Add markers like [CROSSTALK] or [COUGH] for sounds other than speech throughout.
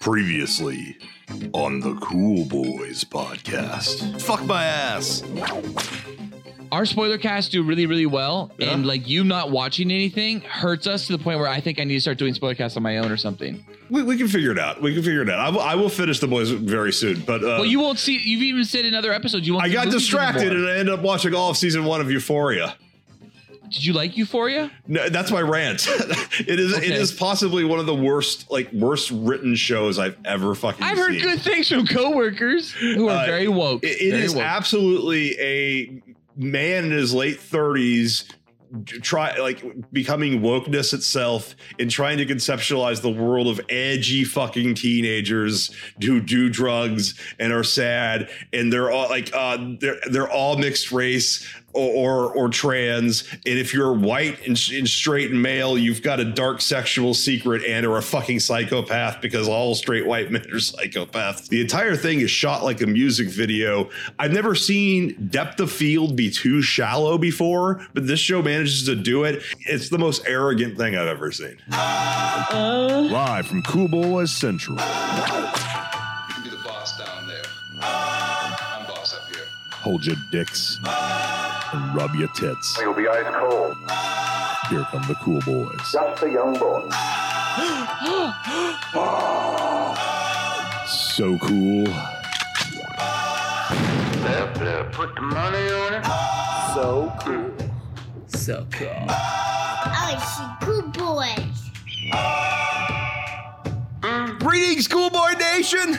Previously on the Cool Boys podcast. Fuck my ass. our spoiler casts do really really well and like you not watching anything hurts us to the point where i think i need to start doing spoiler casts on my own or something We, we can figure it out. We can figure it out. I will, I will finish the boys very soon. But uh, well you won't see you've even said in other episodes you won't I see got movies distracted anymore. and I ended up watching all of season one of Euphoria. Did you like euphoria No, that's my rant. [LAUGHS] it is. It Okay. is possibly one of the worst, like worst written shows I've ever fucking. Seen. I've heard good things from coworkers who are Uh, very woke It, it very is woke. absolutely a man in his late thirties try like becoming wokeness itself and trying to conceptualize the world of edgy fucking teenagers who do drugs and are sad and they're all like uh they're they're all mixed race or or, or trans. And if you're white and, and straight and male you've got a dark sexual secret and are a fucking psychopath because all straight white men are [LAUGHS] psychopaths. The entire thing is shot like a music video. I've never seen depth of field be too shallow before but this show manages to do it. It's the most arrogant thing i've ever seen. Live from Cool Boys Central. You can be the boss down there. I'm boss up here. Hold your dicks and rub your tits. You'll be ice cold. Here come the Cool Boys. Just a young boy. [GASPS] So cool. Put the money on it. So cool. so cool I see good boys. Greetings, Cool Boy Nation,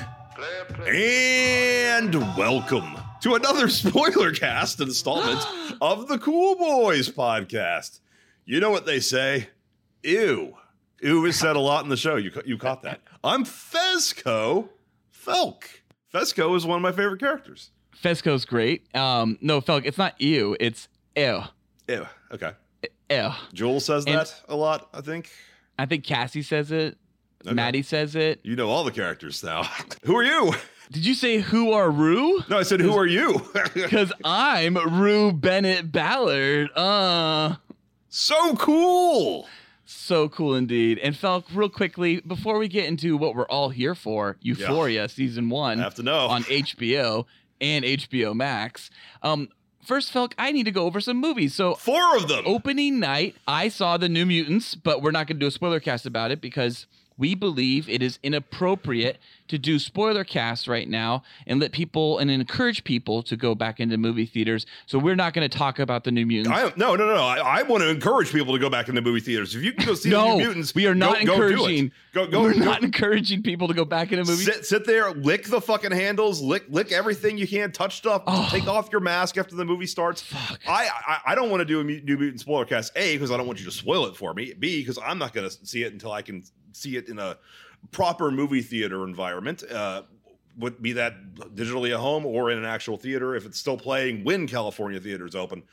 and welcome to another [LAUGHS] spoiler cast installment [GASPS] of the Cool Boys podcast. You know what they say? Ew. Ew is said a lot in the show. You, you caught that. I'm Fezco Felk. Fezco is one of my favorite characters. fezco's great um no felk it's not ew, it's ew Ew. Okay. ew Joel says And- that a lot, I think. i think cassie says it Okay. maddie says it You know all the characters now. [LAUGHS] Who are you? Did you say who are rue No, I said, who are you? [LAUGHS] Because I'm Rue Bennett Ballard. Uh, so cool. so cool indeed. And Felk, real quickly, before we get into what we're all here for, Euphoria season one I have to know. on HBO and HBO Max. Um, first, Felk, I need to go over some movies. So Four of them. opening night, I saw the New Mutants, but we're not going to do a spoiler cast about it because we believe it is inappropriate to do spoiler casts right now and let people and encourage people to go back into movie theaters. So we're not going to talk about the New Mutants. I, no, no, no, no. I, I want to encourage people to go back into movie theaters. If you can go see the New Mutants, we are not go, go do it. encouraging. Go, go, we're go- not encouraging people to go back into movies. Sit, sit there, lick the fucking handles, lick, lick everything you can, touch stuff, Oh. take off your mask after the movie starts. I, I, I don't want to do a New Mutant spoiler cast. A, because I don't want you to spoil it for me. B, because I'm not going to see it until I can see it in a proper movie theater environment. Uh, would be that digitally at home or in an actual theater if it's still playing when California theaters open.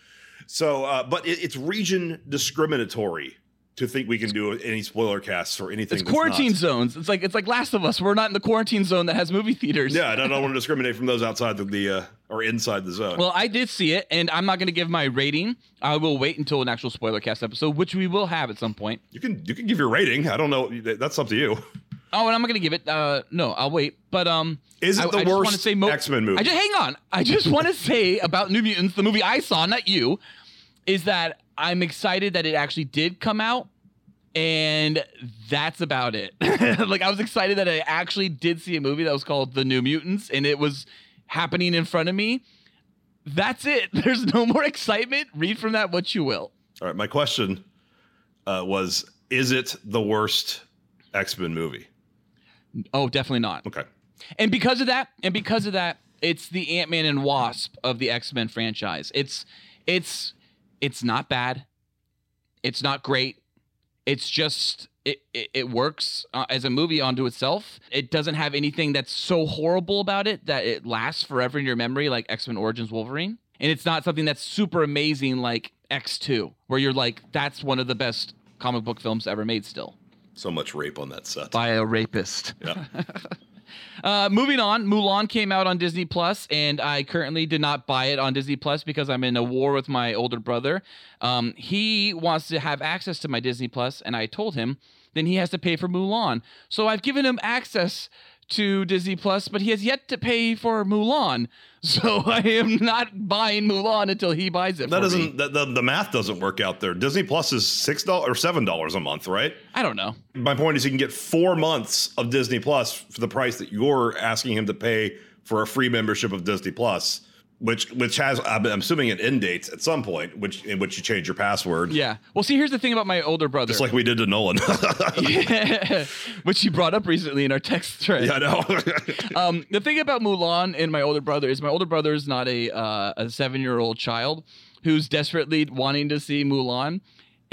So, uh, but it, it's region discriminatory to think we can do any spoiler casts for anything. It's quarantine not. zones. It's like it's like Last of Us. We're not in the quarantine zone that has movie theaters. Yeah, and I don't want to discriminate from those outside the, the uh, or inside the zone. Well, I did see it, and I'm not going to give my rating. I will wait until an actual spoiler cast episode, which we will have at some point. you can you can give your rating. I don't know. That's up to you. Oh, and I'm not going to give it. Uh, no, I'll wait. But um, Is it I- the I just worst say mo- X-Men movie? I just hang on. I just want to [LAUGHS] say about New Mutants, the movie I saw, not you, is that I'm excited that it actually did come out. And that's about it. [LAUGHS] like I was excited that I actually did see a movie that was called The New Mutants and it was happening in front of me. That's it. [LAUGHS] There's no more excitement. Read from that what you will. All right. My question uh, was: Is it the worst X Men movie? Oh, definitely not. Okay. And because of that, and because of that, it's the Ant Man and Wasp of the X Men franchise. It's it's it's not bad. It's not great. It's just it it, it works uh, as a movie onto itself. It doesn't have anything that's so horrible about it that it lasts forever in your memory, like X Men Origins Wolverine. And it's not something that's super amazing like X Two, where you're like, that's one of the best comic book films ever made. Still So much rape on that set. by a rapist. Yeah. [LAUGHS] Uh, moving on, Mulan came out on Disney Plus, and I currently did not buy it on Disney Plus because I'm in a war with my older brother. Um, he wants to have access to my Disney Plus, and I told him then he has to pay for Mulan. So I've given him access to Disney Plus, but he has yet to pay for Mulan. [LAUGHS] So I am not buying Mulan until he buys it. That doesn't the, the, the math doesn't work out there. Disney Plus is six dollars or seven dollars a month, right? I don't know. My point is, you can get four months of Disney Plus for the price that you're asking him to pay for a free membership of Disney Plus, which which has I'm assuming an end date at some point, which in which you change your password. Yeah. Well, see, here's the thing about my older brother, Just like we did to Nolan. [LAUGHS] which you brought up recently in our text thread. yeah, I know. [LAUGHS] Um, the thing about Mulan and my older brother is my older brother is not a uh, a seven year old child who's desperately wanting to see Mulan,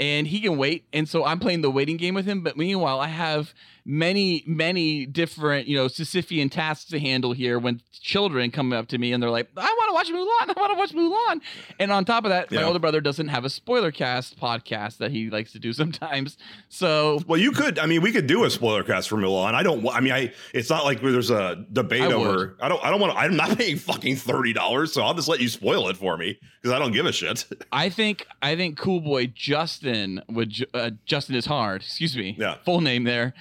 and he can wait. And so I'm playing the waiting game with him. But meanwhile, I have many many different you know Sisyphean tasks to handle here when children come up to me and they're like, I want to watch Mulan. I want to watch Mulan. And on top of that, my older brother doesn't have a spoiler cast podcast that he likes to do [LAUGHS] sometimes. So well, you could. I mean, we could do a spoiler cast for Mulan. I don't. I mean, I. It's not like there's a debate I over. would. I don't. I don't want. to I'm not paying fucking thirty dollars, so I'll just let you spoil it for me because I don't give a shit. [LAUGHS] I think I think Cool Boy Justin would uh, Justin is hard. Excuse me. Yeah. Full name there.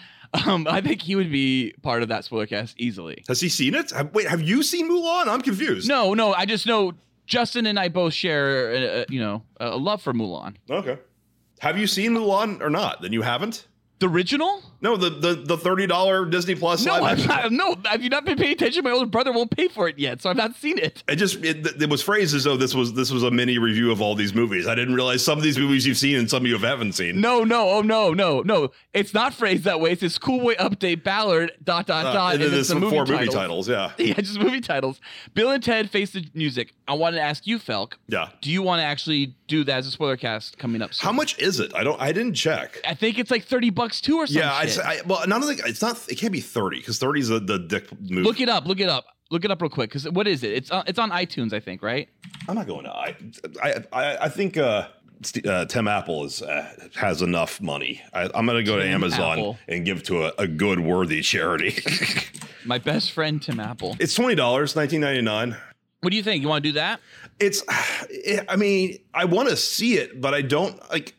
Um, I think he would be part of that spoiler cast easily. Has he seen it? Have, wait, have you seen Mulan? I'm confused. No, no. I just know Justin and I both share, uh, uh, you know, a love for Mulan. Okay. Have you seen Mulan or not? Then you haven't. The original? No, the the, the thirty dollar Disney Plus. No, live I've not, no. Have you not been paying attention? My older brother won't pay for it yet, so I've not seen it. It just it, it was phrased as though this was this was a mini review of all these movies. I didn't realize some of these movies you've seen and some you haven't seen. No, no, oh no, no, no. It's not phrased that way. It's this Cool Boy update Ballard dot dot Uh, dot. and then it's there's some movie four movie titles. titles. Yeah, [LAUGHS] Yeah, just movie titles. Bill and Ted Face the Music. I wanted to ask you, Felk. yeah. Do you want to actually do that as a spoiler cast coming up? Soon? How much is it? I don't. I didn't check. I think it's like thirty bucks too, or something. Yeah, say, I, well, not only it's not. It can't be thirty because thirty is the the dick movie. Look it up. Look it up. Look it up real quick. Because what is it? It's on, it's on iTunes, I think, right? I'm not going to. I I I, I think uh, uh, Tim Apple is uh, has enough money. I, I'm going to go to Amazon Apple. and give to a, a good, worthy charity. [LAUGHS] [LAUGHS] My best friend Tim Apple. it's twenty dollars, nineteen ninety nine. What do you think? You want to do that? It's. [SIGHS] It, I mean, I want to see it, but I don't like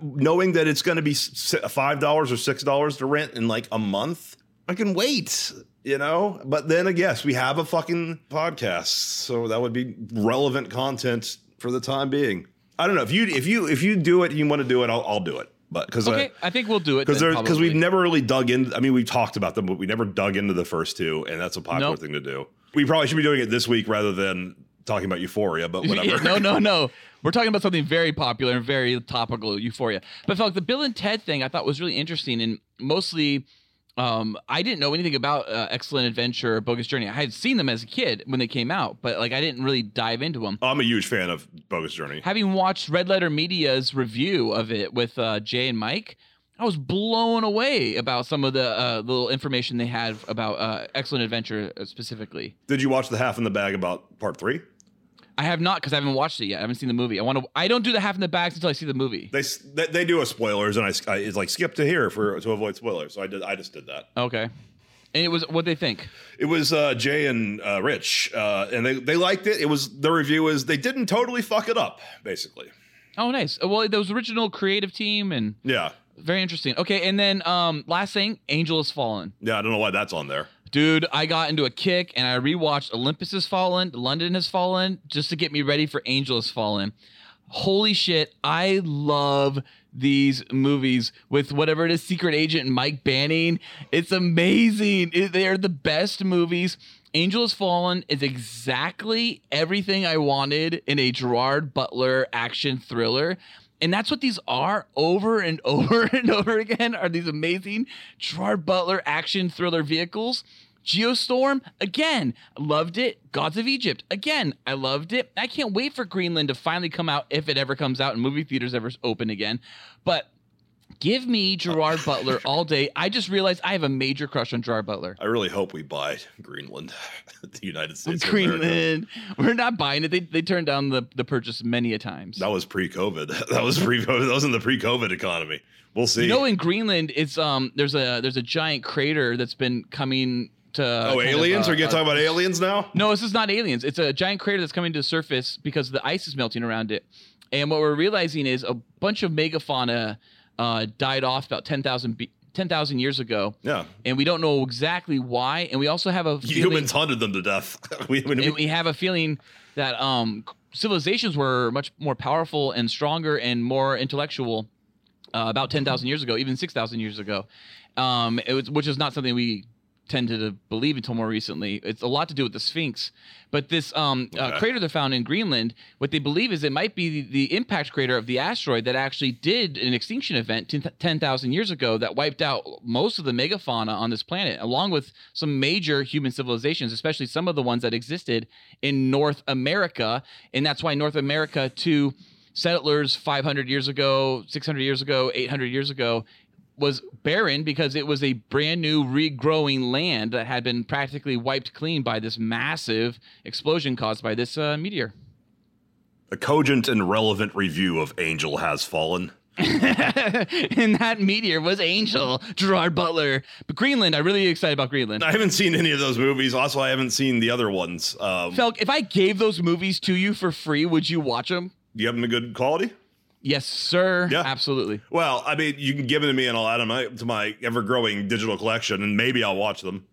knowing that it's going to be five dollars or six dollars to rent in like a month. I can wait. You know, but then uh, I guess we have a fucking podcast, so that would be relevant content for the time being. I don't know if you if you if you do it, you want to do it, I'll, I'll do it. But because uh, Okay, I think we'll do it. because because we've never really dug in. I mean, we've talked about them, but we never dug into the first two, and that's a popular Nope. thing to do. We probably should be doing it this week rather than talking about Euphoria. But [LAUGHS] whatever. no, no, no. [LAUGHS] We're talking about something very popular and very topical, Euphoria. But Felk, the Bill and Ted thing I thought was really interesting and mostly. Um, I didn't know anything about uh, Excellent Adventure or Bogus Journey. I had seen them as a kid when they came out, but like I didn't really dive into them. I'm a huge fan of Bogus Journey. having watched Red Letter Media's review of it with uh, Jay and Mike, I was blown away about some of the uh, little information they had about uh, Excellent Adventure uh, specifically. Did you watch the half in the bag about part three? I have not because I haven't watched it yet. I haven't seen the movie. I want to. I don't do the half in the bags until I see the movie. They they, they do a spoilers, and I, I it's like skip to here for to avoid spoilers. So I did I just did that. Okay. And it was what they think. It was uh, Jay and uh, Rich, uh, and they they liked it. It was the review is they didn't totally fuck it up, basically. Oh, nice. Uh, Well, there was original creative team and Yeah, very interesting. Okay, and then um, last thing, Angel has Fallen. yeah. I don't know why that's on there. Dude, I got into a kick and I rewatched Olympus Has Fallen, London Has Fallen, just to get me ready for Angel Has Fallen. Holy shit, I love these movies with whatever it is, Secret Agent Mike Banning. It's amazing. It- they're the best movies. Angel Has Fallen is exactly everything I wanted in a Gerard Butler action thriller. And that's what these are over and [LAUGHS] over and over again are these amazing Gerard Butler action thriller vehicles. Geostorm, again, loved it. Gods of Egypt, again, I loved it. I can't wait for Greenland to finally come out if it ever comes out and movie theaters ever open again. But give me Gerard Butler all day. I just realized I have a major crush on Gerard Butler. I really hope we buy Greenland, [LAUGHS] the United States. Greenland. We're not buying it. They, they turned down the, the purchase many a times. That was pre-COVID. [LAUGHS] That was pre-COVID. That was in the pre-COVID economy. We'll see. You know, in Greenland, it's um there's a there's a giant crater that's been coming to. oh, kind of, aliens? uh, Are you gonna uh, talk about aliens now? No, this is not aliens. It's a giant crater that's coming to the surface because the ice is melting around it. And what we're realizing is a bunch of megafauna uh, died off about 10,000 be- 10,000 years ago. Yeah. And we don't know exactly why. And we also have a [LAUGHS] feeling, Humans hunted them to death. [LAUGHS] we, we- and we have a feeling that um, civilizations were much more powerful and stronger and more intellectual uh, about 10,000 years ago, even 6,000 years ago, um, it was, which is not something we tended to believe until more recently. It's a lot to do with the Sphinx. But this um, uh, Okay. crater they found in Greenland, what they believe is it might be the, the impact crater of the asteroid that actually did an extinction event 10 10,000 years ago that wiped out most of the megafauna on this planet, along with some major human civilizations, especially some of the ones that existed in North America. And that's why North America, to settlers 500 years ago, 600 years ago, 800 years ago, was barren because it was a brand new regrowing land that had been practically wiped clean by this massive explosion caused by this uh, meteor. a cogent and relevant review of Angel Has Fallen. [LAUGHS] and that meteor was Angel Gerard Butler. But Greenland, I'm really excited about Greenland. I haven't seen any of those movies. Also, I haven't seen the other ones. Um, Felk, if I gave those movies to you for free, would you watch them? do you have them in good quality? Yes, sir. Yeah. Absolutely. Well, I mean, you can give them to me and I'll add them to my ever growing digital collection and maybe I'll watch them.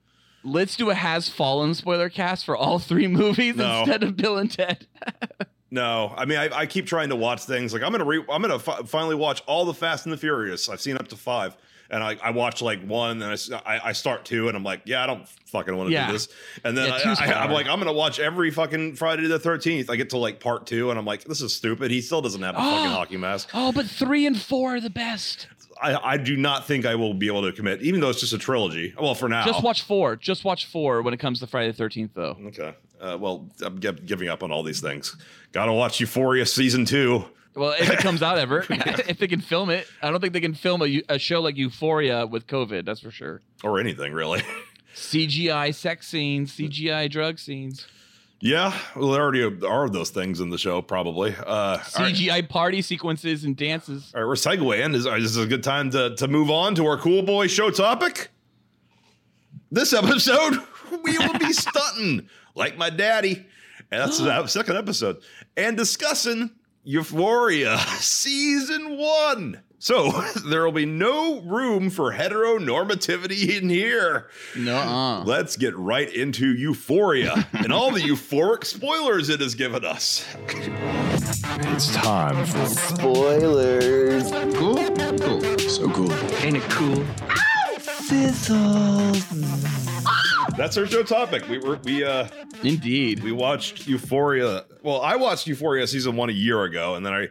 Let's do a Has Fallen spoiler cast for all three movies No. instead of Bill and Ted. [LAUGHS] No, I mean, I, I keep trying to watch things like I'm gonna re- I'm gonna fi- finally watch all the Fast and the Furious. I've seen up to five, and I, I watch like one, and I, I start two, and I'm like, yeah, I don't fucking want to Yeah. do this. And then Yeah, I, I'm like, I'm gonna watch every fucking Friday the 13th. I get to like part two, and I'm like, this is stupid. He still doesn't have a fucking hockey mask. oh, but three and four are the best. I, I do not think I will be able to commit, even though it's just a trilogy. Well, for now, Just watch four. Just watch four when it comes to Friday the Thirteenth, though. Okay. Uh, well, I'm gi- giving up on all these things. Gotta watch Euphoria season two. Well, if it comes out ever, [LAUGHS] [LAUGHS] if they can film it, I don't think they can film a, a show like Euphoria with COVID. That's for sure. or anything really. [LAUGHS] CGI sex scenes, CGI drug scenes, yeah, well, there already are those things in the show, probably. Uh, all right. CGI party sequences and dances. All right, we're segueing. Is, is this a good time to, to move on to our cool boy show topic? This episode, we will be stunting like my daddy. And that's the [GASPS] second episode. And discussing Euphoria [LAUGHS] season one. So [LAUGHS] there will be no room for heteronormativity in here. No, Let's get right into Euphoria and all the euphoric spoilers it has given us. It's time for Spoilers. Cool? Cool. So Cool. Ain't it cool? That's our show topic. We were we uh indeed. we watched Euphoria. Well, I watched Euphoria season one a year ago, and then I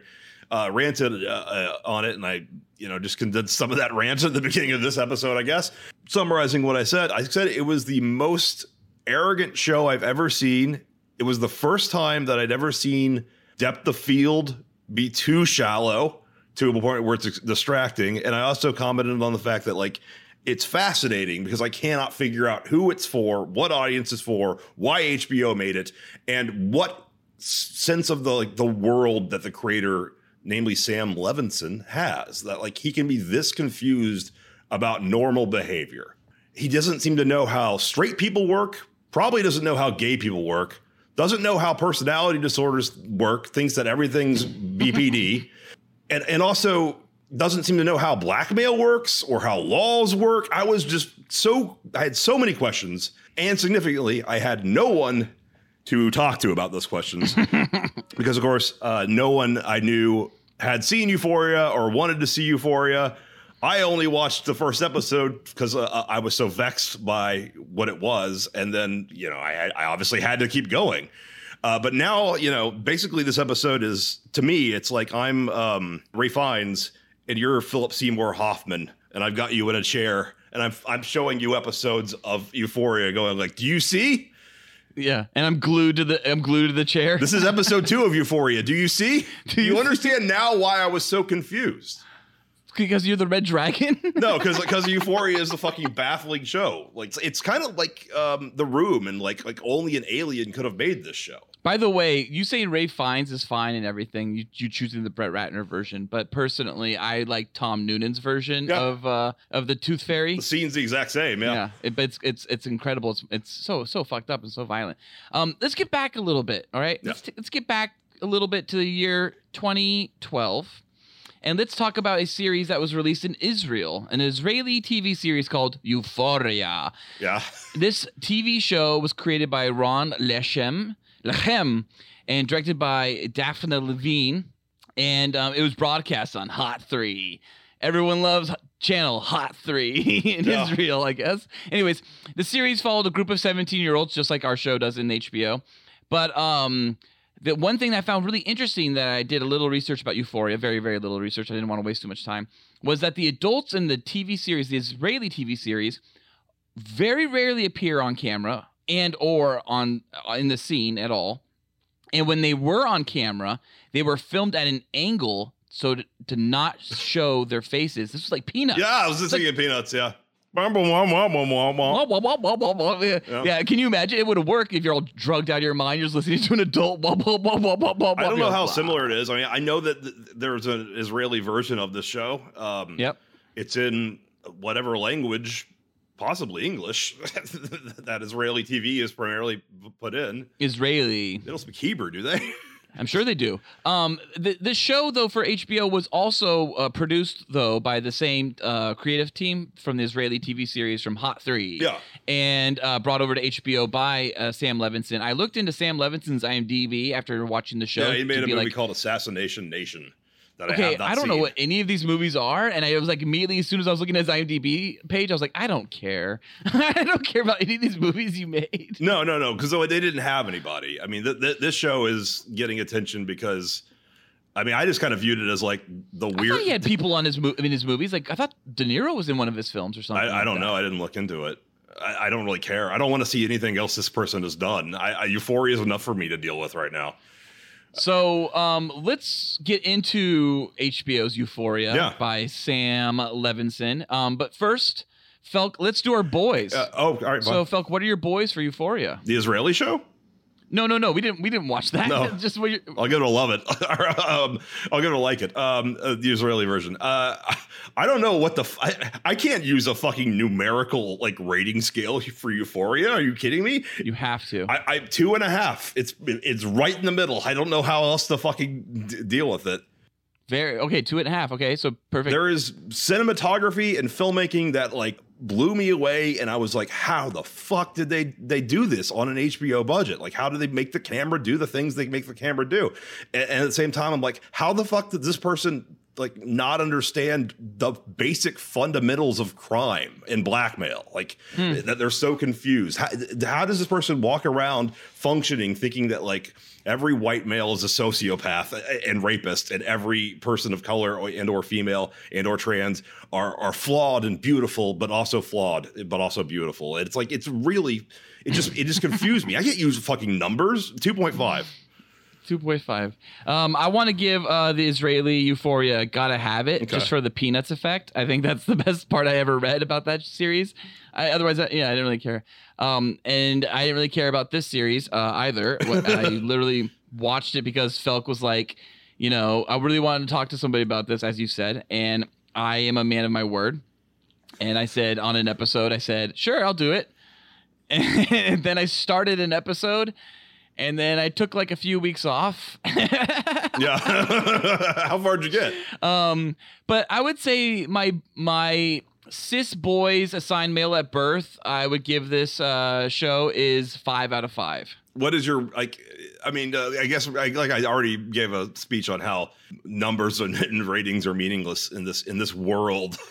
uh, ranted uh, uh, on it, and I you know just condensed some of that [LAUGHS] rant at the beginning of this episode. I guess summarizing what I said, I said it was the most arrogant show I've ever seen. It was the first time that I'd ever seen depth of field be too shallow to a point where it's distracting. And I also commented on the fact that like it's fascinating because I cannot figure out who it's for, what audience it's for, why HBO made it, and what sense of the like the world that the creator, namely Sam Levinson, has. That like he can be this confused about normal behavior. He doesn't seem to know how straight people work, probably doesn't know how gay people work, doesn't know how personality disorders work, thinks that everything's BPD [LAUGHS] and and also doesn't seem to know how blackmail works or how laws work. I was just so I had so many questions, and significantly, I had no one to talk to about those questions [LAUGHS] because, of course, uh, no one I knew had seen Euphoria or wanted to see Euphoria. I only watched the first episode because uh, I was so vexed by what it was, and then you know I, I obviously had to keep going. Uh, but now, you know, basically this episode is to me, it's like I'm um, Ralph Fiennes and you're Philip Seymour Hoffman, and I've got you in a chair, and I'm I'm showing you episodes of Euphoria, going like, "Do you see? Yeah, and I'm glued to the I'm glued to the chair. This is episode two of Euphoria. Do you see? [LAUGHS] Do you, understand now why I was so confused? because you're the red dragon. [LAUGHS] No, because because Euphoria is a fucking baffling show. Like it's, it's kind of like um, The Room, and like like only an alien could have made this show. By the way, you say Ralph Fiennes is fine and everything. You you choosing the Brett Ratner version, but personally, I like Tom Noonan's version Yeah. of uh of the Tooth Fairy. The scene's the exact same. Yeah. Yeah, it, but it's it's it's incredible. It's it's so so fucked up and so violent. Um, let's get back a little bit. All right, let's t- let's get back a little bit to the year 2012, And let's talk about a series that was released in Israel, an Israeli TV series called Euphoria. Yeah. This TV show was created by Ron Leshem, Leshem and directed by Daphne Levine. And um, it was broadcast on Hot 3. Everyone loves channel Hot 3 [LAUGHS] in Yeah. Israel, I guess. Anyways, the series followed a group of 17 year olds, just like our show does in HBO. But um, the one thing that I found really interesting that I did a little research about Euphoria, very, very little research, I didn't want to waste too much time, was that the adults in the TV series, the Israeli TV series, very rarely appear on camera and or on uh, in the scene at all. And when they were on camera, they were filmed at an angle so to, to not show their faces. This was like peanuts. Yeah, I was just thinking peanuts. Yeah. Yeah. Yeah. can you imagine? It would have worked if you're all drugged out of your mind. You're just listening to an adult. Wah, wah, wah, wah, wah, wah, I don't know how Blah. similar it is. I mean, I know that th- there's an Israeli version of this show. Um, Yep. It's in whatever language, possibly English, [LAUGHS] that Israeli TV is primarily put in. Israeli. They don't speak Hebrew, do they? [LAUGHS] I'm sure they do. Um, the the show though for HBO was also uh, produced though by the same uh, creative team from the Israeli TV series from Hot Three. Yeah. And uh, brought over to HBO by uh, Sam Levinson. I looked into Sam Levinson's IMDb after watching the show. yeah, he made a movie like, called Assassination Nation. That I Okay, have not I don't know what any of these movies are, and I was like immediately as soon as I was looking at his IMDb page, I was like, I don't care. [LAUGHS] I don't care about any of these movies you made. No, no, no, because they didn't have anybody. I mean, th- th- this show is getting attention because, I mean, I just kind of viewed it as like the I weird. thought he had people on his mo- in his movies. Like I thought De Niro was in one of his films or something. I, I like don't that. know. I didn't look into it. I, I don't really care. I don't want to see anything else this person has done. I, I, Euphoria is enough for me to deal with right now. So um, let's get into HBO's Euphoria Yeah. by Sam Levinson. Um, but first, Felk, let's do our boys. Uh, oh, all right. so. Felk, what are your boys for Euphoria? the Israeli show. No, no, no. We didn't. We didn't watch that. No. [LAUGHS] Just what I'll give it a love it. [LAUGHS] um, I'll give it a like it. Um, uh, the Israeli version. Uh, [LAUGHS] I don't know what the. F- I, I can't use a fucking numerical like rating scale for Euphoria. Are you kidding me? you have to. I, I two and a half. It's it's right in the middle. I don't know how else to fucking d- deal with it. Very okay. Two and a half. Okay, so perfect. There is cinematography and filmmaking that like blew me away, and I was like, how the fuck did they they do this on an HBO budget? Like, how do they make the camera do the things they make the camera do? And, and at the same time, I'm like, how the fuck did this person like not understand the basic fundamentals of crime and blackmail. Like hmm. that they're so confused. How, how does this person walk around functioning thinking that like every white male is a sociopath uh, uh, and rapist and every person of color and or female and or trans are are flawed and beautiful but also flawed but also beautiful? It's like it's really it just it just [LAUGHS] confused me. I can't use fucking numbers. 2.5 Two point five. Um, I want to give uh, the Israeli Euphoria "Gotta Have It" Okay. just for the Peanuts effect. I think that's the [LAUGHS] best part I ever read about that series. I, otherwise, I, yeah, I didn't really care. Um, and I didn't really care about this series uh, either. I [LAUGHS] literally watched it because Felk was like, you know, I really wanted to talk to somebody about this, as you said, and I am a man of my word. And I said on an episode, I said, sure, I'll do it. [LAUGHS] And then I started an episode, and then I took like a few weeks off. [LAUGHS] yeah. [LAUGHS] How far did you get? Um, but I would say my my cis boys assigned male at birth, I would give this uh, show is five out of five. what is your like i mean uh, i guess I, like i already gave a speech on how numbers and, and ratings are meaningless in this in this world. [LAUGHS]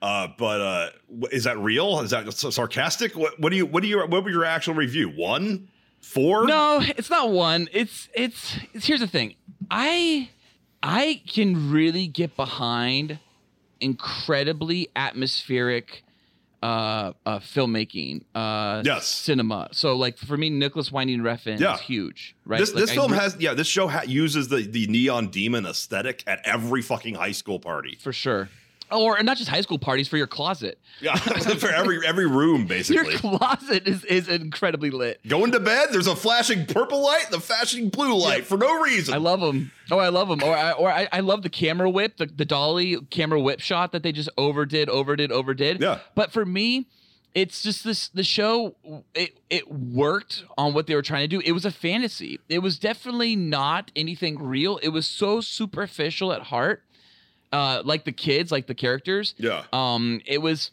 Uh but uh is that real? Is that sarcastic? What what do you what do you what were your actual review? One four No, it's not one. It's it's, it's here's the thing. I I can really get behind incredibly atmospheric uh, uh filmmaking uh Yes. cinema so like for me nicolas winding refn Yeah. is huge right this, Like, this film re- has yeah this show ha- uses the the neon demon aesthetic at every fucking high school party for sure or not just high school parties for your closet yeah [LAUGHS] for every every room [LAUGHS] basically. your closet is is incredibly lit going to bed there's a flashing purple light the flashing blue light for no reason I love them. Oh, I love them. Or I, or I, I love the camera whip, the, the dolly camera whip shot that they just overdid, overdid, overdid. Yeah. But for me, it's just this the show. It it worked on what they were trying to do. It was a fantasy. It was definitely not anything real. It was so superficial at heart. Uh, like the kids, like the characters. Yeah. Um, it was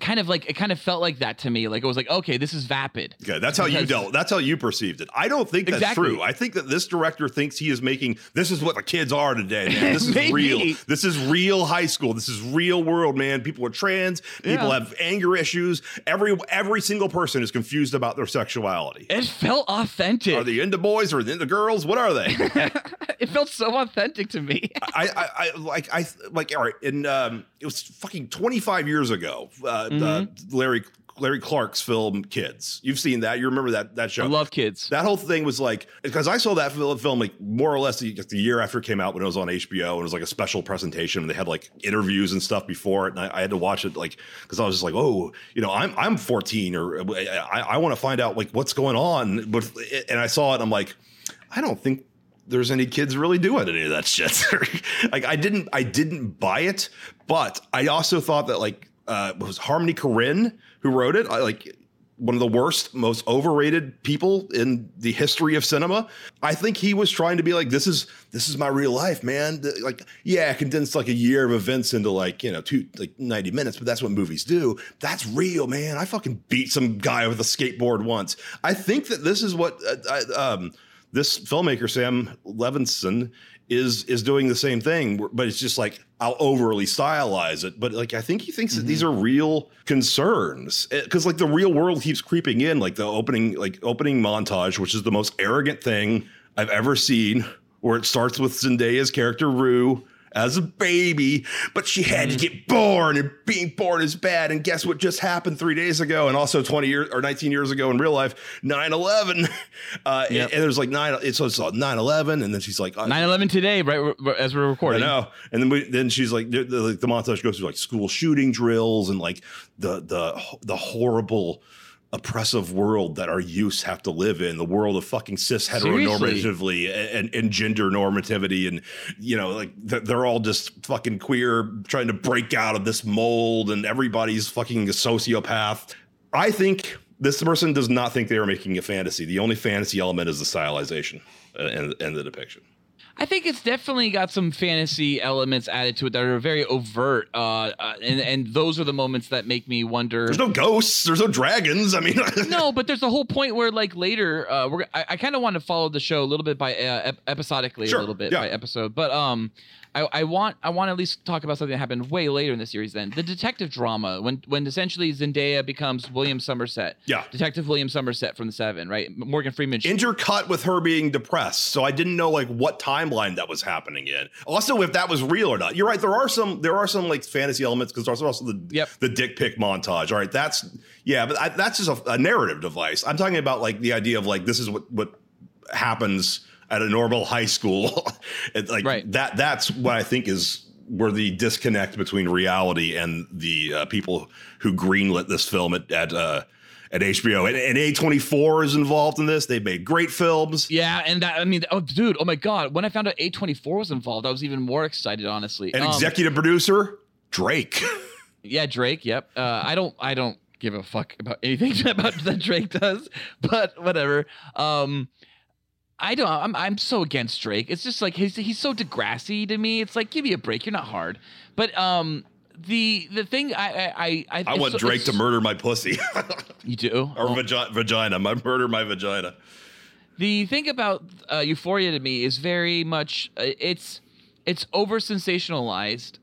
kind of like it kind of felt like that to me. Like it was like, okay, this is vapid. Okay, that's how you dealt. That's how you perceived it. I don't think that's Exactly. true. I think that this director thinks he is making. This is what the kids are today. Man. This is [LAUGHS] real. This is real high school. This is real world, man. People are trans. People Yeah. have anger issues. Every every single person is confused about their sexuality. It felt authentic. Are they into boys or into girls? What are they? [LAUGHS] it felt so authentic to me. I, I, I like I like all right, and um, it was fucking 25 years ago. Uh, Mm-hmm. uh, Larry Larry Clark's film Kids. You've seen that. You remember that that show? I love kids. that whole thing was like because I saw that film like more or less the, the year after it came out when it was on HBO and it was like a special presentation and they had like interviews and stuff before it and I, I had to watch it like because I was just like oh you know I'm I'm 14 or I, I want to find out like what's going on but and I saw it and I'm like I don't think there's any kids really doing any of that shit [LAUGHS] like I didn't I didn't buy it but I also thought that like uh was Harmony Korine who wrote it I like one of the worst, most overrated people in the history of cinema. I think he was trying to be like, this is this is my real life, man. Like, yeah, I condensed like a year of events into like you know two like ninety minutes, but that's what movies do. That's real, man. I fucking beat some guy with a skateboard once. I think that this is what uh, I, um, this filmmaker Sam Levinson is is doing the same thing, but it's just like I'll overly stylize it. But like I think he thinks that these mm-hmm. are real concerns eh, because like the real world keeps creeping in. Like the opening like opening montage, which is the most arrogant thing I've ever seen, where it starts with Zendaya's character Rue. As a baby, but she had to get born, and being born is bad. And guess what just happened three days ago, and also 20 years or 19 years ago in real life, 9 11. [LAUGHS] Uh, Yep. And there's like 9, it's, it's 9 11, and then she's like, uh, 9/11 today, right as we're recording. I know. And then we, then she's like the, the, like, the montage goes through like school shooting drills and like the the the horrible oppressive world that our youths have to live in the world of fucking cis heteronormatively and, and gender normativity and you know like th- they're all just fucking queer trying to break out of this mold and everybody's fucking a sociopath. I think this person does not think they are making a fantasy. The only fantasy element is the stylization uh, and, and the depiction I think it's definitely got some fantasy elements added to it that are very overt, uh, uh, and and those are the moments that make me wonder. There's no ghosts. There's no dragons. I mean, [LAUGHS] no, but there's a whole point where like later, uh, we're I, I kind of want to follow the show a little bit by uh, ep- episodically, Sure, a little bit yeah. by episode, but um. I, I want I want to at least talk about something that happened way later in the series. Then the detective drama when when essentially Zendaya becomes William Somerset, Yeah. Detective William Somerset from the Seven, right? Morgan Freeman. intercut with her being depressed. So I didn't know like what timeline that was happening in. Also, if that was real or not. You're right. There are some there are some like fantasy elements because there's also the Yep. the dick pic montage. All right, that's yeah, but I, that's just a, a narrative device. I'm talking about like the idea of like this is what what happens at a normal high school. [LAUGHS] Like Right. that that's what I think is where the disconnect between reality and the uh, people who greenlit this film at at uh, at HBO and, and A24 is involved in this. They made great films. Yeah, and that I mean, oh, dude, oh my god, when I found out A24 was involved, I was even more excited, honestly. An Um, executive producer, Drake. [LAUGHS] Yeah, Drake. Yep. Uh, I don't. I don't give a fuck about anything [LAUGHS] about that Drake does, but whatever. Um, I don't. I'm. I'm so against Drake. It's just like he's he's so Degrassi to me. It's like give me a break. You're not hard. But um, the the thing I I I, I want so- Drake to murder my pussy [LAUGHS] You do. or Oh. vagi- vagina. My murder my vagina. The thing about uh, Euphoria to me is very much uh, it's it's over sensationalized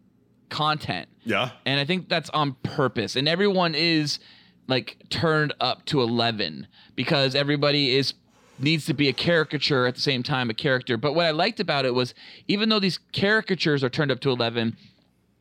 content. Yeah. And I think that's on purpose. And everyone is like turned up to 11 because everybody is needs to be a caricature at the same time a character. But what I liked about it was even though these caricatures are turned up to 11,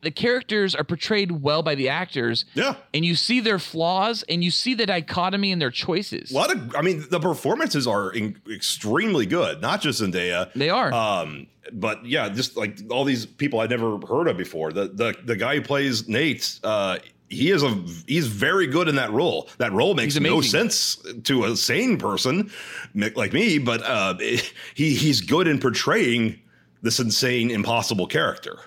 the characters are portrayed well by the actors. Yeah. And you see their flaws and you see the dichotomy in their choices. A lot of, I mean, the performances are in, extremely good. Not just Zendaya. They are. Um, but yeah, just like all these people I'd never heard of before. The the the guy who plays Nate, uh, he is a he's very good in that role. That role makes no sense to a sane person like me, but uh, [LAUGHS] he he's good in portraying this insane, impossible character.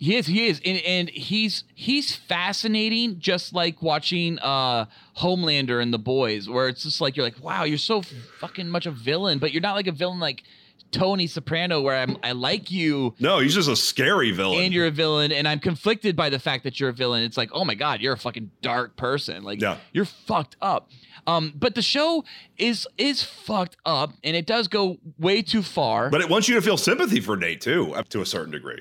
He is, he is, and, and he's he's fascinating, just like watching uh Homelander and the Boys, where it's just like you're like, wow, you're so fucking much a villain, but you're not like a villain like Tony Soprano where I'm I like you No, he's just a scary villain. and you're a villain and I'm conflicted by the fact that you're a villain. It's like, "Oh my god, you're a fucking dark person. Like Yeah. you're fucked up." Um but the show is is fucked up and it does go way too far. but it wants you to feel sympathy for Nate too, up to a certain degree.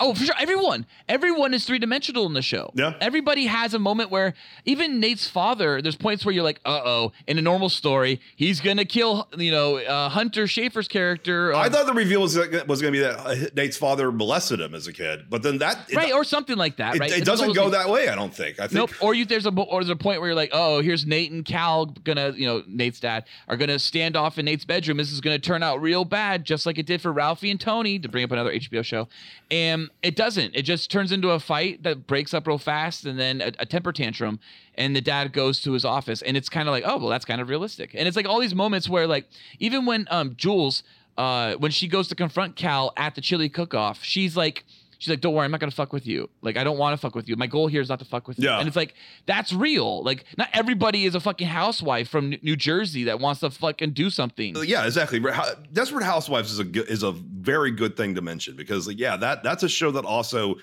Oh, for sure. Everyone, everyone is three dimensional in the show. Yeah. Everybody has a moment where even Nate's father. There's points where you're like, uh oh. In a normal story, he's gonna kill, you know, uh, Hunter Schafer's character. uh, I thought the reveal was, was going to be that uh, Nate's father molested him as a kid, but then that it, right or something like that. it, right. it It's doesn't go that way. I don't think. I think Nope. Or you there's a or there's a point where you're like, oh, here's Nate and Cal gonna, you know, Nate's dad are gonna stand off in Nate's bedroom. This is gonna turn out real bad, just like it did for Ralphie and Tony, to bring up another HBO show. And it doesn't. It just turns into a fight that breaks up real fast, and then a, a temper tantrum. And the dad goes to his office, and it's kind of like, oh, well, that's kind of realistic. And it's like all these moments where, like, even when um Jules, uh, when she goes to confront Cal at the chili cook-off, she's like. She's like, don't worry, I'm not gonna fuck with you. Like, I don't want to fuck with you. My goal here is not to fuck with you. Yeah. And it's like, that's real. Like, not everybody is a fucking housewife from New- Jersey that wants to fucking do something. yeah, exactly. Desperate Housewives is a good, is a very good thing to mention because like, yeah, that that's a show that also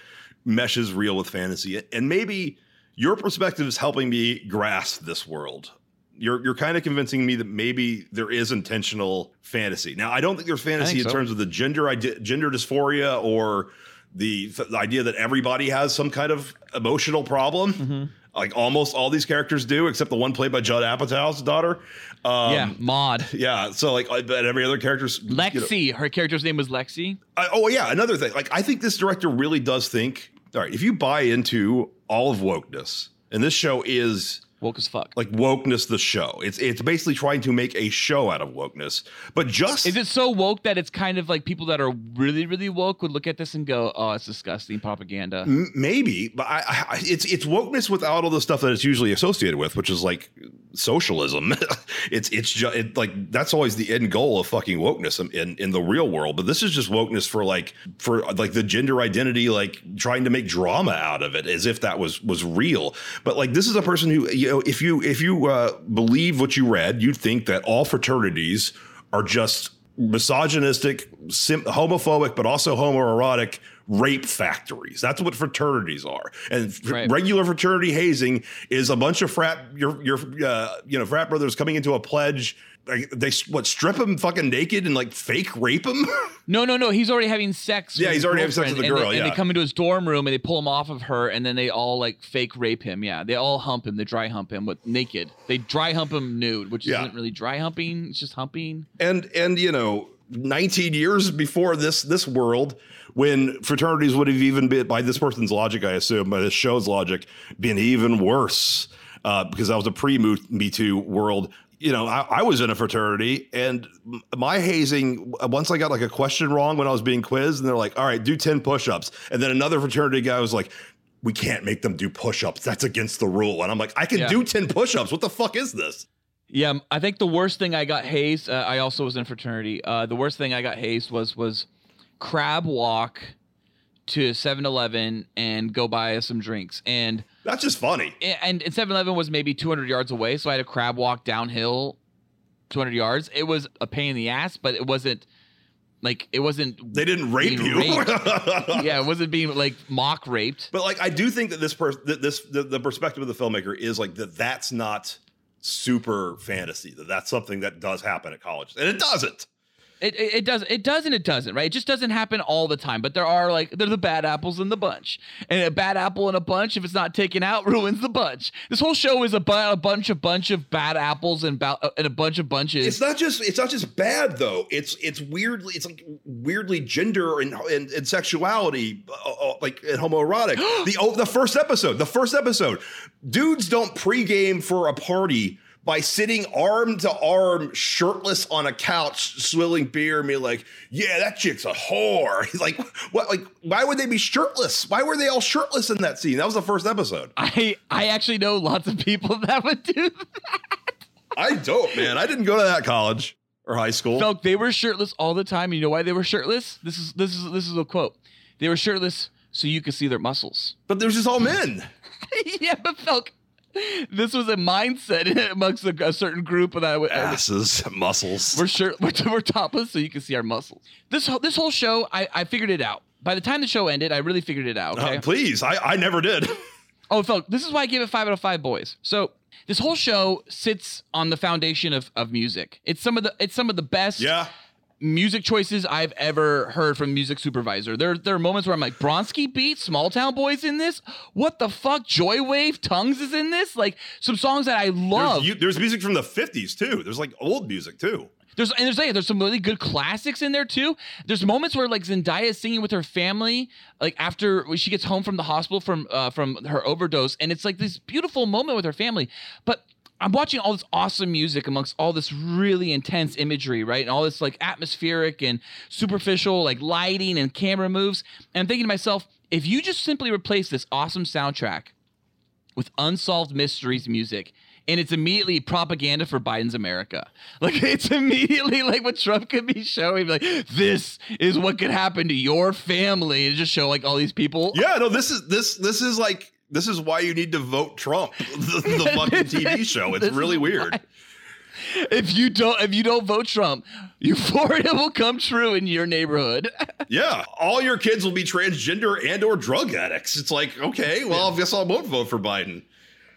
meshes real with fantasy, and maybe your perspective is helping me grasp this world. You're you're kind of convincing me that maybe there is intentional fantasy. Now, I don't think there's fantasy think in so. terms of the gender ide- gender dysphoria or the, the idea that everybody has some kind of emotional problem. Mm-hmm. Like almost all these characters do, except the one played by Judd Apatow's daughter. Um, yeah, Maude. yeah, so like, I bet every other character's you know- Lexi. Her character's name was Lexi. I- oh yeah, another thing. Like, I think this director really does think. All right, if you buy into all of wokeness, and this show is Woke as fuck. like wokeness, the show. It's it's basically trying to make a show out of wokeness, but just Is it so woke that it's kind of like people that are really, really woke would look at this and go, "Oh, it's disgusting propaganda." M- maybe, but I, I, it's it's wokeness without all the stuff that it's usually associated with, which is like socialism. [LAUGHS] it's it's just it, like that's always the end goal of fucking wokeness in, in the real world. But this is just wokeness for like for like the gender identity, like trying to make drama out of it as if that was was real. But like this is a person who you if you if you uh, believe what you read, you'd think that all fraternities are just misogynistic, sim- homophobic, but also homoerotic rape factories. That's what fraternities are. And Right. regular fraternity hazing is a bunch of frat your your uh, you know frat brothers coming into a pledge. Like they what strip him fucking naked and like fake rape him. [LAUGHS] No, no, no. He's already having sex. Yeah, he's already having sex with the and girl, they- And they come into his dorm room and they pull him off of her, and then they all like fake rape him. Yeah, they all hump him. They dry hump him with naked. They dry hump him nude, which Yeah. isn't really dry humping. It's just humping. and and you know 19 years before this this world when fraternities would have even been by this person's logic i assume by this show's logic been even worse uh, because that was a pre me too world you know I, I was in a fraternity and my hazing once i got like a question wrong when i was being quizzed and they're like all right do 10 push-ups and then another fraternity guy was like we can't make them do push-ups that's against the rule and i'm like i can Yeah. do 10 push-ups what the fuck is this Yeah, I think the worst thing I got hazed. Uh, I also was in fraternity. Uh, the worst thing I got hazed was was crab walk to 7-Eleven and go buy us some drinks. And that's just funny and and 7-Eleven was maybe 200 yards away, so I had to crab walk downhill 200 yards. It was a pain in the ass, but it wasn't like it wasn't they didn't rape you [LAUGHS] yeah, it wasn't being like mock raped. But like, I do think that this person, that this the, the perspective of the filmmaker is like that. That's not super fantasy. That that's something that does happen at colleges, and it doesn't. It, it, it does it does and it doesn't right. It just doesn't happen all the time. But there are like they're the bad apples in the bunch, and a bad apple in a bunch if it's not taken out [LAUGHS] ruins the bunch. This whole show is a, bu- a bunch of bunch of bad apples and ba- and a bunch of bunches. It's not just it's not just bad though. It's it's weirdly it's like weirdly gender and and, and sexuality uh, uh, like and homoerotic. [GASPS] the oh, the first episode, the first episode, dudes don't pregame for a party. By sitting arm to arm, shirtless on a couch, swilling beer, and being like, "Yeah, that chick's a whore." He's [LAUGHS] like, "What? Like, why would they be shirtless? Why were they all shirtless in that scene?" That was the first episode. I I actually know lots of people [LAUGHS] that would do that. I don't, man. I didn't go to that college or high school. Felk, they were shirtless all the time. You know why they were shirtless? This is this is this is a quote. They were shirtless so you could see their muscles. but there's just all men. [LAUGHS] yeah, but Felk, this was a mindset [LAUGHS] amongst a, a certain group that I would. I would- Asses, muscles. We're sure we're, [LAUGHS] we're topless, so you can see our muscles. This whole this whole show, I, I figured it out. By the time the show ended, I really figured it out. Okay. Uh, please, I, I never did. [LAUGHS] Oh, Phil, this is why I give it five out of five boys. So this whole show sits on the foundation of, of music. It's some of the it's some of the best yeah. Music choices I've ever heard from music supervisor. There there are moments where I'm like, Bronski beat, Small Town Boys in this? What the fuck? Joywave Tongues is in this? Like some songs that I love. There's, you, there's music from the 50s too. There's like old music too. There's and there's like, there's some really good classics in there too. There's moments where like Zendaya is singing with her family, like after she gets home from the hospital from uh, from her overdose, and it's like this beautiful moment with her family. But I'm watching all this awesome music amongst all this really intense imagery, right? And all this like atmospheric and superficial like lighting and camera moves. And I'm thinking to myself, if you just simply replace this awesome soundtrack with unsolved mysteries music and it's immediately propaganda for Biden's America. [LAUGHS] Like it's immediately like what Trump could be showing, like this is what could happen to your family, and just show like all these people. Yeah, no, this is this this is like this is why you need to vote Trump, [LAUGHS] the, the fucking TV [LAUGHS] show. It's really weird. why. If you don't, if you don't vote Trump, euphoria [LAUGHS] will come true in your neighborhood. Yeah, all your kids will be transgender and or drug addicts. It's like, okay, well, I guess I won't vote for Biden.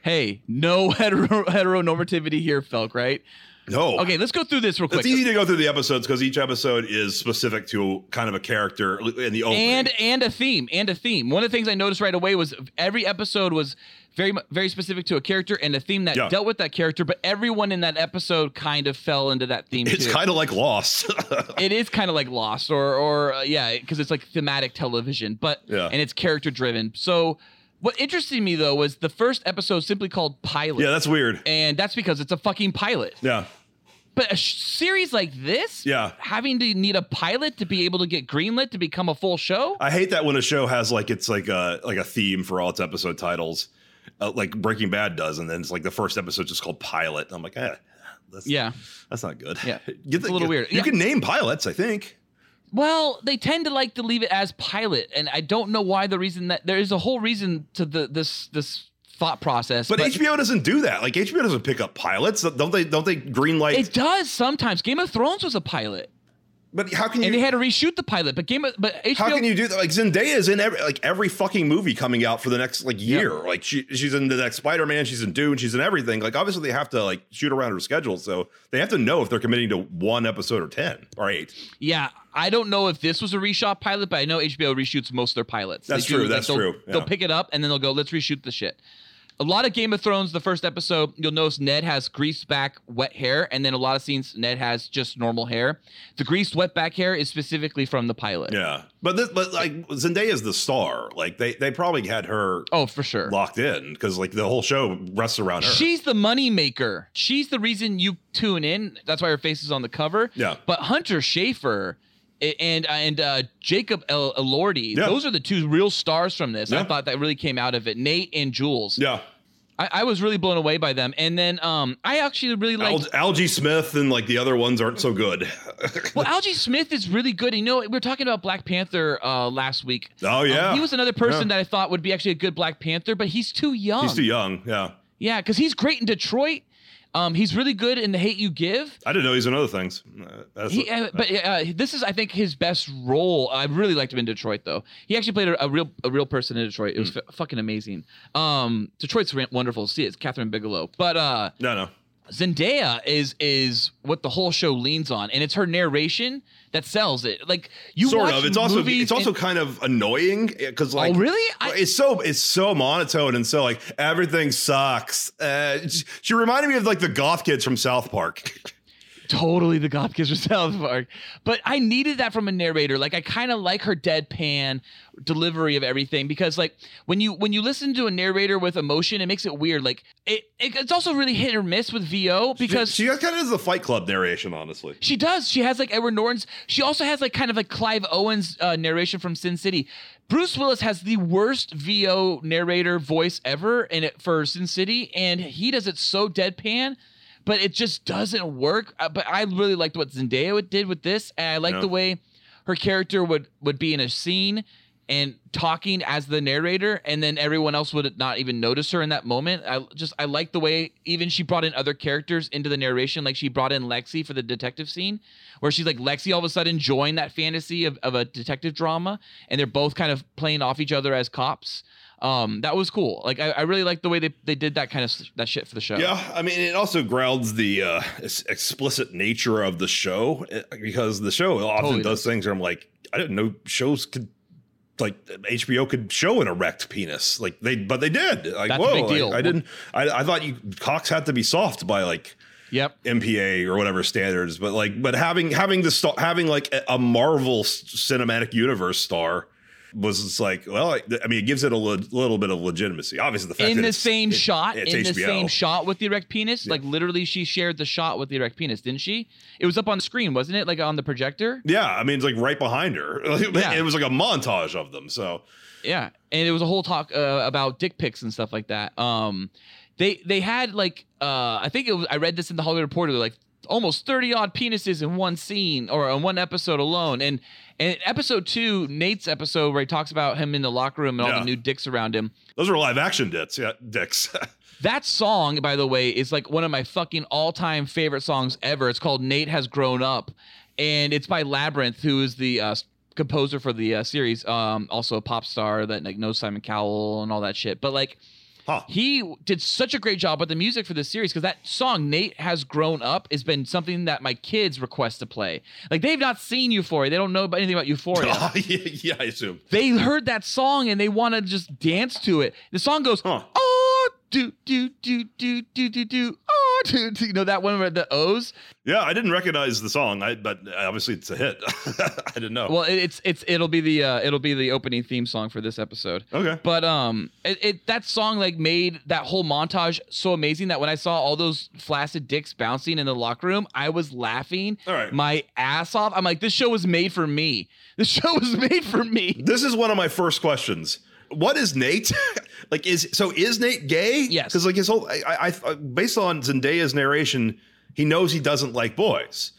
hey, no hetero heteronormativity here, Felk. Right? No. Okay, let's go through this real quick. It's easy to go through the episodes because each episode is specific to kind of a character in the opening. and and a theme and a theme. One of the things I noticed right away was every episode was very very specific to a character and a theme that Yeah. dealt with that character. But everyone in that episode kind of fell into that theme. it's kind of like Lost. [LAUGHS] it is kind of like Lost or or uh, yeah, because it's like thematic television, but Yeah. and it's character driven. So what interested me though was the first episode simply called Pilot. yeah, that's weird. and that's because it's a fucking pilot. Yeah. But a sh- series like this, Yeah. having to need a pilot to be able to get greenlit to become a full show. I hate that when a show has like it's like a like a theme for all its episode titles, uh, like Breaking Bad does, and then it's like the first episode just called Pilot. I'm like, eh, that's, Yeah. that's not good. Yeah. [LAUGHS] Get It's a little weird. You Yeah. can name pilots, I think. Well, they tend to like to leave it as pilot, and I don't know why. The reason that there is a whole reason to the this this thought process, But, HBO doesn't do that. Like HBO doesn't pick up pilots, don't they? Don't they green light? it does sometimes. Game of Thrones was a pilot, but how can you? and they had to reshoot the pilot. But Game of but HBO how can you do that? Like Zendaya is in every like every fucking movie coming out for the next like year. Like she she's in the next Spider Man, she's in Dune, she's in everything. Like obviously they have to like shoot around her schedule, so they have to know if they're committing to one episode or ten or eight. Yeah, I don't know if this was a reshot pilot, but I know HBO reshoots most of their pilots. That's They do, true, that's true, They'll pick it up and then they'll go, "Let's reshoot the shit." A lot of Game of Thrones, the first episode, you'll notice Ned has greased back, wet hair, and then a lot of scenes Ned has just normal hair. The greased, wet back hair is specifically from the pilot. Yeah, but this, but like Zendaya is the star. Like they they probably had her Oh, for sure. locked in because like the whole show rests around her. She's the money maker. She's the reason you tune in. That's why her face is on the cover. Yeah. But Hunter Schafer and and uh, Jacob El- Elordi, Yeah. those are the two real stars from this. I thought that really came out of it. Nate and Jules. yeah, I, I was really blown away by them. And then um, I actually really liked. Al- Algee Smith and like the other ones aren't so good. [LAUGHS] well, Algee Smith is really good. You know, we were talking about Black Panther uh, last week. oh Um, yeah, he was another person Yeah. that I thought would be actually a good Black Panther, but he's too young. He's too young. Yeah, Yeah, because he's great in Detroit. Um, he's really good in The Hate You Give. I didn't know he's in other things. Uh, He, uh, but uh, this is, I think, his best role. I really liked him in Detroit, though. He actually played a, a real, a real person in Detroit. It was Hmm. f- fucking amazing. Um, Detroit's wonderful to see. It's Kathryn Bigelow, but uh, no, no. Zendaya is is what the whole show leans on, and it's her narration that sells it. Like you sort watch of. It's also it's also and- kind of annoying because like Oh, really? I- it's so it's so monotone and so like everything sucks. Uh, she reminded me of like the goth kids from South Park. [LAUGHS] totally the goth kids [LAUGHS] from South Park. But I needed that from a narrator. Like I kind of like her deadpan delivery of everything because like when you when you listen to a narrator with emotion, it makes it weird. Like it, it it's also really hit or miss with VO because she, she kind of does the Fight Club narration, honestly. She does. She has like Edward Norton's. She also has like kind of like Clive Owen's uh, narration from Sin City. Bruce Willis has the worst VO narrator voice ever in it for Sin City, and he does it so deadpan, but it just doesn't work. Uh, but I really liked what Zendaya did with this, and I like Yeah. the way her character would would be in a scene. and talking as the narrator and then everyone else would not even notice her in that moment i just i like the way even she brought in other characters into the narration like she brought in lexi for the detective scene where she's like lexi all of a sudden joined that fantasy of, of a detective drama and they're both kind of playing off each other as cops um that was cool like i, I really like the way they, they did that kind of that shit for the show Yeah, I mean, it also grounds the uh, explicit nature of the show eh, because the show often Totally does things where I'm like, I didn't know shows could. Like HBO could show an erect penis, like they, but they did. Like, That's whoa! big like, deal. I didn't. I, I thought you cocks had to be soft by like yep MPA or whatever standards, but like, but having having the star, having like a, a Marvel cinematic universe star was like, well, I, I mean, it gives it a li- little bit of legitimacy. Obviously, the fact that in the same it- shot it's in the same shot with the erect penis like literally she shared the shot with the erect penis didn't she it was up on the screen wasn't it like on the projector Yeah, I mean, it's like right behind her. [LAUGHS] Yeah. It was like a montage of them. So Yeah, and it was a whole talk uh, about dick pics and stuff like that. Um, they they had like uh, I think it was I read this in the Hollywood Reporter. Like almost thirty odd penises in one scene or in one episode alone. And and episode two, Nate's episode where he talks about him in the locker room and all the new dicks around him. those are live action dicks. Yeah, dicks. [LAUGHS] That song, by the way, is like one of my fucking all time favorite songs ever. It's called Nate Has Grown Up, and it's by Labrinth, who is the uh, composer for the uh, series. Um, also a pop star that like knows Simon Cowell and all that shit. But like, Huh. he did such a great job with the music for this series because that song Nate Has Grown Up has been something that my kids request to play. Like they've not seen Euphoria, they don't know about anything about Euphoria. [LAUGHS] Oh, yeah, yeah, I assume. they heard that song and they want to just dance to it. The song goes, Huh. oh, do, do, do, do, do, do, do, oh, do, [LAUGHS] do. You know that one with the O's? Yeah, I didn't recognize the song, I, but obviously it's a hit. [LAUGHS] I didn't know. Well, it, it's, it's, it'll be the, uh, it'll be the opening theme song for this episode. okay. But um, it, it that song like made that whole montage so amazing that when I saw all those flaccid dicks bouncing in the locker room, I was laughing right. my ass off. I'm like, this show was made for me. This [LAUGHS] show was made for me. This is one of my first questions. What is Nate? [LAUGHS] like, is so is Nate gay? Yes. Because like his whole, I, I, I, based on Zendaya's narration, he knows he doesn't like boys,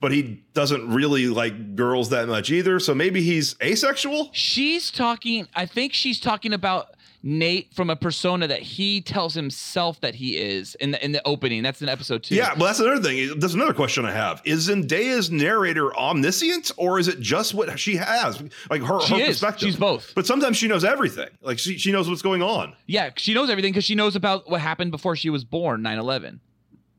but he doesn't really like girls that much either. So maybe he's asexual. She's talking. I think she's talking about Nate from a persona that he tells himself that he is in the in the opening. That's in episode two. Yeah, well, that's another thing. That's another question I have. Is Zendaya's narrator omniscient, or is it just what she has, like her, She her is. perspective? She's both. But sometimes she knows everything. Like she, she knows what's going on. Yeah, she knows everything because she knows about what happened before she was born, 9-11.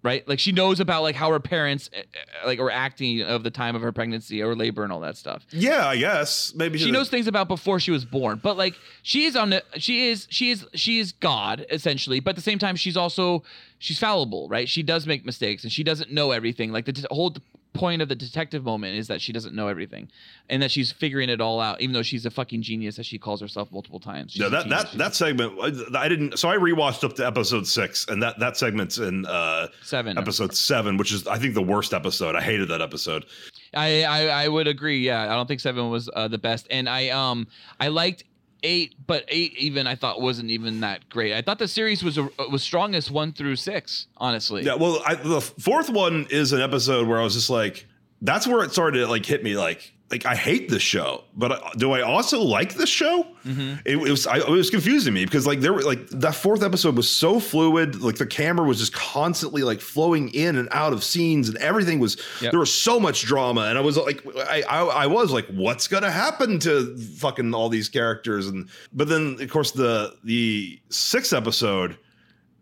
Right? Like she knows about like how her parents uh, uh, like were acting of the time of her pregnancy or labor and all that stuff. Yeah, I guess maybe She knows things about before she was born, but like she is on the she is she is she is God essentially, but at the same time she's also she's fallible, right? She does make mistakes and she doesn't know everything. Like the whole point of the detective moment is that she doesn't know everything and that she's figuring it all out even though she's a fucking genius as she calls herself multiple times. She's Yeah, that that that segment I didn't. So I rewatched up to episode six, and that that segment's in uh, seven. episode seven, which is I think the worst episode. I hated that episode. I, I I would agree. Yeah, I don't think seven was uh, the best, and I um I liked eight, but eight even I thought wasn't even that great. I thought the series was a, was strongest one through six. Honestly, Yeah, well, I, the fourth one is an episode where I was just like, that's where it started to like hit me like. Like I hate this show, but do I also like this show? Mm-hmm. It, it was I, it was confusing me because like there were like that fourth episode was so fluid, like the camera was just constantly like flowing in and out of scenes, and everything was Yep. there was so much drama, and I was like I, I I was like, what's gonna happen to fucking all these characters? And but then of course the the sixth episode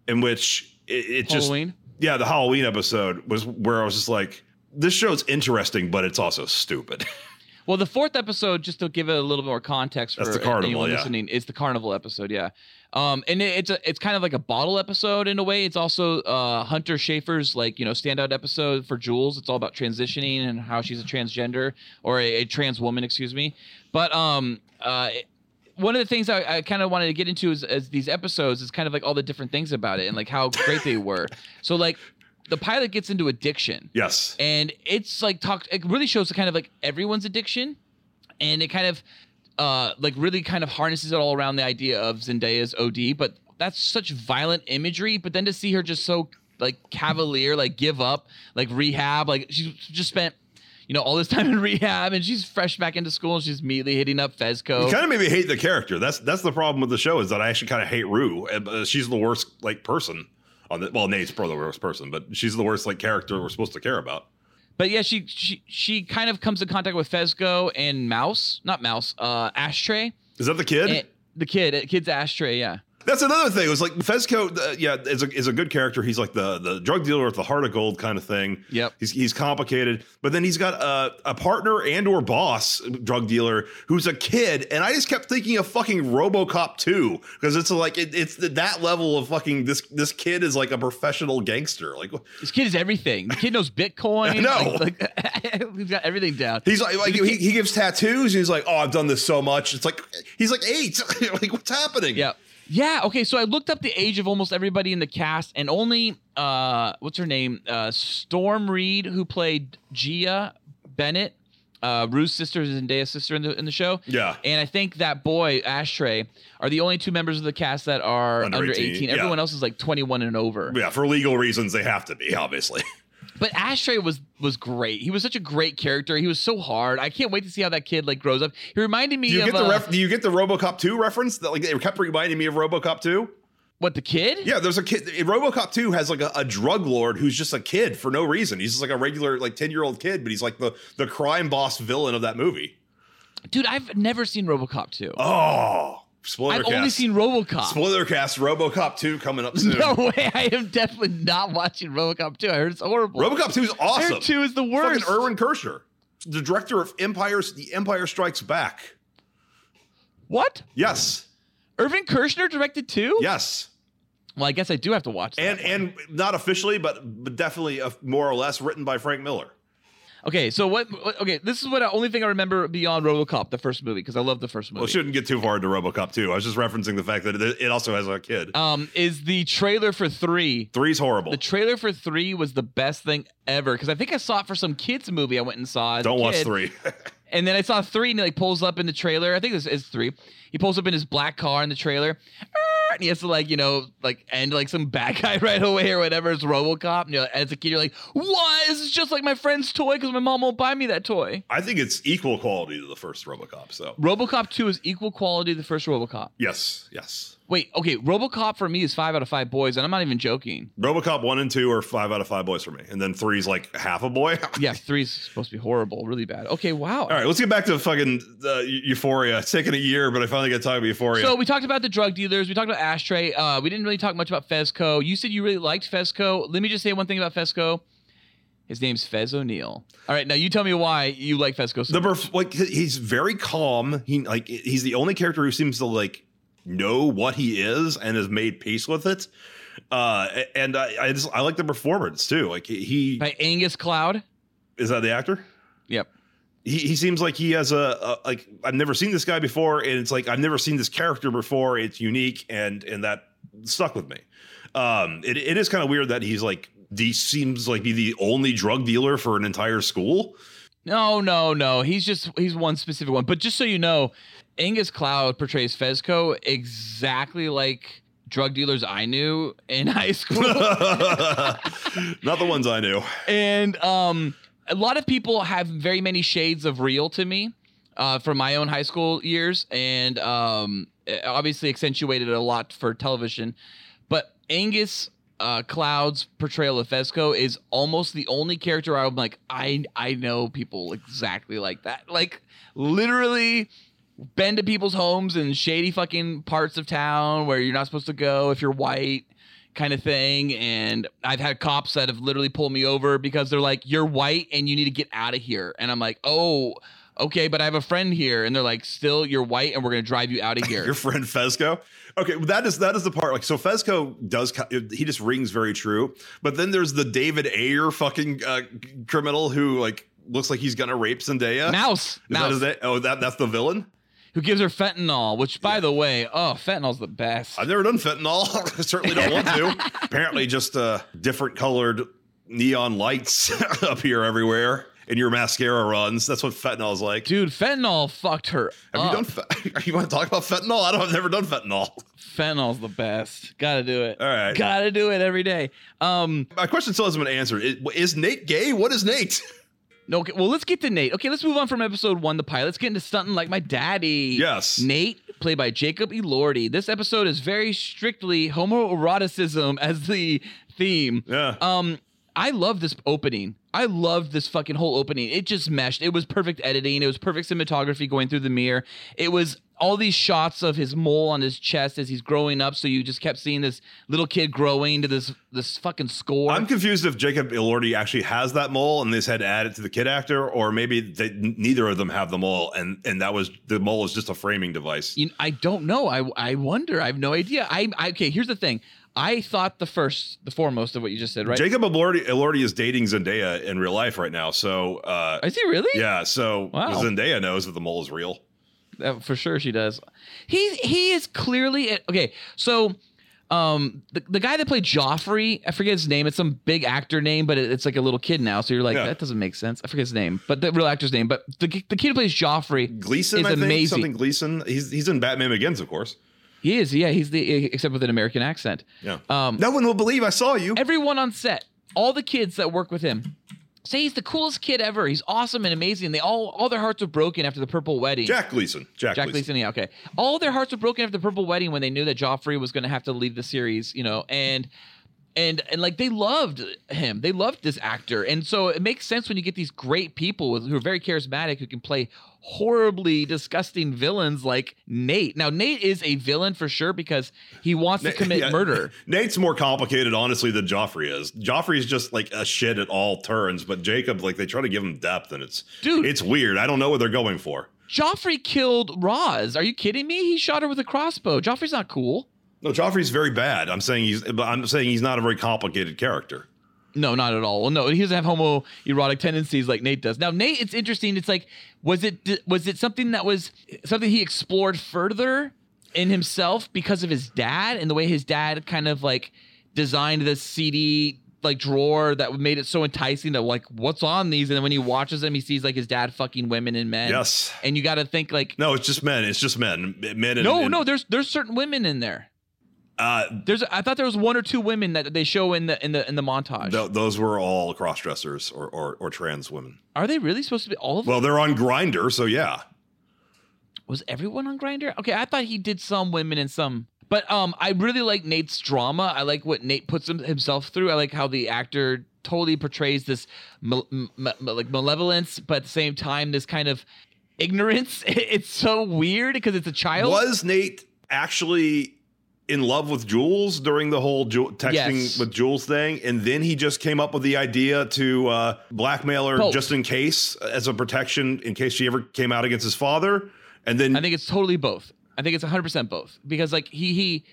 in which it, it just yeah, the Halloween episode was where I was just like, this show's interesting, but it's also stupid. [LAUGHS] Well, the fourth episode, just to give it a little more context for That's the carnival, anyone yeah. listening, is the carnival episode. Yeah, um, and it, it's a it's kind of like a bottle episode in a way. It's also uh, Hunter Schafer's like you know standout episode for Jules. It's all about transitioning and how she's a transgender or a, a trans woman, excuse me. But um, uh, it- one of the things I, I kind of wanted to get into is, is these episodes is kind of like all the different things about it and like how great they were. So like the pilot gets into addiction yes. and it's like talked it really shows the kind of like everyone's addiction and it kind of uh like really kind of harnesses it all around the idea of Zendaya's OD but that's such violent imagery but then to see her just so like cavalier like give up like rehab like she's just spent you know, all this [LAUGHS] time in rehab, and she's fresh back into school, and she's immediately hitting up Fezco. It kind of made me hate the character. That's that's the problem with the show is that I actually kind of hate Rue. Uh, she's the worst like person on the well, Nate's probably the worst person, but she's the worst like character we're supposed to care about. But yeah, she she she kind of comes in contact with Fezco and Mouse, not Mouse, uh, Ashtray, Is that the kid? and the kid, uh, kid's Ashtray, yeah. That's another thing. It was like Fezco, uh, yeah, is a, is a good character. He's like the the drug dealer with the heart of gold kind of thing. Yep. He's he's complicated, but then he's got a, a partner and or boss drug dealer who's a kid, and I just kept thinking of fucking RoboCop 2 because it's like it, it's that level of fucking this this kid is like a professional gangster. Like This kid is everything. The kid knows Bitcoin. [LAUGHS] Know. Like, like, [LAUGHS] he's got everything down. he's like like he, he gives tattoos. And he's like, oh, I've done this so much. It's like he's like eight. [LAUGHS] like what's happening? Yeah. Yeah. Okay. So I looked up the age of almost everybody in the cast, and only uh, what's her name? Uh, Storm Reed, who played Gia Bennett, uh, Rue's sister, Zendaya's sister in the in the show. Yeah. And I think that boy Ashtray are the only two members of the cast that are Under under, 18, 18. yeah. Everyone else is like 21 and over. Yeah, for legal reasons, they have to be obviously. [LAUGHS] But Ashtray was was great. He was such a great character. He was so hard. I can't wait to see how that kid like grows up. He reminded me Do you of get the uh, ref- do you get the RoboCop 2 reference? That like it kept reminding me of RoboCop 2. what the kid? Yeah, there's a kid. RoboCop 2 has like a, a drug lord who's just a kid for no reason. He's just like a regular like 10 year old kid, but he's like the the crime boss villain of that movie. Dude, I've never seen RoboCop 2. Oh, spoiler I've cast. only seen RoboCop. spoiler cast. RoboCop 2 coming up [LAUGHS] soon. No way! I am definitely not watching RoboCop 2. I heard it's horrible. RoboCop 2 is awesome. heard 2 is the worst. Fucking. Irvin Kershner, the director of Empire's The Empire Strikes Back. what? Yes, Irvin Kershner directed 2? yes, Well, I guess I do have to watch that. and and not officially, but but definitely uh, more or less written by Frank Miller. Okay, so what? Okay, this is what the only thing I remember beyond RoboCop, the first movie, because I love the first movie. Well, shouldn't get too far into RoboCop too. I was just referencing the fact that it, also has a kid. um, is the trailer for three. Three's horrible. The trailer for three was the best thing ever because I think I saw it for some kids movie I went and saw. Don't watch kid. three. [LAUGHS] And then I saw three, and he like pulls up in the trailer. I think this is three. He pulls up in his black car in the trailer, and he has to like you know like end like some bad [LAUGHS] guy right away or whatever. It's RoboCop, and you're, as a kid you're like, what? This is just like my friend's toy because my mom won't buy me that toy. I think it's equal quality to the first RoboCop. So RoboCop two is equal quality to the first RoboCop. yes, yes. Wait, okay, RoboCop for me is five out of five boys, and I'm not even joking. RoboCop one and two are five out of five boys for me, and then three's like half a boy. [LAUGHS] Yeah, three's supposed to be horrible, really bad. Okay, wow. All right, let's get back to fucking uh, Euphoria. It's taken a year, but I finally got to talk about Euphoria. So we talked about the drug dealers. We talked about Ashtray. Uh, we didn't really talk much about Fezco. You said you really liked Fezco. Let me just say one thing about Fezco. His name's Fez O'Neill. All right, now you tell me why you like Fezco so the much. perf- like he's very calm. He like he's the only character who seems to like know what he is and has made peace with it. Uh, and I, I just I like the performance too. Like he, By Angus Cloud. is that the actor. Yep. he, he seems like he has a, a like I've never seen this guy before, and it's like I've never seen this character before. It's unique, and and that stuck with me. Um, it, it is kind of weird that he's like he seems like be the only drug dealer for an entire school. No, no, no. He's just he's one specific one. But just so you know, Angus Cloud portrays Fezco exactly like drug dealers I knew in [LAUGHS] high school. [LAUGHS] Not the ones I knew. and um, a lot of people have very many shades of real to me uh, from my own high school years, and um, obviously accentuated a lot for television. But Angus uh, Cloud's portrayal of Fezco is almost the only character I'm like, I I know people exactly like that, like literally. Been to people's homes in shady fucking parts of town where you're not supposed to go if you're white kind of thing. And I've had cops that have literally pulled me over because they're like, "You're white and you need to get out of here." And I'm like, "Oh, okay, but I have a friend here." And they're like, "Still, you're white, and we're gonna drive you out [LAUGHS] of here." Your friend Fezco. Okay, that is that is the part. Like, so Fezco does he just rings very true, but then there's the David Ayer fucking uh, criminal who like looks like he's gonna rape Zendaya. Mouse, Is that mouse, name? Oh, that that's the villain. Who gives her fentanyl? Which, by the way, oh, fentanyl's the best. I've never done fentanyl. [LAUGHS] I certainly don't want to. [LAUGHS] Apparently, just uh, different colored neon lights [LAUGHS] up here everywhere, and your mascara runs. That's what fentanyl is like. Dude, fentanyl fucked her. Have up. you done? Fe- you want to talk about fentanyl? I don't. I've never done fentanyl. Fentanyl's the best. Gotta do it. All right. Gotta do it every day. Um, My question still hasn't been answered. Is, is Nate gay? What is Nate? No, okay, well, let's get to Nate. Okay, let's move on from episode one, the pilot. Let's get into stunting like my daddy. Yes. Nate, played by Jacob Elordi. This episode is very strictly homoeroticism as the theme. Yeah. Um, I love this opening. I loved this fucking whole opening. It just meshed. It was perfect editing. It was perfect cinematography going through the mirror. It was all these shots of his mole on his chest as he's growing up. So you just kept seeing this little kid growing to this this fucking score. I'm confused if Jacob Elordi actually has that mole and they to add it to the kid actor, or maybe they, neither of them have the mole, and and that was the mole is just a framing device. You- I don't know. I I wonder. I have no idea. I, I okay. Here's the thing. I thought the first, the foremost of what you just said, right? Jacob Elordi, Elordi is dating Zendaya in real life right now, so uh, Is he really? yeah, so Wow. Zendaya knows that the mole is real. Uh, for sure she does. He he is clearly okay. So, um, the, the guy that played Joffrey, I forget his name. It's some big actor name, but it- it's like a little kid now. So you're like, Yeah. that doesn't make sense. I forget his name, but the real actor's name. But the the kid who plays Joffrey Gleeson, is I think amazing. something Gleeson. He's he's in Batman Begins, of course. He is. Yeah, he's the except with an American accent. Yeah. Um, no one will believe I saw you. everyone on set, all the kids that work with him, say he's the coolest kid ever. He's awesome and amazing. They all all their hearts were broken after the purple wedding. Jack Gleeson. Jack, Jack Gleeson. Gleeson, yeah, okay. All their hearts were broken after the purple wedding when they knew that Joffrey was going to have to leave the series, you know, and and and like they loved him, they loved this actor, and so it makes sense when you get these great people with, who are very charismatic who can play horribly disgusting villains like Nate. Now Nate is a villain for sure because he wants to commit Yeah, murder. [LAUGHS] Nate's more complicated, honestly, than Joffrey is. Joffrey's just like a shit at all turns, but Jacob, like they try to give him depth, and it's Dude. it's weird. I don't know what they're going for. Joffrey killed Ros. Are you kidding me? He shot her with a crossbow. Joffrey's not cool. No, Joffrey's very bad. I'm saying he's, but I'm saying he's not a very complicated character. No, not at all. Well, no, he doesn't have homoerotic tendencies like Nate does. Now, Nate, it's interesting. It's like, was it was it something that was something he explored further in himself because of his dad and the way his dad kind of like designed this CD like drawer that made it so enticing to like what's on these and then when he watches them he sees like his dad fucking women and men Yes. and you got to think like No, it's just men. It's just men. Men. And, no and- no there's there's certain women in there Uh, there's I thought there was one or two women that they show in the in the in the montage th- those were all cross dressers or, or or trans women. are they really supposed to be all of them Well, they're on Grindr, so yeah. was everyone on Grindr? Okay, I thought he did some women and some. But um, I really like Nate's drama. I like what Nate puts himself through. I like how the actor totally portrays this mal- m- m- like malevolence, but at the same time, this kind of ignorance. [LAUGHS] It's so weird because it's a child. Was Nate actually in love with Jules during the whole Ju- texting Yes. with Jules thing, and then he just came up with the idea to uh, blackmail her Both. just in case, as a protection, in case she ever came out against his father, and then I think it's totally both. I think it's 100% both because like he he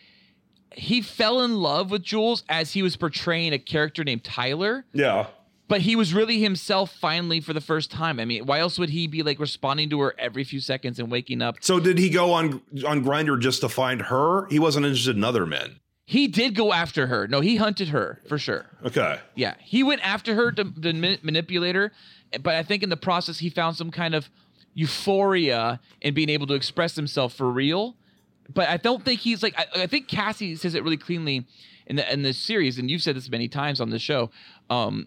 he fell in love with Jules as he was portraying a character named Tyler. yeah, but he was really himself finally for the first time. I mean, why else would he be like responding to her every few seconds and waking up? So did he go on on Grindr just to find her? He wasn't interested in other men. He did go after her. No, he hunted her for sure. Okay. Yeah, he went after her to, to manipulate her, but I think in the process he found some kind of euphoria in being able to express himself for real. But I don't think he's like. I, I think Cassie says it really cleanly in the in this series, and you've said this many times on the show. Um,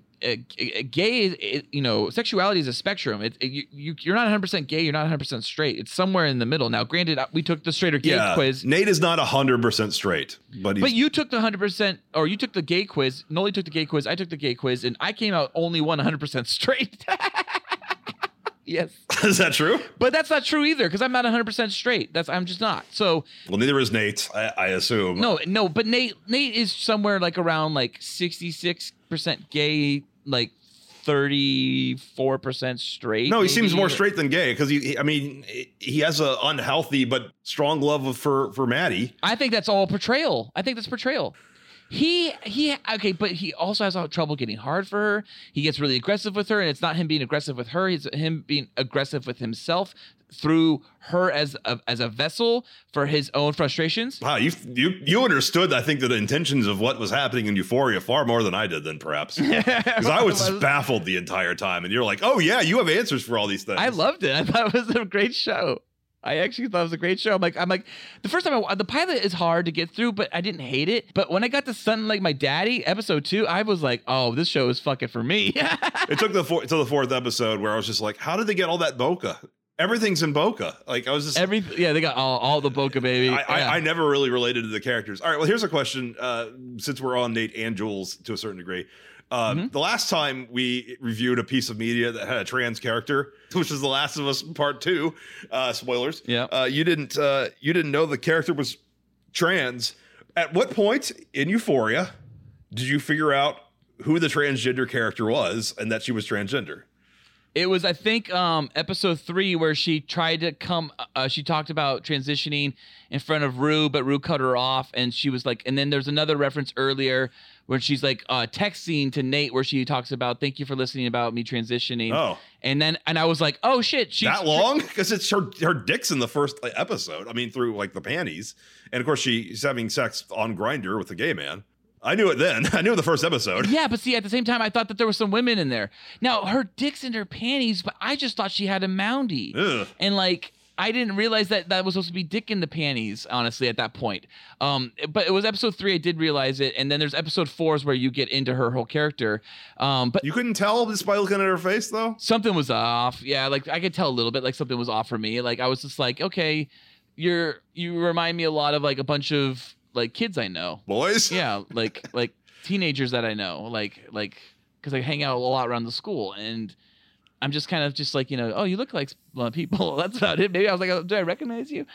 gay is, it, you know, sexuality is a spectrum. It, it- you, you you're not 100 percent gay. You're not 100 percent straight. It's somewhere in the middle. Now, granted, uh, we took the straight or gay Yeah. quiz. Nate is not hundred percent straight, but he's But you took the hundred percent, or you took the gay quiz. Noli took the gay quiz. I took the gay quiz, and I came out only one hundred percent straight. [LAUGHS] yes, [LAUGHS] is that true? but that's not true either because I'm not hundred percent straight. That's I'm just not. So Well, neither is Nate. I, I assume. no, no. But Nate, Nate is somewhere like around like sixty six percent gay, like thirty four percent straight. No, he maybe, seems more or- straight than gay because he, he- I mean, he has a unhealthy but strong love for for Maddie. I think that's all portrayal. I think that's portrayal. He he okay, but he also has trouble getting hard for her. He gets really aggressive with her, and it's not him being aggressive with her. It's him being aggressive with himself through her as a, as a vessel for his own frustrations. Wow, you you you understood. I think the intentions of what was happening in Euphoria far more than I did, then perhaps [LAUGHS] because I was baffled the entire time. And you're like, oh yeah, you have answers for all these things. I loved it. I thought it was a great show. I actually thought it was a great show. I'm like, I'm like, the first time I the pilot is hard to get through, but I didn't hate it. But when I got to Son Like My Daddy, episode two, I was like, oh, this show is fucking for me. [LAUGHS] It took the four, to the fourth episode where I was just like, how did they get all that bokeh? Everything's in bokeh. Like I was just Every yeah, they got all, all the bokeh baby. I, Yeah. I, I never really related to the characters. All right, well, here's a question. Uh, since we're on Nate and Jules to a certain degree, uh, Mm-hmm. the last time we reviewed a piece of media that had a trans character, [LAUGHS] which is The Last of Us Part Two, uh, spoilers. Yeah. uh, you didn't uh, you didn't know the character was trans. At what point in Euphoria did you figure out who the transgender character was and that she was transgender? It was, I think, um, episode three where she tried to come. Uh, she talked about transitioning in front of Rue, but Rue cut her off, and she was like. And then there's another reference earlier where she's like uh, texting to Nate, where she talks about "Thank you for listening about me transitioning." Oh. and then and I was like, "Oh shit, she's that long because it's her her dick's in the first episode i mean through like the panties and of course she's having sex on Grindr with a gay man i knew it then [LAUGHS] i knew the first episode Yeah, but see, at the same time, I thought that there were some women in there. Now, her dick's in her panties, but I just thought she had a mountie. Ugh. And like, I didn't realize that that was supposed to be dick in the panties, honestly, at that point. Um, but it was episode three, I did realize it. And then there's episode four is where you get into her whole character. Um, but you couldn't tell just by looking at her face though something was off. Yeah, like I could tell a little bit like something was off for me. Like I was just like, okay, you're you remind me a lot of like a bunch of like kids I know. Boys? Yeah [LAUGHS] like like teenagers that i know like like because i hang out a lot around the school and i'm just kind of just like you know oh you look like uh, people. [LAUGHS] That's about it. Maybe i was like oh, do i recognize you?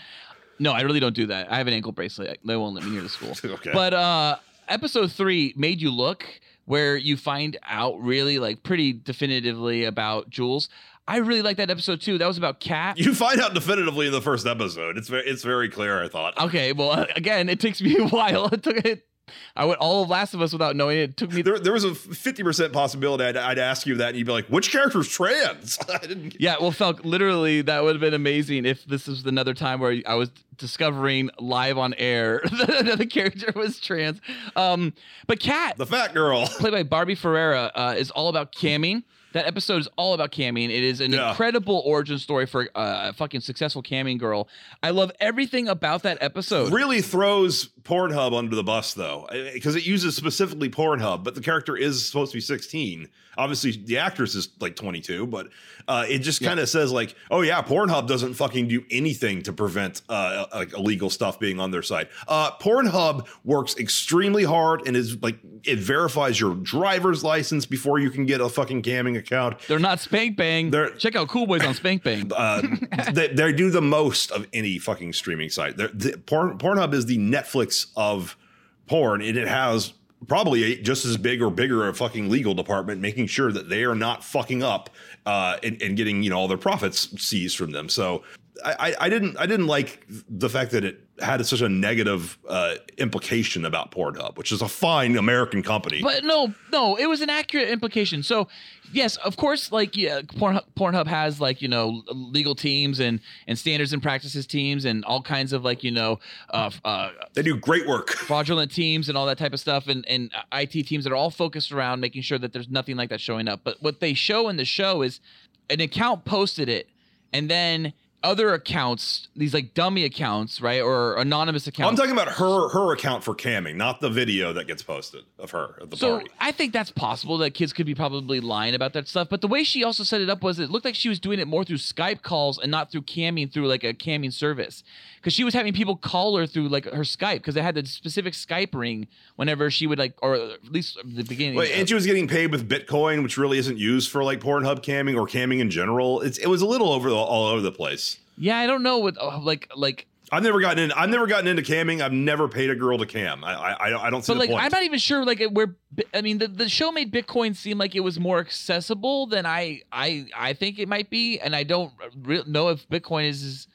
No i really don't do that. I have an ankle bracelet. They won't let me near the school. [LAUGHS] Okay. but uh episode three made you look where you find out really like pretty definitively about jules i really like that episode too. That was about Kat you find out definitively in the first episode. It's very it's very clear i thought. Okay well uh, again it takes me [LAUGHS] a while. It took it I went all of Last of Us without knowing it. It took me there, there was a 50% possibility I'd, I'd ask you that and you'd be like which character's trans? [LAUGHS] I didn't Yeah, well, Felk, literally, that would have been amazing if this was another time where I was discovering live on air [LAUGHS] that the character was trans. Um, but Kat, the fat girl. played by Barbie Ferreira, uh, is all about camming. That episode is all about camming. It is an Yeah. incredible origin story for uh, a fucking successful camming girl. I love everything about that episode. really throws Pornhub under the bus though, because it uses specifically Pornhub, but the character is supposed to be 16. Obviously, the actress is like 22, but uh, it just kind of says like, oh yeah, Pornhub doesn't fucking do anything to prevent uh, like illegal stuff being on their site. Uh, Pornhub works extremely hard and is like it verifies your driver's license before you can get a fucking camming account. They're not Spank Bang. They're- Check out Cool Boys on Spank Bang. [LAUGHS] Uh, they, they do the most of any fucking streaming site. They're, the, porn, Pornhub is the Netflix of porn, and it has probably just as big or bigger a fucking legal department making sure that they are not fucking up uh, and, and getting you know all their profits seized from them. So I, I, didn't I didn't like the fact that it had such a negative uh, implication about Pornhub, which is a fine American company. But no, no, it was an accurate implication. So, yes, of course, like yeah, Pornhub, Pornhub has like you know legal teams and and standards and practices teams and all kinds of like you know uh, uh, they do great work. [LAUGHS] fraudulent teams and all that type of stuff and and IT teams that are all focused around making sure that there's nothing like that showing up. But what they show in the show is an account posted it, and then other accounts, these like dummy accounts, right, or anonymous oh, accounts. I'm talking about her her account for camming, not the video that gets posted of her at the So party. I think that's possible that kids could be probably lying about that stuff. But the way she also set it up was it looked like she was doing it more through Skype calls and not through camming through like a camming service. Because she was having people call her through like her Skype because they had the specific Skype ring whenever she would like, or at least the beginning. Wait, and she was getting paid with Bitcoin, which really isn't used for like Pornhub camming or camming in general. It's it was a little over the, all over the place. Yeah, I don't know what uh, like like. I've never gotten in. I've never gotten into camming. I've never paid a girl to cam. I I, I don't see But the like, point. I'm not even sure. Like, where I mean, the, the show made Bitcoin seem like it was more accessible than I I I think it might be, and I don't re- know if Bitcoin is is,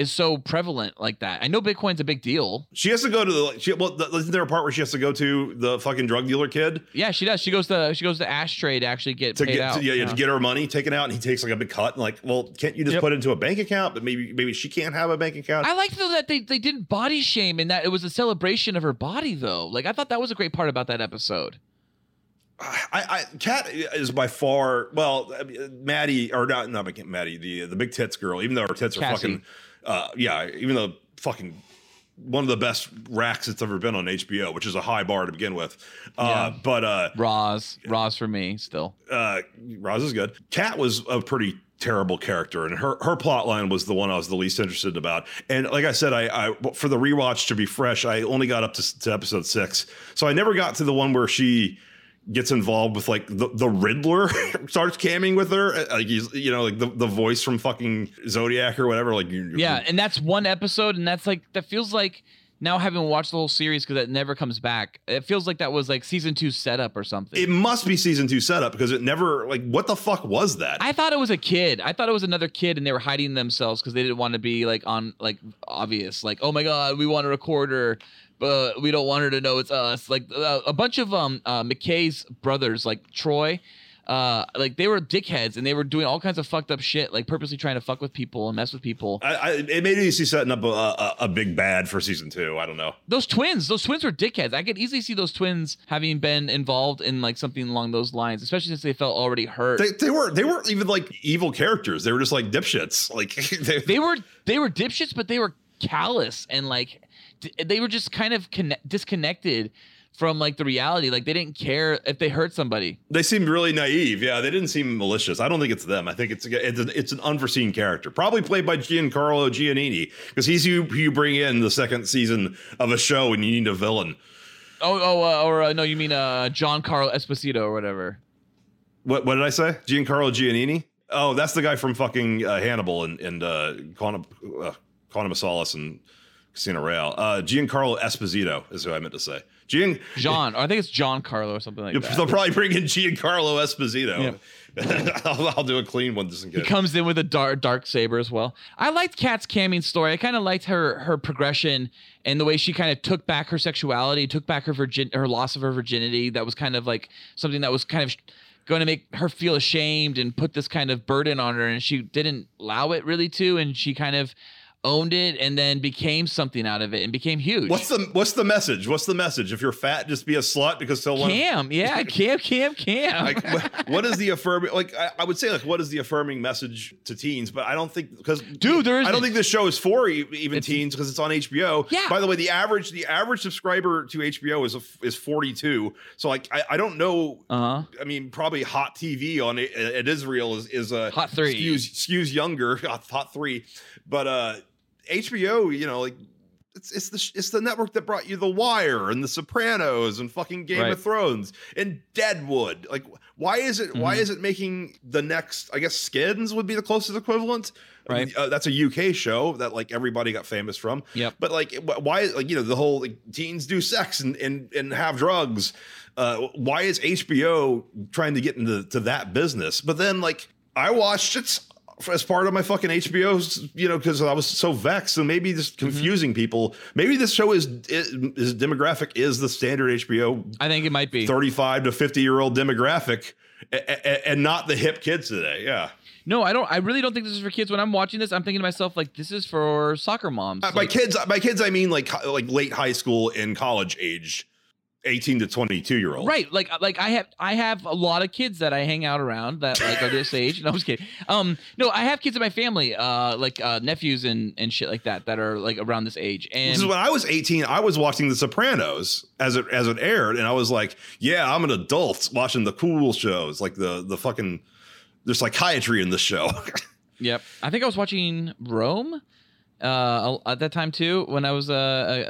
is so prevalent like that. I know Bitcoin's a big deal. she has to go to the. She, well, th- isn't there a part where she has to go to the fucking drug dealer kid Yeah, she does. She goes to she goes to Ashtray to actually get to paid get out. to, yeah, to get her money taken out, and he takes like a big cut. And like, well, can't you just Yep. put it into a bank account? But maybe maybe she can't have a bank account. I liked though that they, they didn't body shame and that it was a celebration of her body though. Like I thought that was a great part about that episode. I, I Kat is by far well, Maddie or not not Maddie the the big tits girl. Even though her tits are Cassie. fucking uh, yeah, even though fucking one of the best racks that's ever been on HBO, which is a high bar to begin with. Uh, Yeah. But uh, Ros, Ros for me still. uh, Ros is good. Kat was a pretty terrible character, and her her plot line was the one I was the least interested about. And like I said, I, I for the rewatch to be fresh, I only got up to, to episode six, so I never got to the one where she gets involved with like the, the Riddler [LAUGHS] starts camming with her, uh, like he's you know like the, the voice from fucking Zodiac or whatever. Like you, Yeah, and that's one episode, and that's like that feels like now having watched the whole series because it never comes back. It feels like that was like season two setup or something. It must be season two setup because it never like what the fuck was that? I thought it was a kid. I thought it was another kid, and they were hiding themselves because they didn't want to be like on like obvious. Like, oh my god, we want to record her, but we don't want her to know it's us. Like uh, a bunch of um uh, McKay's brothers, like Troy, uh, like they were dickheads, and they were doing all kinds of fucked up shit, like purposely trying to fuck with people and mess with people. I, I, it made me see setting up a, a, a big bad for season two. I don't know. those twins, those twins were dickheads. I could easily see those twins having been involved in like something along those lines, especially since they felt already hurt. They, they were they weren't even like evil characters. They were just like dipshits. Like [LAUGHS] they, they were they were dipshits, but they were callous and like they were just kind of conne- disconnected from like the reality. Like they didn't care if they hurt somebody. they seemed really naive. Yeah, they didn't seem malicious. I don't think it's them. I think it's it's, an- it's an unforeseen character, probably played by Giancarlo Giannini, because he's who, who you bring in the second season of a show and you need a villain. Oh, oh, uh, or uh, no, you mean uh, John Carl Esposito or whatever. What what did I say? Giancarlo Giannini? Oh, that's the guy from fucking uh, Hannibal and and uh, Quantum uh, Quantum of Solace and Casino Royale. Uh, Giancarlo Esposito is who I meant to say. Gian. John, I think it's John Carlo or something like that. They'll probably bring in Giancarlo Esposito. [LAUGHS] I'll, I'll do a clean one just in He comes in with a dark dark saber as well. I liked Kat's camming story. I kind of liked her her progression and the way she kind of took back her sexuality, took back her virgin her loss of her virginity. That was kind of like something that was kind of going to make her feel ashamed and put this kind of burden on her and she didn't allow it really to and she kind of owned it and then became something out of it and became huge. What's the what's the message? What's the message? If you're fat, just be a slut because so Cam, yeah, [LAUGHS] Cam, Cam, Cam. like what, what is the affirming like I, I would say like what is the affirming message to teens but i don't think because Dude, there i don't think this show is for e- even It's- teens because it's on hbo Yeah. by the way the average the average subscriber to hbo is a, is 42 so like i, I don't know uh-huh. i mean probably hot tv on it at israel is is a Hot three. skews, skews younger [LAUGHS] hot, hot three but uh hbo you know like it's, it's the it's the network that brought you The Wire and The Sopranos and fucking Game Right. of Thrones and Deadwood. Like, why is it why Mhm. is it making the next? I guess Skins would be the closest equivalent. Right. Uh, that's a UK show that like everybody got famous from. Yeah, But like, why? Like, you know, the whole like, teens do sex and and and have drugs. Uh, why is HBO trying to get into to that business? But then like, I watched it as part of my fucking HBO's, you know, because I was so vexed. and maybe just Mm-hmm. confusing people. Maybe this show is, is is demographic is the standard HBO I think it might be. 35 to 50 year old demographic a- a- and not the hip kids today. Yeah. No, I don't. I really don't think this is for kids. When I'm watching this, I'm thinking to myself like, this is for soccer moms. Uh, by kids, by kids, I mean like like late high school and college age, 18 to 22 year old. right? Like, like I have, I have a lot of kids that I hang out around that like are this age. No, I'm just kidding. Um, no, I have kids in my family, uh, like uh, nephews and and shit like that that are like around this age. And This is when I was 18. I was watching The Sopranos as it as it aired, and I was like, "Yeah, I'm an adult watching the cool shows, like the the fucking there's psychiatry in this show." [LAUGHS] Yep. I think I was watching Rome uh, at that time too when I was uh,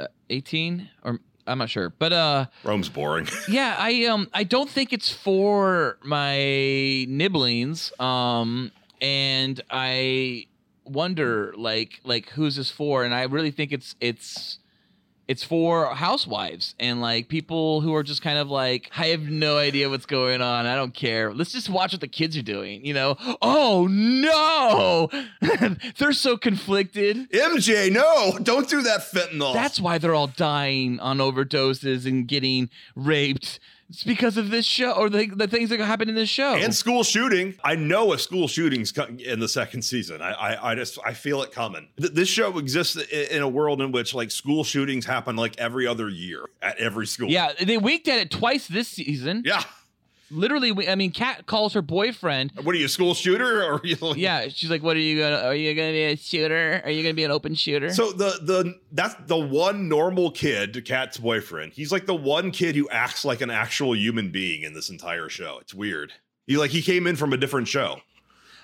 uh 18 or I'm not sure. But uh Rome's boring. [LAUGHS] yeah, I um I don't think it's for my nibblings. Um and I wonder like like who's this for and I really think it's it's it's for housewives and like people who are just kind of like I have no idea what's going on. I don't care. Let's just watch what the kids are doing, you know? Oh no. [LAUGHS] They're so conflicted. MJ, no, don't do that fentanyl. That's why they're all dying on overdoses and getting raped. It's because of this show or the, the things that happen in this show. and school shooting. I know a school shooting's in the second season. I, I, I just, I feel it coming. Th- This show exists in a world in which like school shootings happen like every other year at every school. yeah, they winked at it twice this season. yeah. Literally, we- I mean, Kat calls her boyfriend. What are you, a school shooter? Or are you like, Yeah, she's like, "What are you gonna? Are you gonna be a shooter? Are you gonna be an open shooter?" So the the that's the one normal kid, Kat's boyfriend. He's like the one kid who acts like an actual human being in this entire show. It's weird. He like he came in from a different show.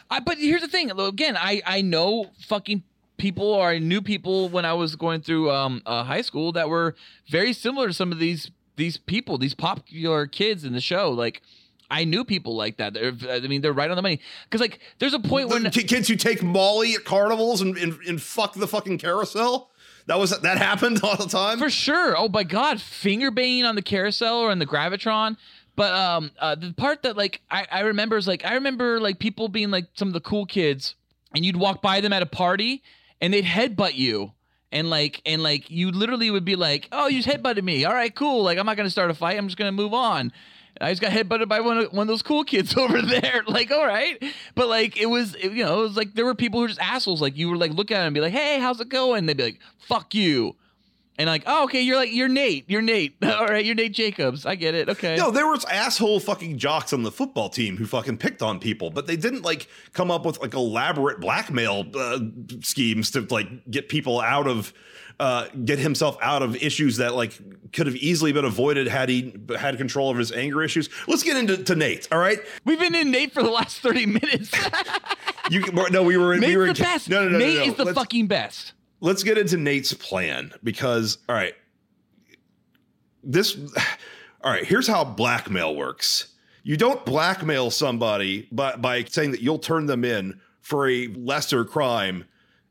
I, but here's the thing. Again, I I know fucking people or I knew people when I was going through um uh, high school that were very similar to some of these these people, these popular kids in the show. Like I knew people like that. They're, I mean, they're right on the money. Because like, there's a point when kids who take Molly at carnivals and, and and fuck the fucking carousel. That was that happened [LAUGHS] all the time. For sure. Oh my god, finger banging on the carousel or in the gravitron. But um, uh, the part that like I, I remember is like I remember like people being like some of the cool kids, and you'd walk by them at a party, and they'd headbutt you, and like and like you literally would be like, oh, you just headbutted me. All right, cool. Like I'm not gonna start a fight. I'm just gonna move on. I just got headbutted by one of, one of those cool kids [LAUGHS] over there. [LAUGHS] Like, all right, but like it was, it- you know, it was like there were people who were just assholes. Like you were like look at them and be like, hey, how's it going? They'd be like, fuck you. And like, oh, okay, you're like, you're Nate. You're Nate. [LAUGHS] All right, you're Nate Jacobs. I get it. Okay. No, there was asshole fucking jocks on the football team who fucking picked on people, but they didn't like come up with like elaborate blackmail uh, schemes to like get people out of uh, get himself out of issues that like could have easily been avoided had he had control of his anger issues. Let's get into to Nate. All right, We've been in Nate for the last 30 minutes. [LAUGHS] you no, we were in. Nate's we were the in, best. No, no, no, Nate no, no. is the Let's- fucking best. Let's get into Nate's plan because all right, this all right, here's how blackmail works. You don't blackmail somebody by, by saying that you'll turn them in for a lesser crime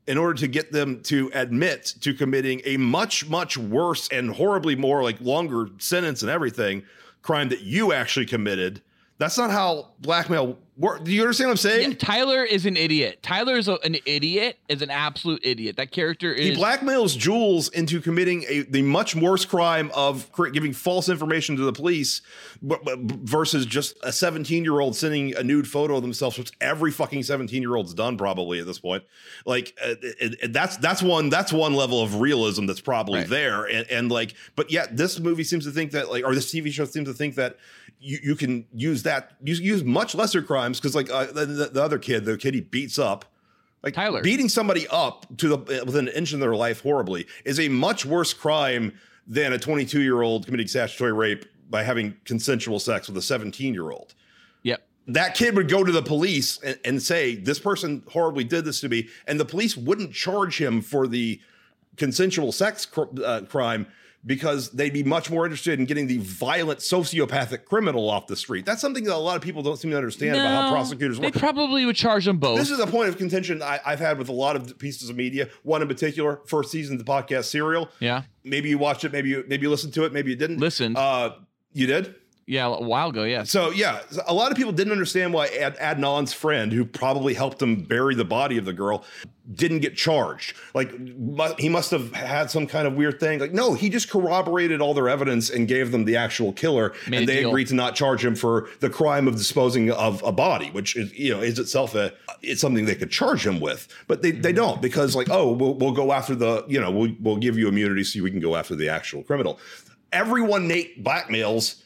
in order to get them to admit to committing a much, much worse and horribly more like longer sentence and everything crime that you actually committed. That's not how blackmail. Do you understand what I'm saying? Yeah, Tyler is an idiot. Tyler is a, an idiot, is an absolute idiot. That character is. He blackmails Jules into committing a the much worse crime of giving false information to the police, but, but versus just a 17 year old sending a nude photo of themselves, which every fucking 17 year old's done probably at this point. Like uh, it- it- that's that's one that's one level of realism that's probably Right. there, and, and like, but yet this movie seems to think that like, or this TV show seems to think that. You, you can use that use use much lesser crimes because like uh, the, the, the other kid the kid he beats up like Tyler. beating somebody up to the within an inch of their life horribly is a much worse crime than a 22 year old committing statutory rape by having consensual sex with a 17 year old. Yep. That kid would go to the police and, and say, This person horribly did this to me. And the police wouldn't charge him for the consensual sex cr- uh, crime because they'd be much more interested in getting the violent sociopathic criminal off the street. That's something that a lot of people don't seem to understand about how No, prosecutors They work. probably would charge them both. This is a point of contention I, I've had with a lot of pieces of media. One in particular, first season of the podcast Serial. yeah. Maybe you watched it, maybe you maybe you listened to it, maybe you didn't. Listen. Uh, you did. Yeah, a while ago, Yeah. So yeah, a lot of people didn't understand why Ad- Adnan's friend, who probably helped him bury the body of the girl, didn't get charged. Like he must have had some kind of weird thing. Like no, he just corroborated all their evidence and gave them the actual killer, Made and they deal. agreed to not charge him for the crime of disposing of a body, which is you know is itself a it's something they could charge him with, but they, they mm-hmm. don't because like oh we'll, we'll go after the you know we'll, we'll give you immunity so we can go after the actual criminal. Everyone Nate blackmails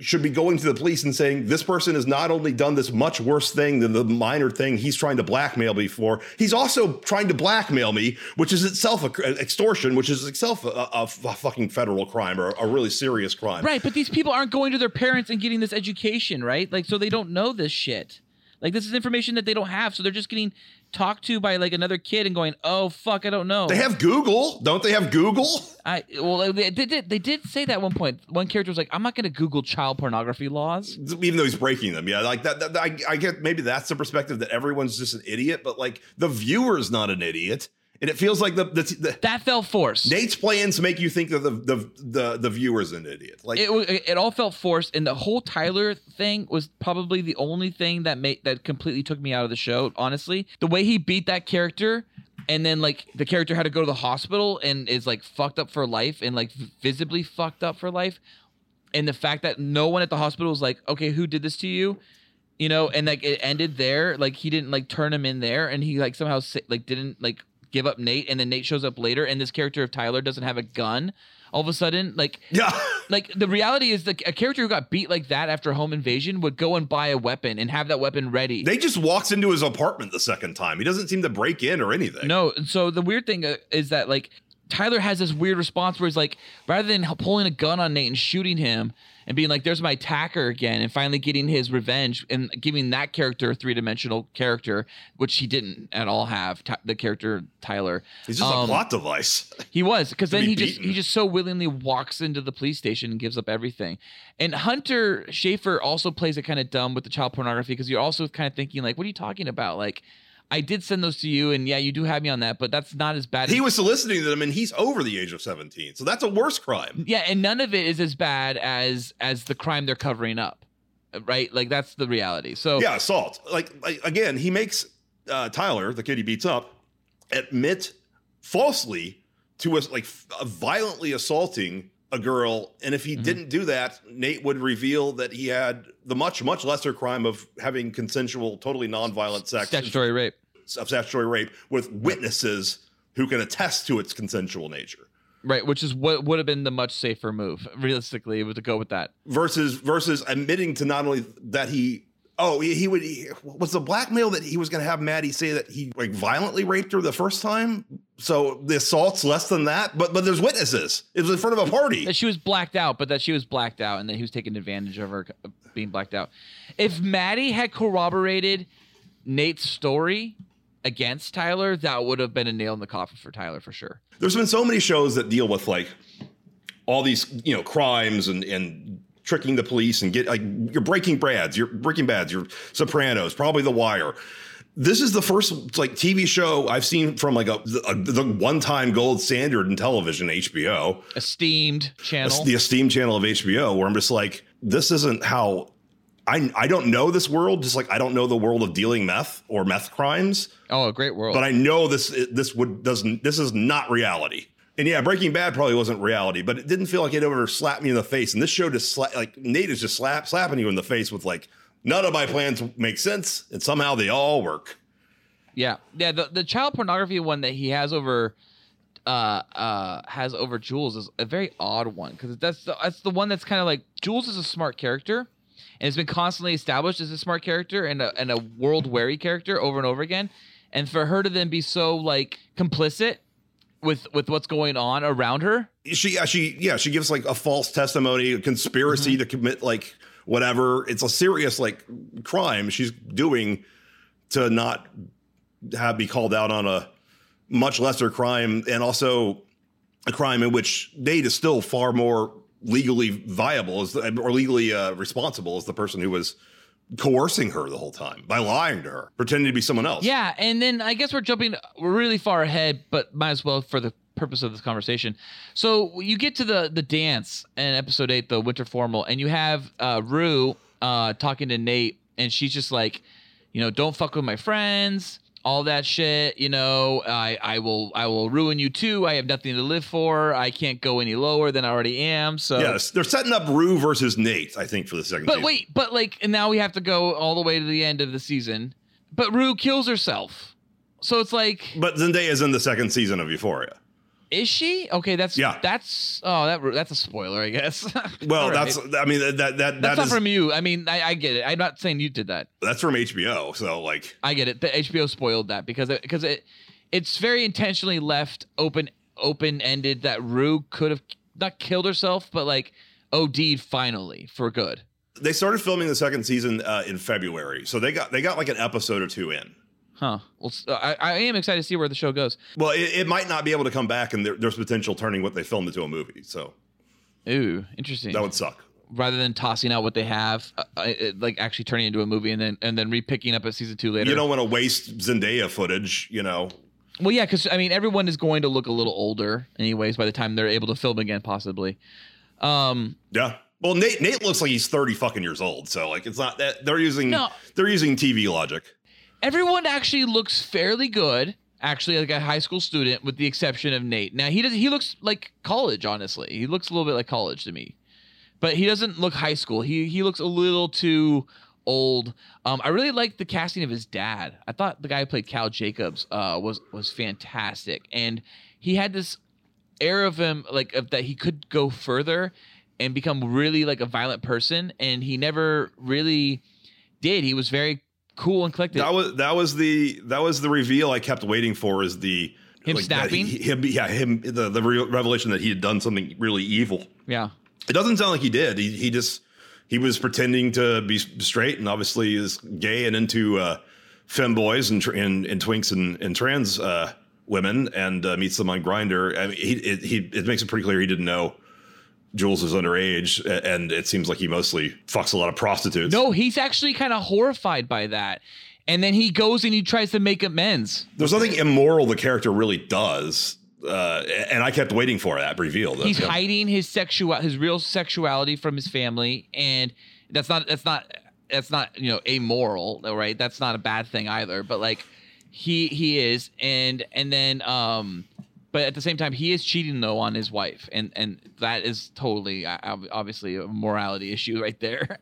should be going to the police and saying this person has not only done this much worse thing than the minor thing he's trying to blackmail me for, he's also trying to blackmail me, which is itself a, extortion, which is itself a, a, a fucking federal crime or a really serious crime. Right, but these people aren't going to their parents and getting this education, right? Like, so they don't know this shit. Like, this is information that they don't have, so they're just getting talked to by like another kid and going, "Oh fuck, I don't know." They have Google, don't they have Google? I well, they did. They, they did say that at one point. One character was like, "I'm not going to Google child pornography laws." Even though he's breaking them, yeah, like that. that I, I get maybe that's the perspective that everyone's just an idiot, but like the viewer's not an idiot, and it feels like the the, the That felt forced. Nate's plans make you think that the the the, the viewer's an idiot. Like it, it all felt forced, and the whole Tyler thing was probably the only thing that made that completely took me out of the show. Honestly, the way he beat that character, and then like the character had to go to the hospital and is like fucked up for life, and like visibly fucked up for life, and the fact that no one at the hospital was like, okay, who did this to you? You know, and like it ended there. Like he didn't like turn him in there, and he like somehow like didn't like give up Nate, and then Nate shows up later, and this character of Tyler doesn't have a gun. All of a sudden, like yeah, [LAUGHS] like the reality is that a character who got beat like that after home invasion would go and buy a weapon and have that weapon ready. They just walks into his apartment the second time. He doesn't seem to break in or anything. No, so the weird thing uh, is that like Tyler has this weird response where he's like, rather than pulling a gun on Nate and shooting him and being like, "There's my attacker again," and finally getting his revenge and giving that character a three dimensional character, which he didn't at all have. The character Tyler, He's just Um, a plot device. [LAUGHS] he was because then be he just he just so willingly walks into the police station and gives up everything. And Hunter Schafer also plays it kind of dumb with the child pornography because you're also kind of thinking like, "What are you talking about?" Like. I did send those to you, and yeah, you do have me on that, but that's not as bad. He as, was soliciting them, and he's over the age of 17. So that's a worse crime. yeah, and none of it is as bad as as the crime they're covering up, right? Like that's the reality. So Yeah, assault. Like, like again, he makes uh, Tyler, the kid he beats up, admit falsely to us like violently assaulting a girl. And if he mm-hmm. didn't do that, Nate would reveal that he had the much much lesser crime of having consensual, totally nonviolent sex statutory rape. of statutory rape with witnesses who can attest to its consensual nature. Right, which is what would have been the much safer move, realistically, was to go with that. versus versus admitting to not only that he oh he, he would he, was the blackmail that he was going to have Maddie say that he like violently raped her the first time. So the assault's less than that, but but there's witnesses. It was in front of a party. that she was blacked out, but that she was blacked out, and that he was taking advantage of her being blacked out. If Maddie had corroborated Nate's story against Tyler, that would have been a nail in the coffin for Tyler for sure. There's been so many shows that deal with like all these you know crimes and and tricking the police and get like you're Breaking Bad's, your Breaking bads, you're Sopranos, probably The Wire. This is the first like TV show I've seen from like a, a the one time gold standard in television, HBO. Esteemed channel. the esteemed channel of HBO, where I'm just like, this isn't how I I don't know this world, just like I don't know the world of dealing meth or meth crimes, oh, a great world. but I know this this would doesn't this is not reality. And yeah, Breaking Bad probably wasn't reality, but it didn't feel like it ever slapped me in the face. And this show just sla- like Nate is just slap slapping you in the face with like none of my plans make sense, and somehow they all work. Yeah, yeah. The the child pornography one that he has over, uh, uh, has over Jules is a very odd one because that's the, that's the one that's kind of like Jules is a smart character, and it's been constantly established as a smart character and a and a world weary character over and over again, and for her to then be so like complicit with with what's going on around her. she yeah, she yeah she gives like a false testimony a conspiracy to commit like whatever it's a serious like crime she's doing to not have be called out on a much lesser crime and also a crime in which Nate is still far more legally viable as the, or legally uh, responsible as the person who was coercing her the whole time by lying to her pretending to be someone else Yeah, and then I guess we're jumping really far ahead, but might as well for the purpose of this conversation. So you get to the the dance in episode eight, the winter formal, and you have uh, Rue uh, talking to Nate, and she's just like, you know, don't fuck with my friends, all that shit. You know, I I will I will ruin you too. I have nothing to live for. I can't go any lower than I already am. So yes they're setting up Rue versus Nate I think for the second But season. wait, but like, and now we have to go all the way to the end of the season. But Rue kills herself. So it's like, But Zendaya is in the second season of Euphoria. Is she? Okay, that's Yeah. That's oh, that that's a spoiler, I guess. [LAUGHS] Well, right. that's I mean that that that, that's that not from you. I mean, I, I get it. I'm not saying you did that. that's from HBO. So like I get it. The HBO spoiled that because it, because it it's very intentionally left open open ended that Rue could have not killed herself, but like OD'd finally for good. they started filming the second season uh, in February, so they got they got like an episode or two in. Huh. Well, I, I am excited to see where the show goes. Well, it, it might not be able to come back, and there, there's potential turning what they filmed into a movie. So Ooh, interesting. that would suck. rather than tossing out what they have, uh, uh, it- like actually turning into a movie and then and then repicking up at season two later. You don't want to waste Zendaya footage, you know. well, yeah, because I mean, everyone is going to look a little older, anyways, by the time they're able to film again, possibly. Um, Yeah. Well, Nate Nate looks like he's thirty fucking years old. So like it's not that they're using No. they're using TV logic. Everyone actually looks fairly good. Actually, like a high school student, with the exception of Nate. Now he does. He looks like college. Honestly, he looks a little bit like college to me, but he doesn't look high school. He he looks a little too old. Um, I really liked the casting of his dad. I thought the guy who played Cal Jacobs uh, was was fantastic, and he had this air of him like of that he could go further and become really like a violent person, and he never really did. He was very cool and collected. That was that was the that was the reveal I kept waiting for. Is the Him that snapping? he- him, yeah, him. The the re- revelation that he had done something really evil. yeah. It doesn't sound like he did. He he just he was pretending to be straight, and obviously is gay and into uh, femboys and, and and twinks and, and trans uh, women, and uh, meets them on Grindr. I mean, he it, he it makes it pretty clear he didn't know Jules is underage, and it seems like he mostly fucks a lot of prostitutes. No, he's actually kind of horrified by that. And then he goes and he tries to make amends. there's nothing immoral the character really does. Uh, and I kept waiting for that reveal. He's Yeah. hiding his sexual his real sexuality from his family and that's not that's not that's not, you know, amoral, right? That's not a bad thing either, but like he he is and and then um but at the same time he is cheating though on his wife and and that is totally uh, obviously a morality issue [LAUGHS] right there.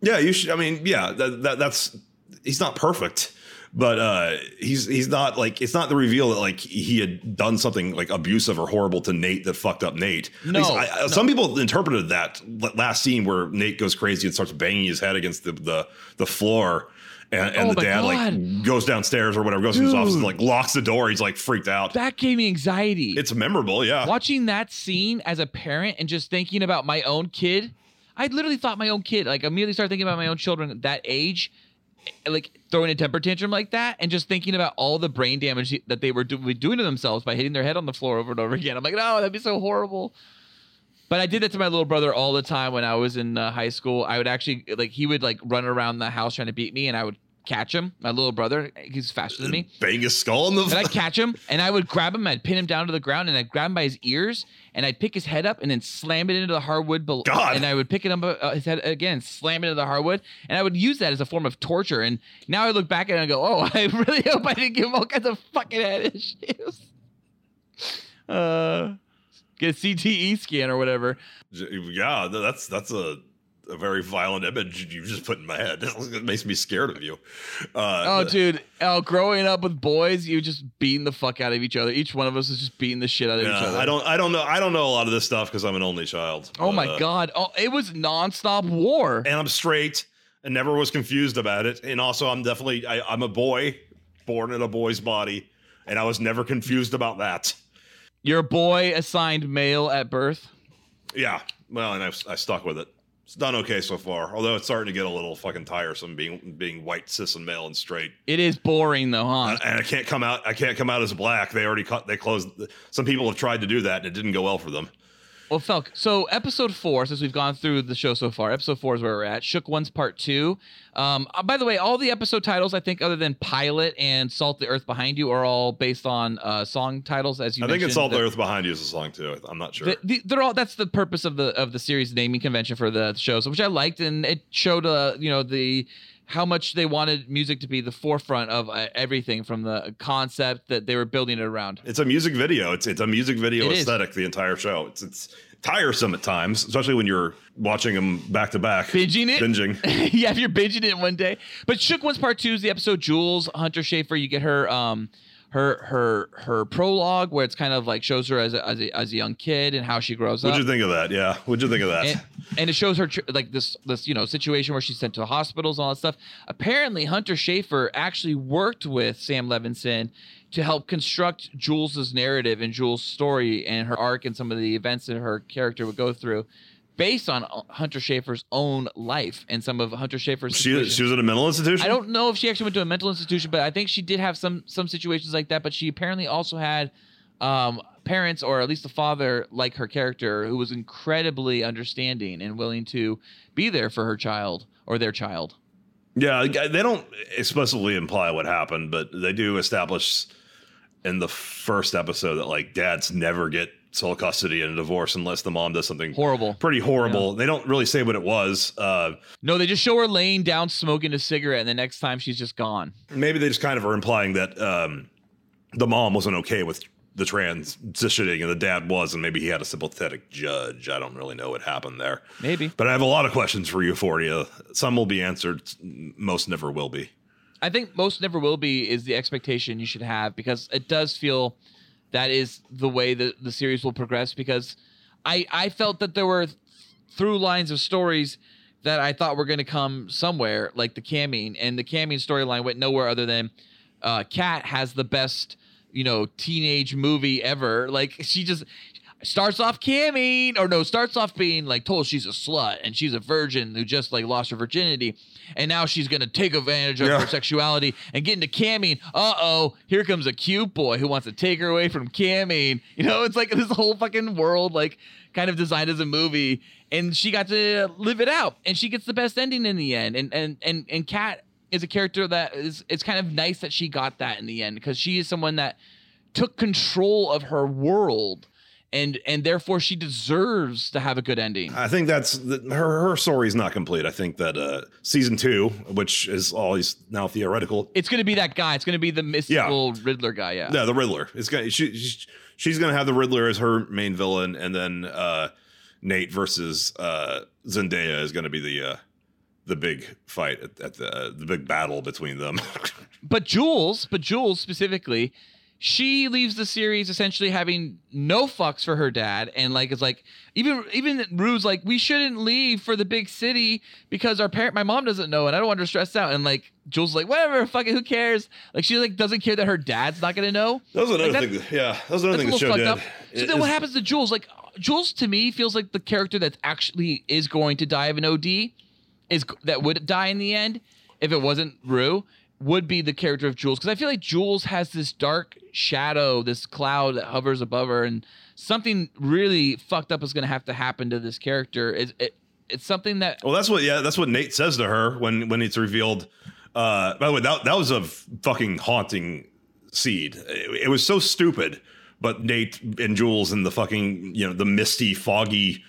Yeah, you should. I mean, yeah, that, that that's he's not perfect, but uh, he's he's not like it's not the reveal that like he had done something like abusive or horrible to Nate that fucked up Nate. No, I- Some people interpreted that last scene where Nate goes crazy and starts banging his head against the the, the floor. And, and Oh the dad God. like goes downstairs or whatever, goes to his office and like locks the door. He's like freaked out. that gave me anxiety. it's memorable, yeah. watching that scene as a parent and just thinking about my own kid i literally thought my own kid like immediately started thinking about my own children at that age eh, like throwing a temper tantrum like that and just thinking about all the brain damage that they were do- doing to themselves by hitting their head on the floor over and over again i'm like no that'd be so horrible but I did that to my little brother all the time when I was in uh, high school. I would actually like he would like run around the house trying to beat me, and I would catch him. My little brother, he's faster than me. [LAUGHS] Bang his skull in the. And I'd [LAUGHS] catch him and I would grab him, I'd pin him down to the ground and I'd grab him by his ears and I'd pick his head up and then slam it into the hardwood below. God. And I would pick it up uh, his head again, slam it into the hardwood. And I would use that as a form of torture. And now I look back at it and I go, oh, [LAUGHS] I really hope I didn't give him all kinds of fucking head issues. Uh, get a CTE scan or whatever. yeah, that's that's a, a very violent image you just put in my head. [LAUGHS] It makes me scared of you. Uh, Oh, dude. Oh, growing up with boys, you just beating the fuck out of each other. Each one of us is just beating the shit out of each other. I don't. I don't know. I don't know a lot of this stuff because I'm an only child. Oh my Uh, god! Oh, it was nonstop war. And I'm straight and never was confused about it. And also, I'm definitely. I, I'm a boy, born in a boy's body, and I was never confused about that. Your boy assigned male at birth. Yeah. Well, and I, I stuck with it. It's done okay so far. Although it's starting to get a little fucking tiresome being being white, cis, and male and straight. It is boring though, huh? And- and I can't come out. I can't come out as black. They already cut. They closed. Some people have tried to do that, and it didn't go well for them. Well, Felk. So episode four, since we've gone through the show so far, episode four is where we're at. Shook One's part two. Um, uh, by the way, all the episode titles, I think, other than Pilot and Salt the Earth Behind You, are all based on uh, song titles. As you I think it's Salt the The- Earth Behind You is a song too. I'm not sure. The, the, they're all. That's the purpose of the of the series naming convention for the shows, which I liked, and it showed uh you know the how much they wanted music to be the forefront of uh, everything from the concept that they were building it around. It's a music video. It's it's a music video It is. aesthetic. The entire show. It's it's tiresome at times, especially when you're watching them back to back. Binging it? Binging. [LAUGHS] yeah, if you're binging it one day. But Shook One's part two is the episode Jules Hunter Schafer. You get her um her her her prologue where it's kind of like shows her as a, as a, as a young kid and how she grows up. What'd you think of that? Yeah. What'd you think of that? and, and it shows her tr- like this this you know situation where she's sent to hospitals and all that stuff. Apparently, Hunter Schafer actually worked with Sam Levinson to help construct Jules's narrative and Jules' story and her arc and some of the events that her character would go through, based on Hunter Schafer's own life and some of Hunter Schafer's. she she was in a mental institution. I don't know if she actually went to a mental institution, but I think she did have some some situations like that. But she apparently also had um, parents, or at least the father, like her character, who was incredibly understanding and willing to be there for her child or their child. Yeah, they don't explicitly imply what happened, but they do establish in the first episode that like dads never get sole custody in a divorce unless the mom does something Horrible. pretty horrible. They don't really say what it was. Uh, No, they just show her laying down smoking a cigarette, and the next time she's just gone. maybe they just kind of are implying that um, the mom wasn't okay with the transitioning and the dad was, and maybe he had a sympathetic judge. I don't really know what happened there. Maybe. But I have a lot of questions for Euphoria. Some will be answered, most never will be. I think most never will be is the expectation you should have because it does feel that is the way that the series will progress because I I felt that there were through lines of stories that I thought were going to come somewhere, like the Camming, and the Camming storyline went nowhere other than uh, Kat has the best, you know, teenage movie ever. Like she just starts off camming, or no, starts off being like told she's a slut and she's a virgin who just like lost her virginity, and now she's gonna take advantage of Yeah. her sexuality and get into camming. Uh oh, here comes a cute boy who wants to take her away from camming. [LAUGHS] You know, it's like this whole fucking world like kind of designed as a movie, and she got to live it out, and she gets the best ending in the end, and and and and Kat is a character that is it's kind of nice that she got that in the end because she is someone that took control of her world and and therefore she deserves to have a good ending I think that's the, her. Her story is not complete. I think that uh, season two, which is always now theoretical, it's going to be that guy it's going to be the mystical riddler guy yeah Yeah, the Riddler. It's gonna she, she's she's gonna have the Riddler as her main villain, and then uh, Nate versus uh, Zendaya is gonna be the uh, the big fight at, at the uh, the big battle between them. [LAUGHS] but jules but jules specifically she leaves the series essentially having no fucks for her dad and like it's like even even rue's like we shouldn't leave for the big city because our parent my mom doesn't know and i don't want her stressed out and like jules like whatever fuck it who cares like she like doesn't care that her dad's not gonna know that was another Like, thing. That, yeah, that was another thing the That's a show little did. fucked up. So It then what happens to Jules? Like Jules to me feels like the character that actually is going to die of an OD is that would die in the end if it wasn't Rue would be the character of Jules because I feel like Jules has this dark shadow, this cloud that hovers above her, and something really fucked up is going to have to happen to this character. Is it? It's something that Well, that's what yeah, that's what Nate says to her when when it's revealed. Uh, by the way, that that was a fucking haunting seed. It, it was so stupid, but Nate and Jules and the fucking you know the misty, foggy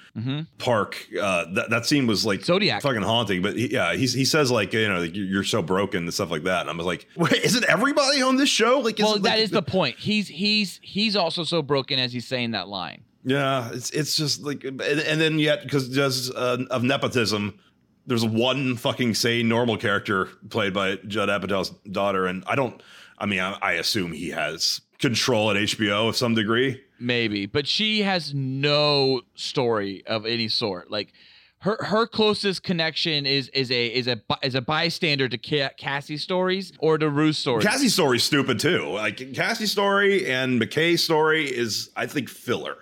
park. Uh, that that scene was like Mm-hmm. Zodiac. fucking haunting. But he, yeah, he's, he says like you know like, you're so broken and stuff like that. And I was like, wait, isn't everybody on this show like? well, that like, is the point. He's he's he's also so broken as he's saying that line. Yeah, it's it's just like, and, and then yet because just uh, of nepotism, there's one fucking sane normal character played by Judd Apatow's daughter, and I don't. I mean, I, I assume he has control at HBO of some degree. Maybe but she has no story of any sort like her her closest connection is is a is a is a bystander to Ca- Cassie's stories or to Rue's stories. Cassie's story's stupid too. Like Cassie's story and McKay's story is, I think, filler.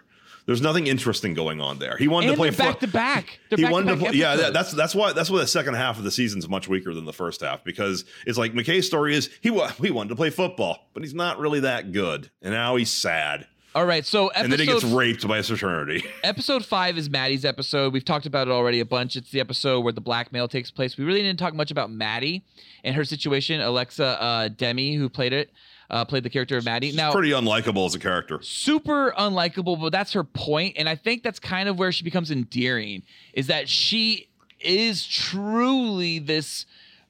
There's nothing interesting going on there. He wanted and to play back fo- to back. They're he back wanted to play, yeah, that, that's that's why that's why the second half of the season's much weaker than the first half because it's like McKay's story is he wa- he wanted to play football, but he's not really that good, and now he's sad, all right. So and then he gets raped by his fraternity. [LAUGHS] episode five is Maddie's episode. We've talked about it already a bunch. It's the episode where the blackmail takes place. We really didn't talk much about Maddie and her situation. Alexa uh, Demie, who played it, uh, played the character of Maddie. Now, Pretty unlikable as a character. super unlikable, but that's her point, and I think that's kind of where she becomes endearing. Is that she is truly this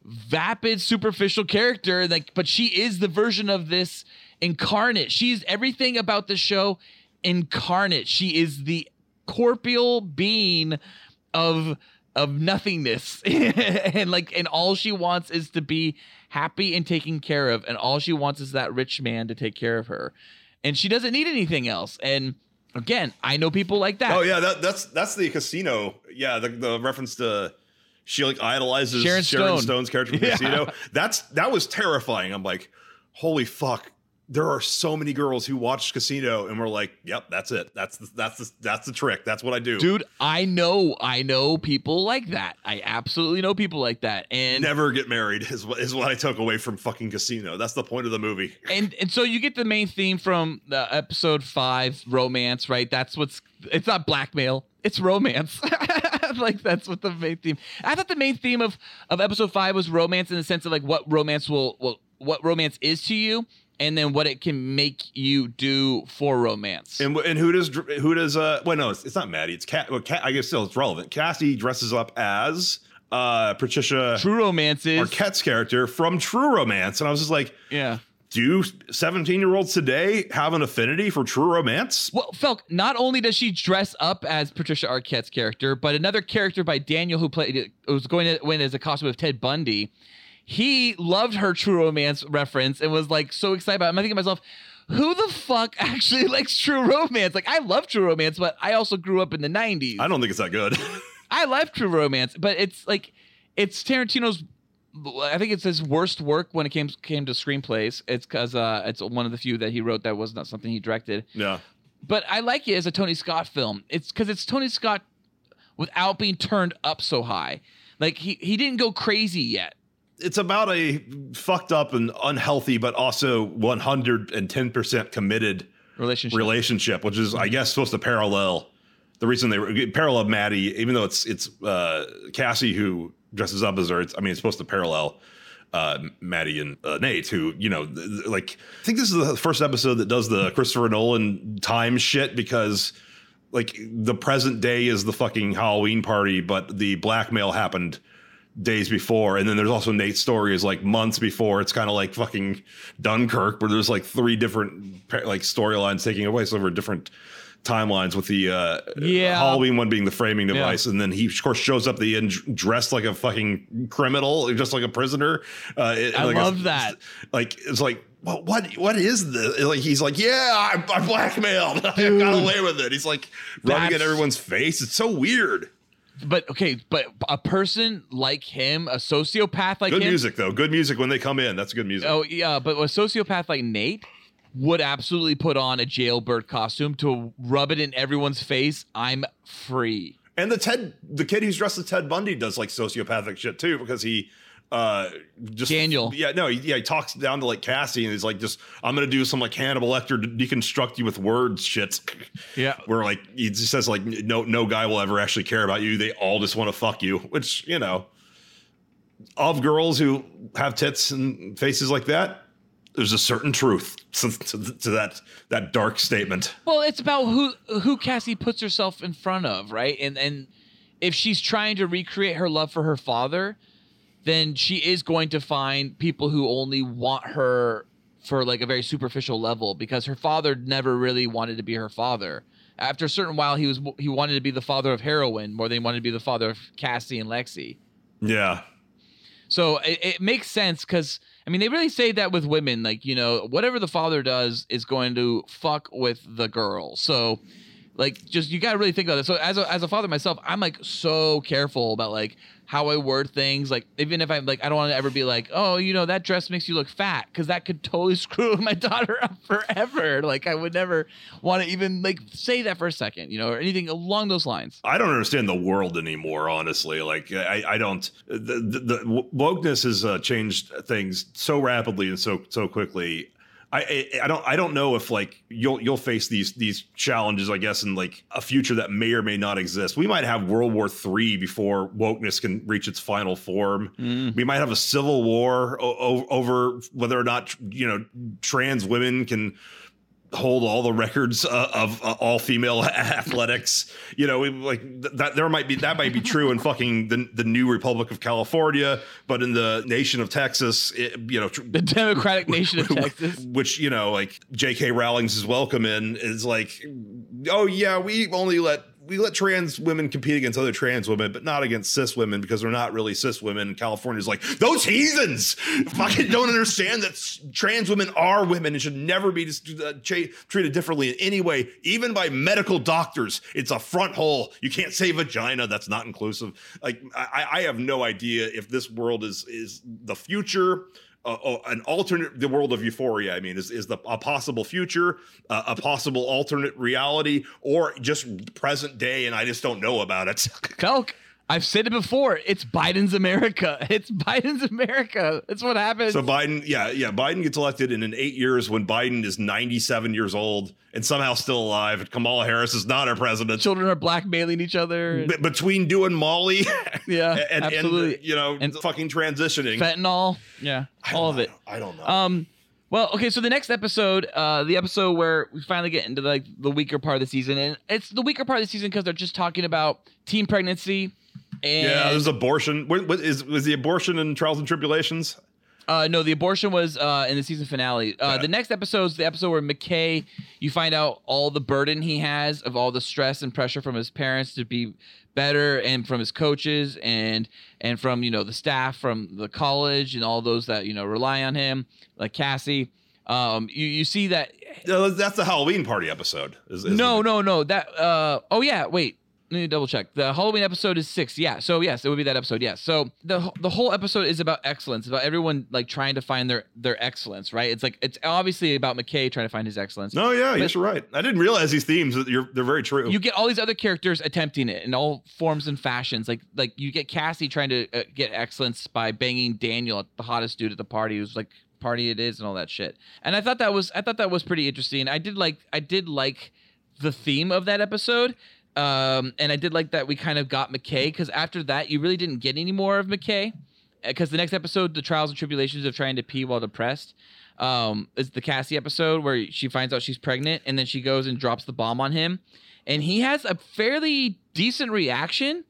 vapid, superficial character, like, but she is the version of this incarnate. She's everything about the show incarnate. She is the corporeal being of of nothingness [LAUGHS] and like and all she wants is to be happy and taken care of and all she wants is that rich man to take care of her and she doesn't need anything else and again i know people like that Oh yeah, that, that's that's the casino. Yeah, the, the reference to she like idolizes Sharon Sharon, Stone's character from [LAUGHS] Yeah. Casino. That's that was terrifying. I'm like, holy fuck. There are so many girls who watched Casino and were like, "Yep, that's it. That's the, that's the, that's the trick. That's what I do." dude i know i know people like that i absolutely know people like that and never get married is what is what I took away from fucking Casino. That's the point of the movie. [LAUGHS] and and so you get the main theme from the episode five romance right that's what's it's not blackmail it's romance [LAUGHS] like that's what the main theme i thought the main theme of of episode five was romance in the sense of like what romance will will what romance is to you and then what it can make you do for romance And and who does who does uh? Well, no, it's, it's not Maddie. It's Kat. Well, Kat. I guess still it's relevant. Cassie dresses up as uh Patricia true romances Arquette's character from True Romance, and I was just like, yeah do 17 year olds today have an affinity for True Romance? Well, Felk, not only does she dress up as Patricia Arquette's character, but another character by Daniel who played was going to win as a costume of Ted Bundy. He loved her True Romance reference and was like so excited about it. I'm thinking to myself, who the fuck [LAUGHS] actually likes True Romance? Like I love True Romance, but I also grew up in the '90s. I don't think it's that good. [LAUGHS] I love True Romance, but it's like it's Tarantino's. I think it's his worst work when it came came to screenplays. It's because uh, it's one of the few that he wrote that was not something he directed. yeah. But I like it as a Tony Scott film. It's because it's Tony Scott without being turned up so high. Like he he didn't go crazy yet. It's about a fucked up and unhealthy, but also 110% committed Relationship. relationship, which is, I guess, supposed to parallel the reason they were parallel Maddie, even though it's it's uh, Cassie who dresses up as her. It's, I mean, it's supposed to parallel uh, Maddie and uh, Nate, who you know, th- th- like I think this is the first episode that does the Christopher Nolan time shit because like the present day is the fucking Halloween party, but the blackmail happened days before and then there's also nate's story is like months before it's kind of like fucking dunkirk where there's like three different like storylines taking place over different timelines with the uh Yeah. halloween one being the framing device and then he of course shows up the end dressed like a fucking criminal just like a prisoner uh it- I like a- love that. like it's like what what what is this? Like he's like, yeah, I, I blackmailed. [LAUGHS] I got away with it. He's like rubbing in everyone's face. It's so weird. But okay, but a person like him, a sociopath like Good him. music though. Good music when they come in. That's good music. Oh yeah, but a sociopath like Nate would absolutely put on a jailbird costume to rub it in everyone's face. I'm free. And the Ted, the kid who's dressed as Ted Bundy does like sociopathic shit too because he uh just Daniel. yeah no he, yeah he talks down to like cassie and he's like just i'm gonna do some like hannibal lecter deconstruct you with words shit Yeah. [LAUGHS] where like he just says like no no guy will ever actually care about you they all just want to fuck you which you know of girls who have tits and faces like that there's a certain truth [LAUGHS] to, to, to that that dark statement Well, it's about who who Cassie puts herself in front of, right? And and if she's trying to recreate her love for her father, then she is going to find people who only want her for like a very superficial level because her father never really wanted to be her father. After a certain while, he was he wanted to be the father of heroin more than he wanted to be the father of Cassie and Lexi. yeah So it, it makes sense because I mean they really say that with women, like you know whatever the father does is going to fuck with the girl. So like just you gotta really think about it. So as a as a father myself, I'm like so careful about like how I word things. Like even if I'm like I don't want to ever be like oh you know that dress makes you look fat because that could totally [LAUGHS] screw my daughter up forever. Like I would never want to even like say that for a second, you know, or anything along those lines. I don't understand the world anymore, honestly. Like I, I don't. The, the, the wokeness has uh, changed things so rapidly and so so quickly. I, I don't I don't know if like you'll you'll face these these challenges I guess in like a future that may or may not exist. We might have World War III before wokeness can reach its final form. Mm. We might have a civil war o- over whether or not you know trans women can hold all the records uh, of uh, all female [LAUGHS] athletics. You know, we, like th- that. There might be that might be true in fucking the the new Republic of California, but in the nation of Texas, it, you know. Tr- The Democratic Nation of [LAUGHS] Texas. which you know, like J.K. Rowling's is welcome in is like, oh yeah, we only let we let trans women compete against other trans women, but not against cis women because they're not really cis women. California's like those heathens fucking don't understand that trans women are women and should never be just, uh, treated differently in any way, even by medical doctors. It's a front hole. You can't say vagina. That's not inclusive. Like I, I have no idea if this world is is the future an alternate the world of euphoria i mean is, is the a possible future uh, a possible alternate reality or just present day and i just don't know about it. Felk, I've said it before. It's Biden's America. [LAUGHS] It's Biden's America. That's what happens. so biden yeah yeah biden gets elected and in eight years when biden is 97 years old and somehow still alive and kamala harris is not our president Children are blackmailing each other. B- between doing molly [LAUGHS] Yeah, and, and absolutely. you know And- fucking transitioning Fentanyl. Yeah, all of it. i don't know Um, well, okay. So the next episode, uh, the episode where we finally get into like the weaker part of the season, and it's the weaker part of the season because they're just talking about teen pregnancy. And yeah there's abortion what, what is was the abortion in trials and tribulations Uh, no, the abortion was uh, in the season finale. Uh, Okay. The next episode is the episode where McKay, you find out all the burden he has of all the stress and pressure from his parents to be better, and from his coaches, and and from you know the staff from the college and all those that you know rely on him, like Cassie. Um, you you see that that's the Halloween party episode. is- is no, the- no, no. That. Uh. Oh yeah. Wait. Let me double check. The Halloween episode is six. Yeah. So yes, it would be that episode. Yes. So the the whole episode is about excellence, about everyone like trying to find their their excellence. Right. It's like it's obviously about McKay trying to find his excellence. No, yeah, But- yes, you're right. I didn't realize these themes. You're, they're very true. You get all these other characters attempting it in all forms and fashions. Like like you get Cassie trying to uh, get excellence by banging Daniel, the hottest dude at the party, who's like party it is and all that shit. And I thought that was I thought that was pretty interesting. I did like I did like the theme of that episode. Um, and I did like that we kind of got McKay because after that you really didn't get any more of McKay because the next episode, the trials and tribulations of trying to pee while depressed, um, is the Cassie episode where she finds out she's pregnant and then she goes and drops the bomb on him, and he has a fairly decent reaction.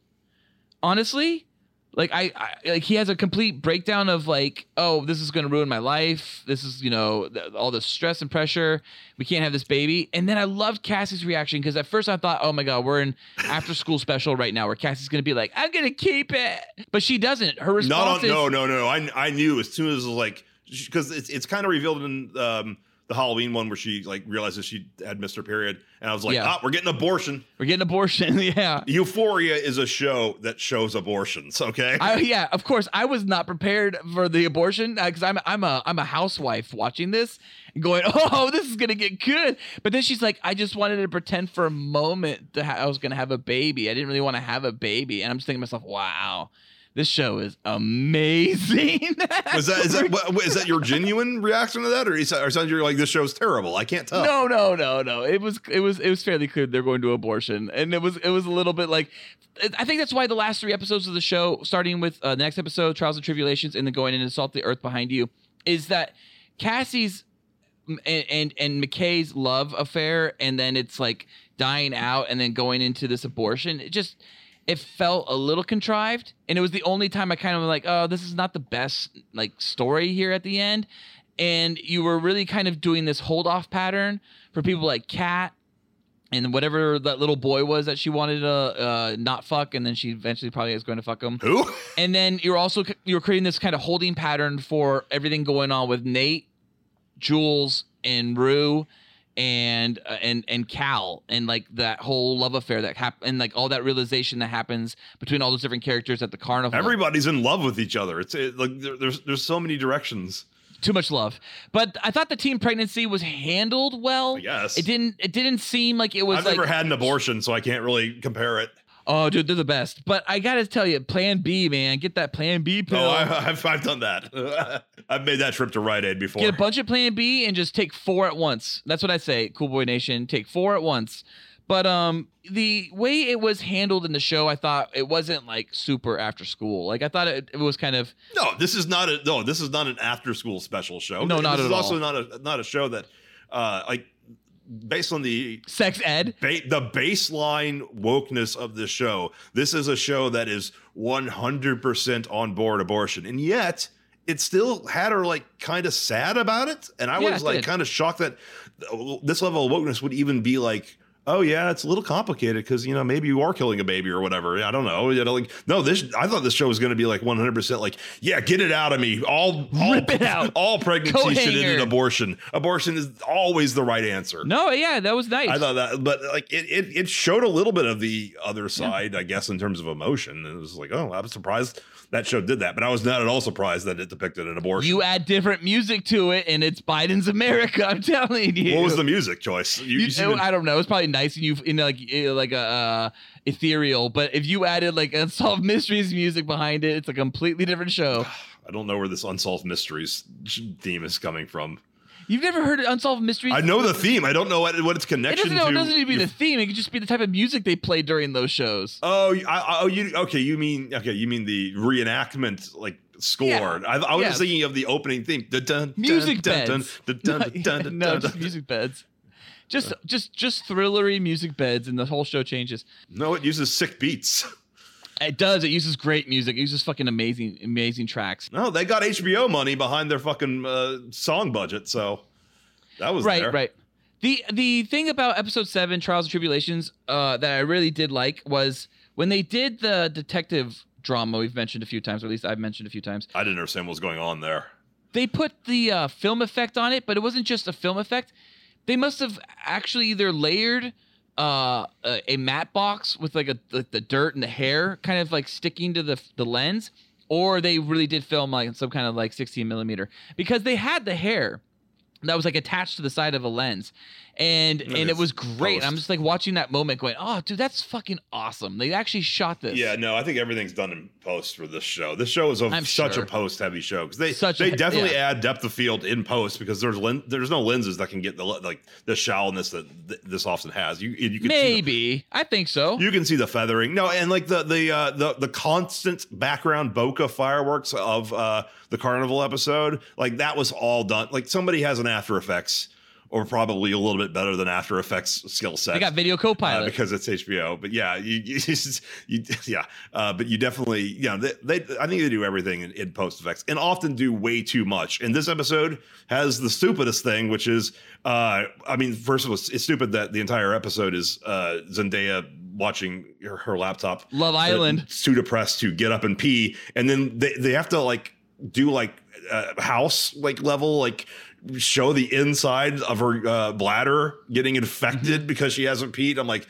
Honestly, like I, I like he has a complete breakdown of like, oh, this is gonna ruin my life. This is you know th- all the stress and pressure. We can't have this baby. And then I loved Cassie's reaction because at first I thought, oh my god, we're in [LAUGHS] after school special right now where Cassie's gonna be like, I'm gonna keep it, but she doesn't. Her response Not on, is, no, no, no. I I knew as soon as it was like because it's it's kind of revealed in um, the Halloween one where she like realizes she had missed her period, and I was like, Yeah. ah, we're getting abortion. We're getting abortion. [LAUGHS] yeah. Euphoria is a show that shows abortions. Okay, I, yeah, of course. I was not prepared for the abortion because I'm I'm a I'm a housewife watching this and going, [LAUGHS] oh, this is gonna get good. But then she's like, I just wanted to pretend for a moment that I was gonna have a baby. I didn't really want to have a baby, and I'm just thinking to myself, wow, this show is amazing. [LAUGHS] was that is that what, is that your genuine reaction to that, or is that, or sounds you're like this show's terrible? I can't tell. No, no, no, no. It was it was it was fairly clear they're going to abortion, and it was it was a little bit like I think that's why the last three episodes of the show, starting with uh, the next episode, Trials and Tribulations, and then going and assault the Earth Behind You, is that Cassie's and, and and McKay's love affair, and then it's like dying out, and then going into this abortion. It just it felt a little contrived, and it was the only time I kind of like, oh, this is not the best like story here at the end. And you were really kind of doing this hold off pattern for people like Kat and whatever that little boy was that she wanted to uh, not fuck, and then she eventually probably is going to fuck him. Who? [LAUGHS] And then you're also you're creating this kind of holding pattern for everything going on with Nate, Jules, and Rue, and uh, and and Cal, and like that whole love affair that happened, and like all that realization that happens between all those different characters at the carnival. Everybody's in love with each other. It's it, like there, there's there's so many directions. too much love. But I thought the teen pregnancy was handled well. Yes, it didn't. It didn't seem like it was I've like never had an abortion, so I can't really compare it. Oh, dude, they're the best. But I gotta tell you, Plan B, man, get that Plan B pill. Oh, I, [LAUGHS] I've I've done that. [LAUGHS] I've made that trip to Rite Aid before. Get a bunch of Plan B and just take four at once. That's what I say, Cool Boy Nation. Take four at once. But um, the way it was handled in the show, I thought it wasn't like super after school. Like I thought it, it was kind of No, this is not a no. This is not an after school special show. No, this not is at also all. not a not a show that uh like based on the sex ed. ba- the baseline wokeness of the show. This is a show that is 100% on board abortion. And yet it still had her like kind of sad about it. And I Yeah, was like kind of shocked that this level of wokeness would even be like Oh yeah, it's a little complicated because you know maybe you are killing a baby or whatever. I don't know. You know, like no, this I thought this show was going to be like 100 percent like yeah, get it out of me. All, all Rip it out. [LAUGHS] All pregnancy should end in abortion. Abortion is always the right answer. No, yeah, that was nice. I thought that, but like it, it, it showed a little bit of the other side, I guess, in terms of emotion. And it was like, oh, I was surprised that show did that, but I was not at all surprised that it depicted an abortion. you add different music to it, and it's Biden's America. [LAUGHS] I'm telling you. what was the music choice? You, You- you to- I don't know. It's probably nice and you in like eh, like a uh, ethereal, but if you added like unsolved [LAUGHS] mysteries music behind it, it's a completely different show. [SIGHS] I don't know where this unsolved mysteries theme is coming from. You've never heard of unsolved mysteries? I know the theme. I don't know what, what its It connection doesn't, to. it doesn't need to be the theme. It could just be the type of music they played during those shows. Oh, I, I- oh, you okay? You mean okay? You mean the reenactment like score? Yeah. I, I was Yeah. just thinking of the opening theme. Dun, dun, Music dun, beds. dun, dun, [LAUGHS] dun, dun, dun, no, just dun. music beds. Just, just, just thrillery music beds, and the whole show changes. No, it uses sick beats. [LAUGHS] It does. It uses great music. It uses fucking amazing, amazing tracks. No, they got HBO money behind their fucking uh, song budget, so that was right there. right the the thing about episode 7 trials and tribulations uh that i really did like was when they did the detective drama we've mentioned a few times or at least i've mentioned a few times I didn't understand what was going on there. they put the uh, film effect on it, but it wasn't just a film effect. They must have actually either layered uh, a, a matte box with like a like the dirt and the hair kind of like sticking to the the lens, or they really did film like some kind of like 16 millimeter because they had the hair that was like attached to the side of a lens and and it was great post. i'm just like watching that moment going oh dude that's fucking awesome they actually shot this Yeah, no, I think everything's done in post for this show. This show is a, such sure. a post heavy show because they Such they he- definitely yeah. add depth of field in post because there's len- there's no lenses that can get the like the shallowness that th- this often has. You you can see the- maybe i think so you can see the feathering. No, and like the the uh, the the constant background bokeh fireworks of uh, the carnival episode, like that was all done. Like somebody has an After Effects or probably a little bit better than After Effects skill set. they got video uh, because it's HBO. But yeah, you, [LAUGHS] you, you yeah, uh, but you definitely, yeah, they, they, I think they do everything in, in post effects and often do way too much. And this episode has the stupidest thing, which is, uh, I mean, first of all, it's, stupid that the entire episode is uh, Zendaya watching her, her laptop, Love Island. too depressed to get up and pee, and then they they have to like do like uh, house like level like show the inside of her uh, bladder getting infected Mm-hmm. because she hasn't peed. I'm like,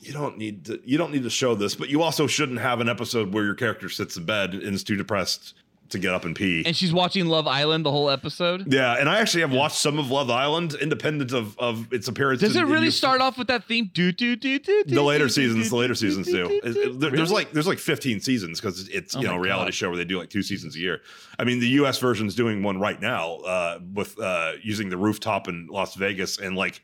you don't need to you don't need to show this, but you also shouldn't have an episode where your character sits in bed and is too depressed to get up and pee. and she's watching love island the whole episode yeah, and I actually have watched some of Love Island, independent of of its appearance. does in- it really start off with that theme do do do do the later seasons the later seasons do It- it- there- there's like there's like 15 seasons because it's Oh you know a reality show where they do like two seasons a year i mean the us version's doing one right now uh with uh using the rooftop in las vegas and like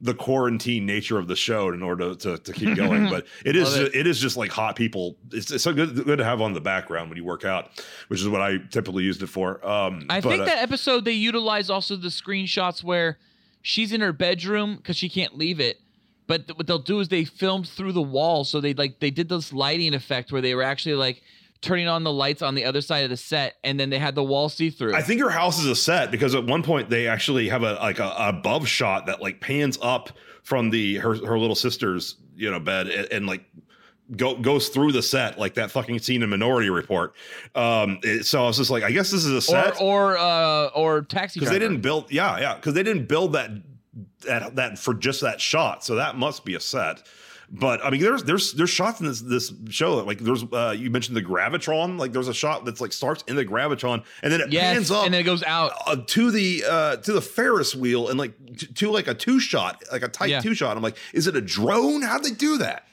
the quarantine nature of the show in order to, to keep going [LAUGHS] but it is it. it is just like hot people it's, it's so good, good to have on the background when you work out which is what i typically used it for um I but, think uh, that episode they utilize also the screenshots where she's in her bedroom because she can't leave it. But th- what they'll do is they filmed through the wall, so they like they did this lighting effect where they were actually like turning on the lights on the other side of the set, and then they had the wall see through. I think her house is a set because at one point they actually have a like a, a above shot that like pans up from the her her little sister's you know bed and, and like go goes through the set like that fucking scene in Minority Report. Um, it- so I was just like, I guess this is a set or uh or taxi because they didn't build yeah yeah because they didn't build that that that for just that shot so that must be a set but i mean there's there's there's shots in this this show that, like there's uh you mentioned the gravitron like there's a shot that's like starts in the gravitron and then it yes, pans up and then it goes out. uh, to the uh to the Ferris wheel and like to, to like a two shot like a tight Yeah. two shot I'm like is it a drone how'd they do that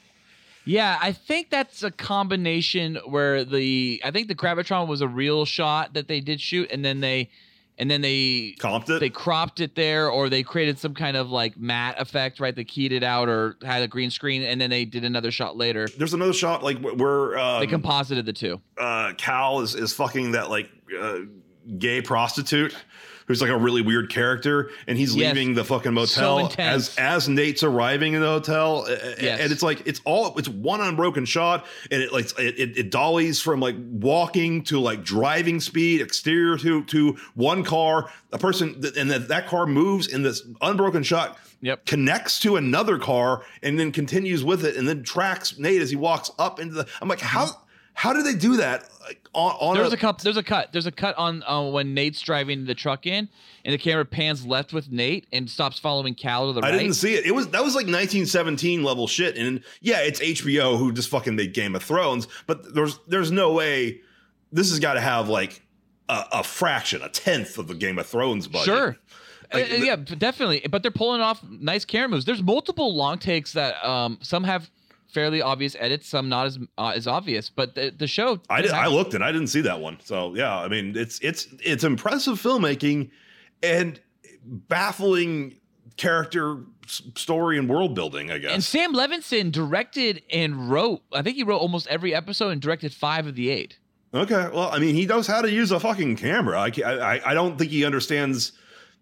Yeah, I think that's a combination where the I think the gravitron was a real shot that they did shoot, and then they and then they comped it they cropped it there, or they created some kind of like matte effect, right? They keyed it out or had a green screen, and then they did another shot later. there's another shot like wh- where um, They composited the two. uh, Cal is is fucking that like uh, gay prostitute who's like a really weird character, and he's Yes. leaving the fucking motel intense. as as Nate's arriving in the hotel, Yes. and it's like it's all it's one unbroken shot, and it like it, it, it dollies from like walking to like driving speed, exterior to to one car, a person, and that that car moves in this unbroken shot. Yep. Connects to another car and then continues with it, and then tracks Nate as he walks up into the. I'm like, how how do they do that? Like, on on There's a cut. There's a cut. There's a cut on uh, when Nate's driving the truck in, and the camera pans left with Nate and stops following Cal to the I right. I didn't see it. It was that was like 1917 level shit. And yeah, it's HBO who just fucking made Game of Thrones, but there's there's no way this has got to have like a, a fraction, a tenth of the Game of Thrones budget. Sure. Like, Uh, yeah, definitely. But they're pulling off nice camera moves. There's multiple long takes that um, some have fairly obvious edits, some not as uh, as obvious. But the, the show, I did, I looked and I didn't see that one. So yeah, I mean it's it's it's impressive filmmaking and baffling character story and world building. I guess. And Sam Levinson directed and wrote. I think he wrote almost every episode and directed five of the eight. Okay, well, I mean, he knows how to use a fucking camera. I, I, I don't think he understands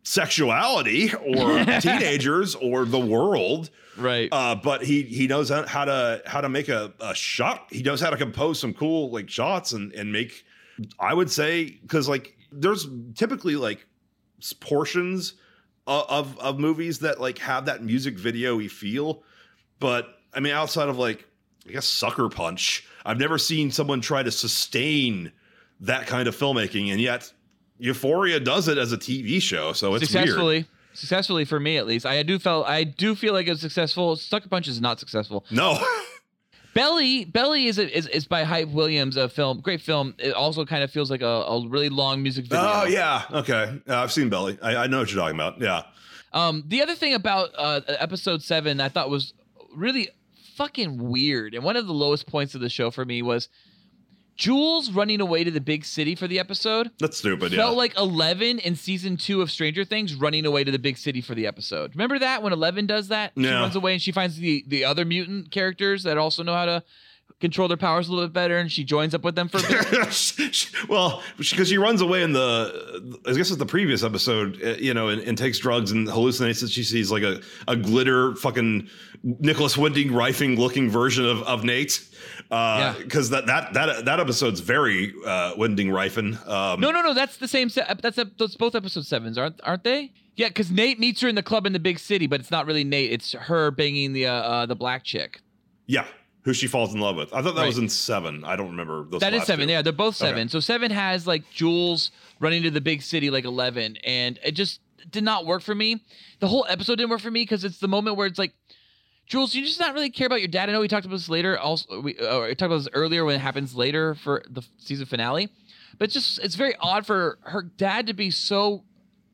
sexuality or [LAUGHS] teenagers or the world, Right. uh, but he he knows how to how to make a, a shot. He knows how to compose some cool like shots and and make. I would say because like there's typically like portions of, of of movies that like have that music video y feel, but I mean outside of like I guess Sucker Punch, I've never seen someone try to sustain that kind of filmmaking, and yet Euphoria does it as a TV show, so it's successfully. weird. Successfully for me at least. I do felt I do feel like it was successful. Sucker Punch is not successful. No, [LAUGHS] Belly, Belly is, a, is is by Hype Williams, a film, great film. It also kind of feels like a, a really long music video. oh yeah, okay. Uh, I've seen Belly. I, I know what you're talking about. Yeah, Um, the other thing about uh, episode seven I thought was really fucking weird, and one of the lowest points of the show for me was Jules running away to the big city for the episode. that's stupid. Yeah, Felt like Eleven in season two of Stranger Things running away to the big city for the episode. Remember that when Eleven does that? She Yeah. runs away and she finds the the other mutant characters that also know how to control their powers a little bit better, and she joins up with them for a bit. [LAUGHS] well, because she runs away in the, I guess it's the previous episode, uh, you know, and, and takes drugs and hallucinates that she sees like a, a glitter fucking Nicolas Winding Refn looking version of, of Nate. Yeah. Because that, that that that episode's very uh, Winding Refn. Um, No, no, no. That's the same. Se- that's ep- those both episode sevens, aren't aren't they? Yeah, because Nate meets her in the club in the big city, but it's not really Nate. It's her banging the uh, uh the black chick. Yeah, who she falls in love with. I thought that Right. was in seven. I don't remember those. That is seven. two. Yeah, they're both seven. Okay. So seven has like Jules running to the big city like eleven, and it just did not work for me. The whole episode didn't work for me because it's the moment where it's like. Jules, you just not really care about your dad. I know we talked about this later. Also, we, uh, we talked about this earlier when it happens later for the season finale. But it's just it's very odd for her dad to be so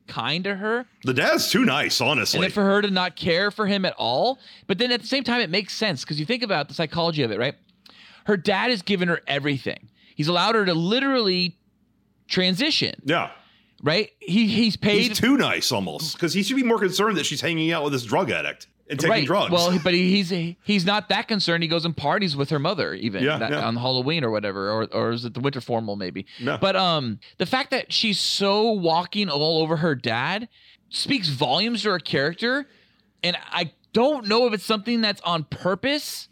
kind to her The dad's too nice, honestly. and then for her to not care for him at all. But then at the same time, it makes sense because you think about the psychology of it, right? Her dad has given her everything. He's allowed her to literally transition, yeah. right? He he's paid He's too nice almost because he should be more concerned that she's hanging out with this drug addict and taking right. drugs. Well, but he's he's not that concerned. He goes and parties with her mother, even Yeah, that- yeah. on Halloween or whatever, or or is it the winter formal maybe? No. But um, the fact that she's so walking all over her dad speaks volumes to her character, and I don't know if it's something that's on purpose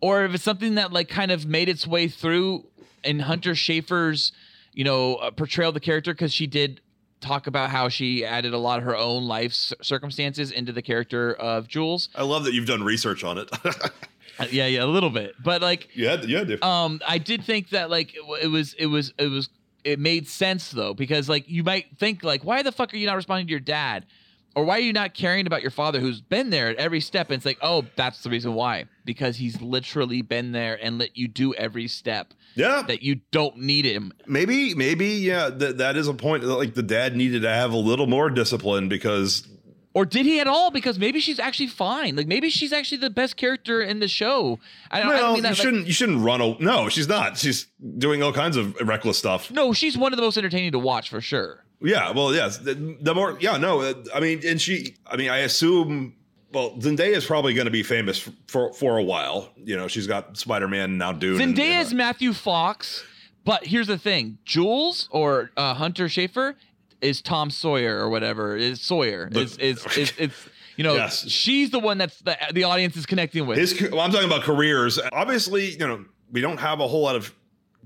or if it's something that like kind of made its way through in Hunter Schafer's, you know, uh, portrayal of the character because she did talk about how she added a lot of her own life circumstances into the character of Jules. I love that you've done research on it. [LAUGHS] Uh, yeah, yeah, a little bit, but like, you had, you to. um, I did think that like it, it was, it was, it was, it made sense though because like you might think like, why the fuck are you not responding to your dad? Or why are you not caring about your father who's been there at every step? And it's like, oh, that's the reason why. Because he's literally been there and let you do every step yeah, that you don't need him. maybe, maybe, yeah. That that is a point. that, Like the dad needed to have a little more discipline because Or did he at all? Because maybe she's actually fine. Like maybe she's actually the best character in the show. I don't, I don't mean you that. like- shouldn't you shouldn't run. A, no, she's not. She's doing all kinds of reckless stuff. no, she's one of the most entertaining to watch for sure. Yeah, well, yes. The, the more, yeah, no. uh, I mean, and she, I mean, I assume. Well, Zendaya is probably going to be famous for, for for a while. You know, she's got Spider Man now. Dune. Zendaya is Matthew Fox, but here's the thing: Jules or uh, Hunter Schafer is Tom Sawyer or whatever. Is Sawyer? But- Is is [LAUGHS] is it's you know Yes. she's the one that's the, the audience is connecting with. His, well, I'm talking about careers. Obviously, you know, we don't have a whole lot of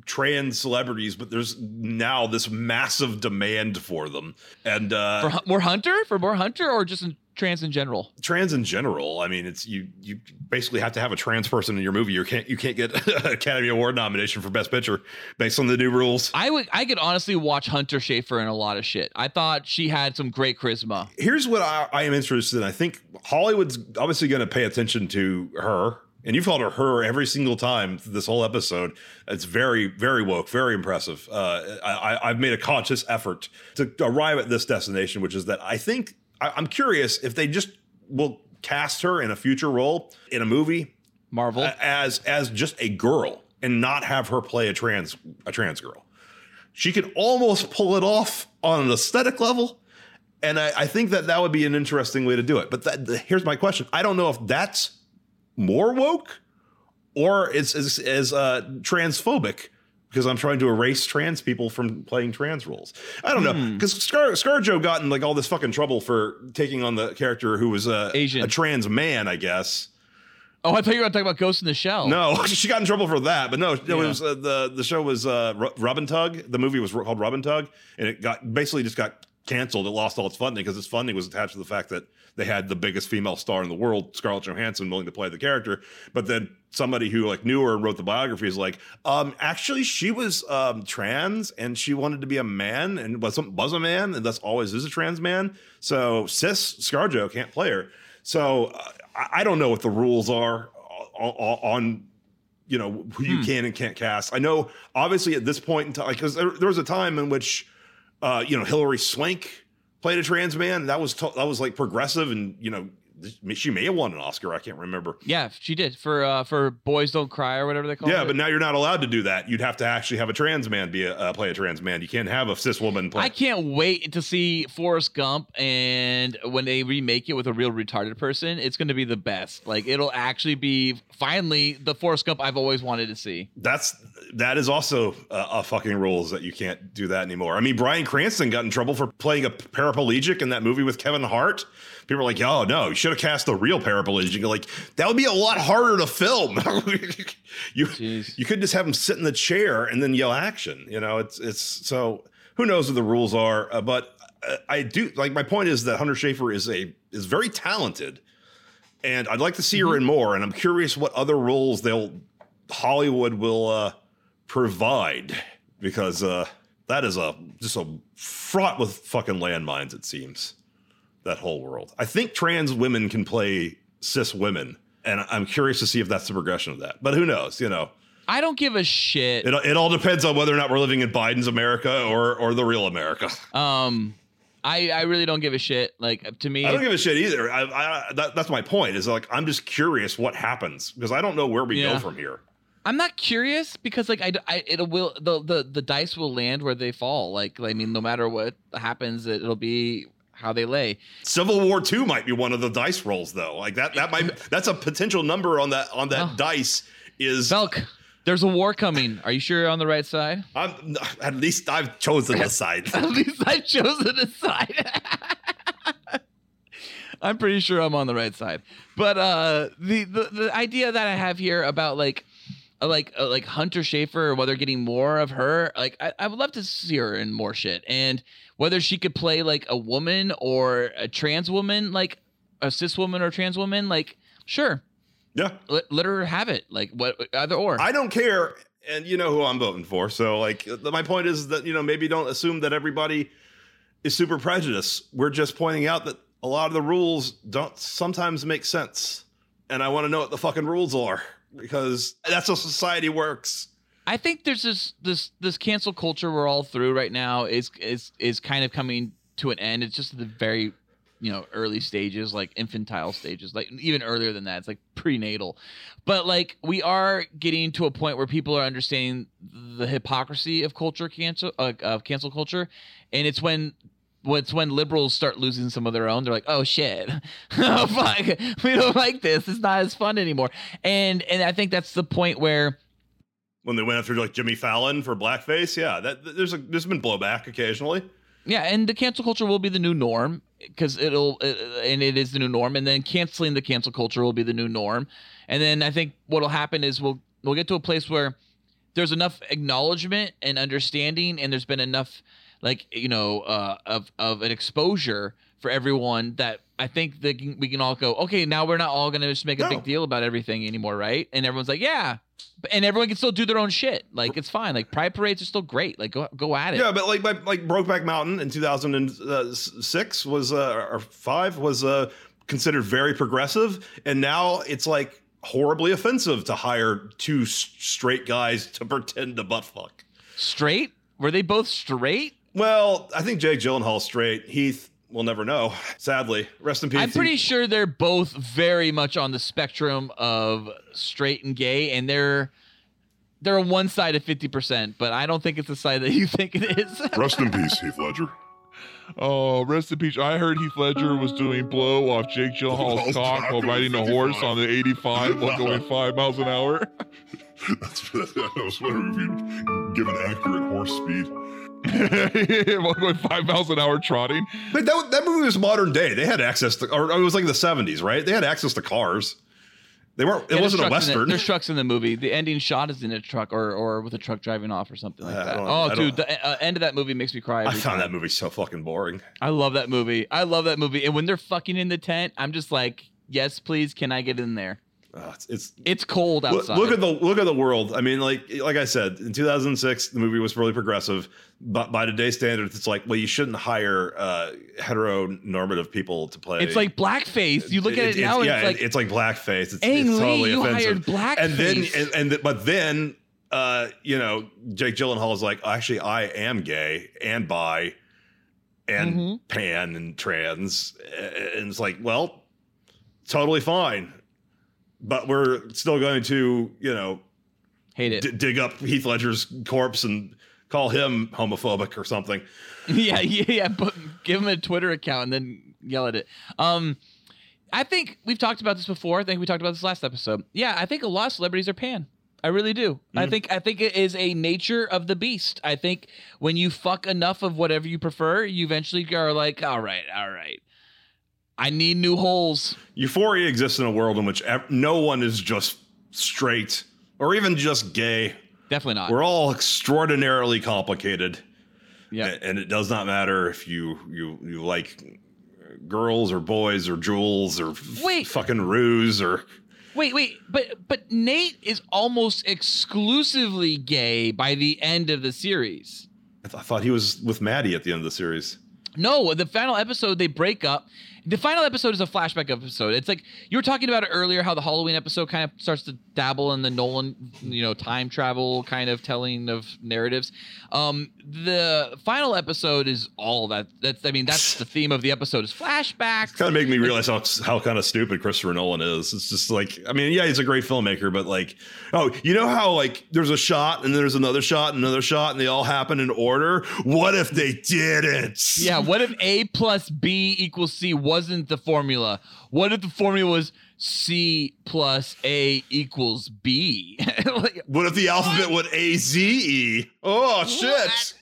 trans celebrities, but there's now this massive demand for them, and uh, for more Hunter for more Hunter or just in trans in general. trans in general. I mean, it's you. You basically have to have a trans person in your movie. You can't. You can't get an [LAUGHS] Academy Award nomination for Best Picture based on the new rules. I would I could honestly watch Hunter Schafer in a lot of shit. I thought she had some great charisma. here's what I, I am interested in. I think Hollywood's obviously going to pay attention to her. And you've called her her every single time this whole episode. It's very, very woke, very impressive. Uh, I, I- I've made a conscious effort to arrive at this destination, which is that I think I, I'm curious if they just will cast her in a future role in a movie Marvel. as as just a girl and not have her play a trans a trans girl. She could almost pull it off on an aesthetic level, and I, I think that that would be an interesting way to do it. But that, the- here's my question: I don't know if that's more woke or it's as as uh, transphobic. Because I'm trying to erase trans people from playing trans roles. I don't know. Because Scar ScarJo got in like all this fucking trouble for taking on the character who was a, Asian. a trans man, I guess. oh, I thought you were going to talk about Ghost in the Shell. No, [LAUGHS] she got in trouble for that. But no, Yeah. it was uh, the the show was uh, and Tug. The movie was called Rub and Tug, and it got basically just got canceled. It lost all its funding because its funding was attached to the fact that they had the biggest female star in the world, Scarlett Johansson, willing to play the character. But then somebody who like knew her and wrote the biography is like, um, actually, she was um, trans and she wanted to be a man and was was a man and thus always is a trans man. So cis ScarJo can't play her. So uh, I, don't know what the rules are on, on you know who you can and can't cast. I know obviously at this point in time because there, there was a time in which uh, you know Hilary Swank played a trans man. That was that was like progressive and you know she may have won an Oscar. I can't remember. Yeah, she did for uh for Boys Don't Cry or whatever they call it. Yeah, but now you're not allowed to do that. You'd have to actually have a trans man be a, uh, play a trans man. You can't have a cis woman play. I can't wait to see Forrest Gump and when they remake it with a real retarded person, it's going to be the best. Like it'll actually be finally the Forrest Gump I've always wanted to see. That's that is also a, a fucking rules that you can't do that anymore. I mean, Bryan Cranston got in trouble for playing a paraplegic in that movie with Kevin Hart. People are like, "Oh no, you should have cast the real paraplegic." You're like, that would be a lot harder to film. [LAUGHS] you Jeez. you could just have him sit in the chair and then yell action. You know, it's it's so who knows what the rules are. Uh, but uh, I do like my point is that Hunter Schafer is a is very talented, and I'd like to see her in more. And I'm curious what other roles they'll Hollywood will uh, provide because uh, that is a just a fraught with fucking landmines. It seems that whole world. I think trans women can play cis women, and I'm curious to see if that's the progression of that. But who knows? You know, I don't give a shit. it, it all depends on whether or not we're living in Biden's America or or the real America. [LAUGHS] Um I I really don't give a shit. Like to me I don't give a shit either. I, I that, that's my point. Is like I'm just curious what happens because I don't know where we Yeah. go from here. I'm not curious because like I, I it will the, the the dice will land where they fall. Like I mean no matter what happens it, it'll be how they lay. Civil War Two might be one of the dice rolls though. Like that that might [LAUGHS] that's a potential number on that on that Oh. dice. Is Belk, there's a war coming. Are you sure you're on the right side? I'm, at least I've chosen the side. [LAUGHS] At least I've chosen a side. [LAUGHS] I'm pretty sure I'm on the right side. But uh, the, the the idea that I have here about like like uh, like Hunter Schafer or whether getting more of her, like I, I would love to see her in more shit, and whether she could play like a woman or a trans woman, like a cis woman or trans woman, like sure, Yeah, let, let her have it, like what either or. I don't care, and you know who I'm voting for. So, like, my point is that you know maybe don't assume that everybody is super prejudiced. We're just pointing out that a lot of the rules don't sometimes make sense, and I want to know what the fucking rules are because that's how society works. I think there's this this this cancel culture we're all through right now is is is kind of coming to an end. It's just the very you know early stages, like infantile stages, like even earlier than that. It's like prenatal, but like we are getting to a point where people are understanding the hypocrisy of culture cancel uh, of cancel culture, and it's when. It's when liberals start losing some of their own. They're like, "Oh shit, [LAUGHS] oh fuck, we don't like this. It's not as fun anymore." And and I think that's the point where When they went after like Jimmy Fallon for blackface, yeah, that there's a there's been blowback occasionally. Yeah, and the cancel culture will be the new norm because it'll uh, and it is the new norm, and then canceling the cancel culture will be the new norm, and then I think what'll happen is we'll we'll get to a place where there's enough acknowledgement and understanding, and there's been enough like you know uh, of of an exposure for everyone that I think that we can all go okay. Now we're not all gonna just make a No. big deal about everything anymore, right? And everyone's like, yeah. And everyone can still do their own shit. Like it's fine. Like pride parades are still great. Like go go at it. Yeah, but like my, like Brokeback Mountain in 2006 was uh, or five was uh, considered very progressive, and now it's like horribly offensive to hire two straight guys to pretend to butt fuck. Straight? Were they both straight? Well, I think Jake Gyllenhaal's straight. Heath, we'll never know. Sadly, rest in peace. I'm pretty sure they're both very much on the spectrum of straight and gay, and they're they're on one side of fifty percent, but I don't think it's the side that you think it is. [LAUGHS] Rest in peace, Heath Ledger. Oh, rest in peace. I heard Heath Ledger was doing blow off Jake Gyllenhaal's cock while riding a horse on the 85 while going five miles an hour. [LAUGHS] That's, [LAUGHS] I was wondering if you'd give an accurate horse speed. [LAUGHS] while going five miles an hour trotting. But that that movie was modern day. They had access to, or it was like the 70s, right? They had access to cars. They weren't. It Yeah, there's wasn't a trucks in the- western. there's trucks in the movie. The ending shot is in a truck or or with a truck driving off or something like that. Oh, dude, the uh, end of that movie makes me cry. I found time. that movie so fucking boring. I love that movie. I love that movie. And when they're fucking in the tent, I'm just like, yes, please, can I get in there? It's, it's It's cold outside. look at the look at the world. I mean, like like I said, in 2006, the movie was really progressive. But by today's standards, it's like, well, you shouldn't hire uh, heteronormative people to play. it's like blackface. You look at it, now, and yeah, it's like, it's like blackface. It's, Ang it's Lee, totally you offensive. hired And then and, and but then uh, you know, Jake Gyllenhaal is like, actually, I am gay and bi and Mhm. pan and trans, and it's like, well, totally fine. But we're still going to, you know, hate it. d- dig up Heath Ledger's corpse and call him homophobic or something. [LAUGHS] yeah, yeah, yeah. But give him a Twitter account and then yell at it. Um, I think we've talked about this before. I think we talked about this last episode. Yeah, I think a lot of celebrities are pan. I really do. I think I think it is a nature of the beast. I think when you fuck enough of whatever you prefer, you eventually are like, all right, all right. I need new holes. Euphoria exists in a world in which ev- no one is just straight or even just gay. Definitely not. We're all extraordinarily complicated. yeah. A- and it does not matter if you you you like girls or boys or jewels or f- Wait. fucking ruse or Wait, wait, but but Nate is almost exclusively gay by the end of the series. I, th- I thought he was with Maddie at the end of the series. No, the final episode they break up. The final episode is a flashback episode. It's like you were talking about it earlier, how the Halloween episode kind of starts to dabble in the Nolan, you know, time travel kind of telling of narratives. Um, the final episode is all that. That's I mean that's the theme of the episode is flashbacks. Kind of make me realize how how kind of stupid Christopher Nolan is. It's just like I mean, yeah, he's a great filmmaker, but like, oh, you know how like there's a shot and there's another shot and another shot and they all happen in order. What if they didn't? Yeah, what if A plus B equals C wasn't the formula? What if the formula was C plus A equals B? [LAUGHS] Like, What if the alphabet went A Z E? Oh shit!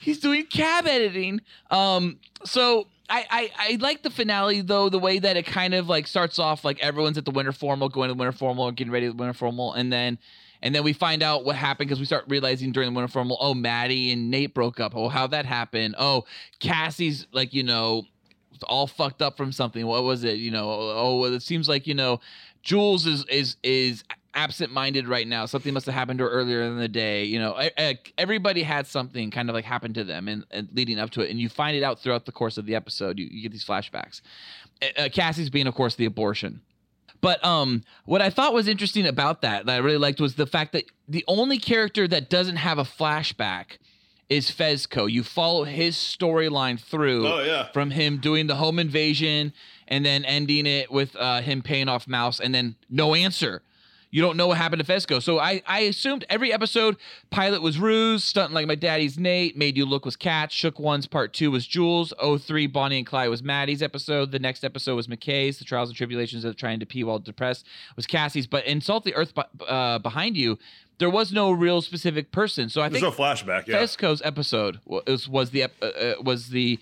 he's doing cab editing. Um, so I, I I like the finale though, the way that it kind of like starts off like everyone's at the winter formal, going to the winter formal, getting ready to the winter formal, and then and then we find out what happened because we start realizing during the winter formal, oh, Maddie and Nate broke up. Oh, how that happened. Oh, Cassie's like you know all fucked up from something. What was it? You know, oh, well, it seems like you know, Jules is is is absent-minded right now. Something must have happened to her earlier in the day. You know, e- e- everybody had something kind of like happen to them and, and leading up to it, and you find it out throughout the course of the episode. You, you get these flashbacks. Uh, Cassie's being, of course, the abortion. But um, what I thought was interesting about that, that I really liked, was the fact that the only character that doesn't have a flashback is Fezco. You follow his storyline through Oh, yeah. from him doing the home invasion and then ending it with uh, him paying off Mouse and then no answer. You don't know what happened to Fezco. So I, I assumed every episode pilot was Rue's, stunting like my daddy's Nate, Made You Look was Kat, Shook Ones Part 2 was Jules, 03 Bonnie and Clyde was Maddie's episode, the next episode was McKay's, The Trials and Tribulations of Trying to Pee While Depressed was Cassie's, but And Salt the Earth uh, Behind You, there was no real specific person. So I think. There's think no flashback. Yeah. Fezco's episode was was the uh, uh, was the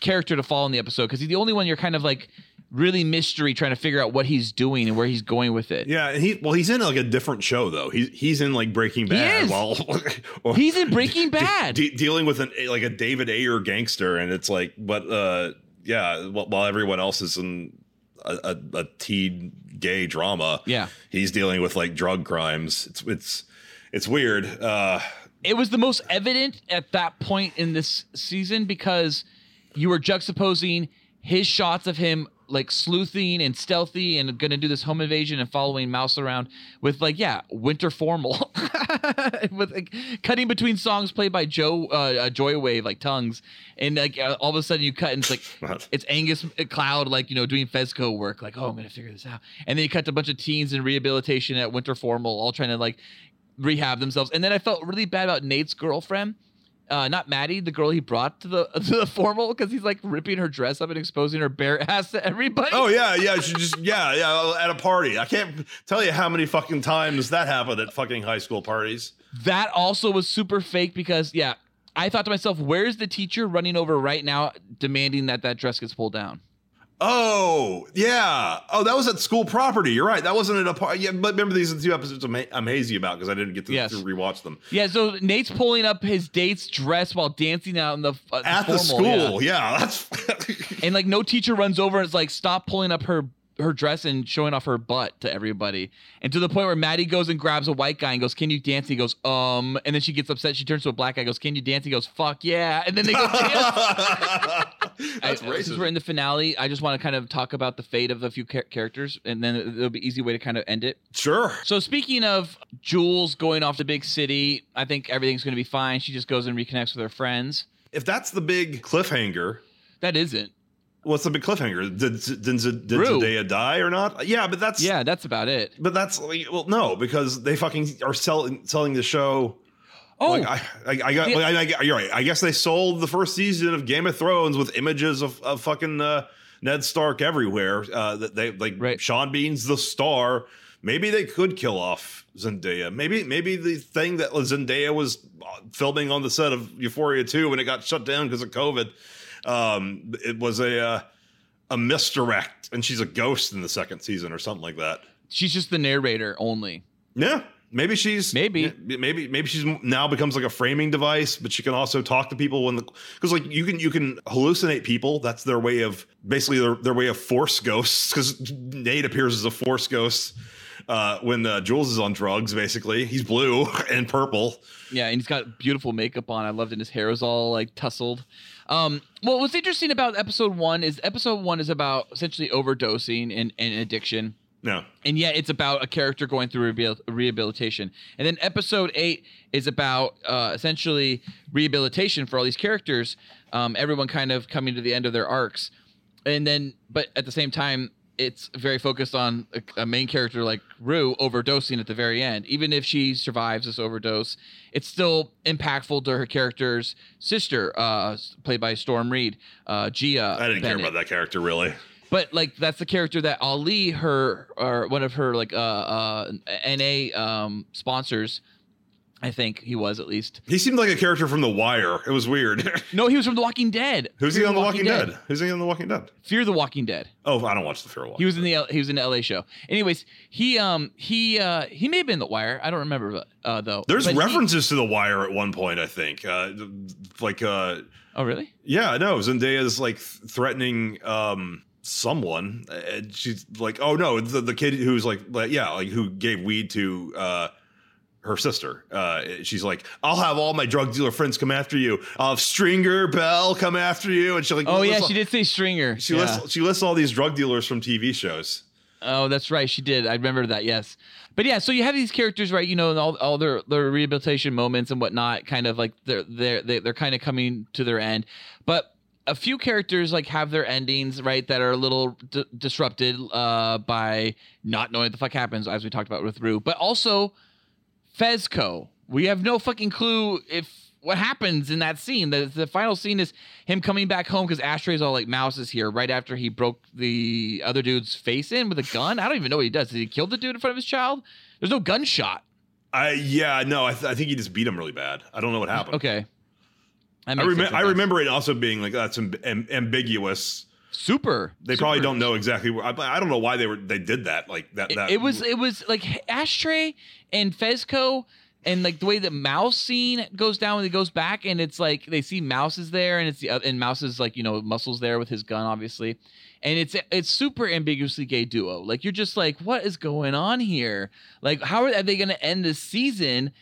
character to fall in the episode because he's the only one you're kind of like really mystery trying to figure out what he's doing and where he's going with it. Yeah, and he well, he's in like a different show though. He's he's in like Breaking Bad. is. While, [LAUGHS] while- He's in Breaking Bad. de- dealing with an like a David Ayer gangster, and it's like, but uh, yeah, while, while everyone else is in a, a, a teen gay drama, Yeah. he's dealing with like drug crimes. It's it's it's weird. Uh, it was the most evident at that point in this season because you were juxtaposing his shots of him like sleuthing and stealthy and gonna do this home invasion and following Mouse around with like yeah winter formal. [LAUGHS] With like cutting between songs played by Joe uh, uh, Joywave like tongues. And like uh, all of a sudden you cut and it's like [LAUGHS] it's Angus Cloud like you know doing Fezco work like oh I'm gonna figure this out. And then you cut to a bunch of teens in rehabilitation at winter formal all trying to like rehab themselves. And then I felt really bad about Nate's girlfriend, uh, not Maddie, the girl he brought to the [LAUGHS] to the formal, because he's like ripping her dress up and exposing her bare [LAUGHS] ass to everybody. oh yeah, yeah, she just yeah, yeah, at a party. I can't tell you how many fucking times that happened at fucking high school parties. That also was super fake because yeah, I thought to myself, where's the teacher running over right now demanding that that dress gets pulled down? Oh yeah. Oh, that was at school property. You're right. That wasn't at a part. Yeah, but remember these are the two episodes I'm, ha- I'm hazy about because I didn't get to, Yes. to rewatch them Yeah, so Nate's pulling up his date's dress while dancing out in the uh, at the formal, yeah. school. Yeah, that's. [LAUGHS] and like no teacher runs over and is like stop pulling up her her dress and showing off her butt to everybody and to the point where maddie goes and grabs a white guy and goes can you dance he goes um and then she gets upset she turns to a black guy and goes can you dance he goes fuck yeah and then they go [LAUGHS] dance that's I- racist. since we're in the finale i just want to kind of talk about the fate of a few char- characters and then it'll be easy way to kind of end it sure. so speaking of Jules going off to big city, I think everything's going to be fine. She just goes and reconnects with her friends. If that's the big cliffhanger, That isn't. What's the big cliffhanger? Did did, did, did Rue. Zendaya die or not? Yeah, but that's Yeah, that's about it. But that's like, well, no, because they fucking are selling selling the show. Oh, Like, I, I, I got. I, I, you're right. I guess they sold the first season of Game of Thrones with images of, of fucking uh, Ned Stark everywhere. Uh, that they like Right. Sean Bean's the star. Maybe they could kill off Zendaya. Maybe maybe the thing that Zendaya was uh, filming on the set of Euphoria 2 when it got shut down because of COVID. Um, it was a uh, a misdirect, and she's a ghost in the second season or something like that. she's just the narrator only. Yeah, maybe she's Maybe. maybe maybe she's now becomes like a framing device, but she can also talk to people when the because like you can you can hallucinate people. That's their way of basically their, their way of force ghosts. Because Nate appears as a force ghost uh, when uh, Jules is on drugs. Basically, he's blue [LAUGHS] and purple. Yeah, and he's got beautiful makeup on. I loved it. His hair is all like tussled. Um, well, what's interesting about episode one is episode one is about essentially overdosing and, and addiction. No, and yet it's about a character going through rehabil- rehabilitation. And then episode eight is about uh, essentially rehabilitation for all these characters. Um, everyone kind of coming to the end of their arcs, and then but at the same time, it's very focused on a, a main character like Rue overdosing at the very end. Even if she survives this overdose, it's still impactful to her character's sister, uh, played by Storm Reed, uh, Gia. I didn't care about that character really. But like that's the character that Ali, her or one of her like uh uh NA um sponsors, I think he was at least. He seemed like a character from The Wire. It was weird. [LAUGHS] No, he was from The Walking Dead. Who's Fear he on The Walking Dead? Who's he on The Walking Dead? Fear the Walking Dead. Oh, I don't watch the Fear Walking. He was in the L- he was in the LA show. Anyways, he um he uh he may have been The Wire. I don't remember uh though. There's But he- references to The Wire at one point, I think. Uh, like, uh, oh really? yeah, no, Zendaya's like threatening um, someone, and she's like, "Oh no, the, the kid who's like, like, yeah, like who gave weed to uh, her sister." Uh, she's like, "I'll have all my drug dealer friends come after you. I'll have Stringer Bell come after you," and she like, Oh yeah, all- she did say Stringer. She yeah. lists she lists all these drug dealers from TV shows. Oh, that's right. She did. I remember that. Yes. But yeah, so you have these characters, right? You know, and all, all their their rehabilitation moments and whatnot, kind of like they're they're they- they're kind of coming to their end. But a few characters like have their endings, right, that are a little d- disrupted uh, by not knowing what the fuck happens, as we talked about with Rue. But also Fezco. We have no fucking clue if what happens in that scene. The, the final scene is him coming back home because Ashtray's all like mouse is here right after he broke the other dude's face in with a gun. I don't even know what he does. Did he kill the dude in front of his child? There's no gunshot. I yeah, no, I, th- I think he just beat him really bad. I don't know what happened. Okay. I, sense, I remember it also being like that's amb- am- ambiguous. Super. They probably don't know exactly. Where, I, I don't know why they were they did that. Like that. It, that it was it was like Ashtray and Fezco and like the way the mouse scene goes down when he goes back and it's like they see Mouse is there and it's the and Mouse is like you know muscles there with his gun obviously and it's it's super ambiguously gay duo like you're just like what is going on here like how are they going to end this season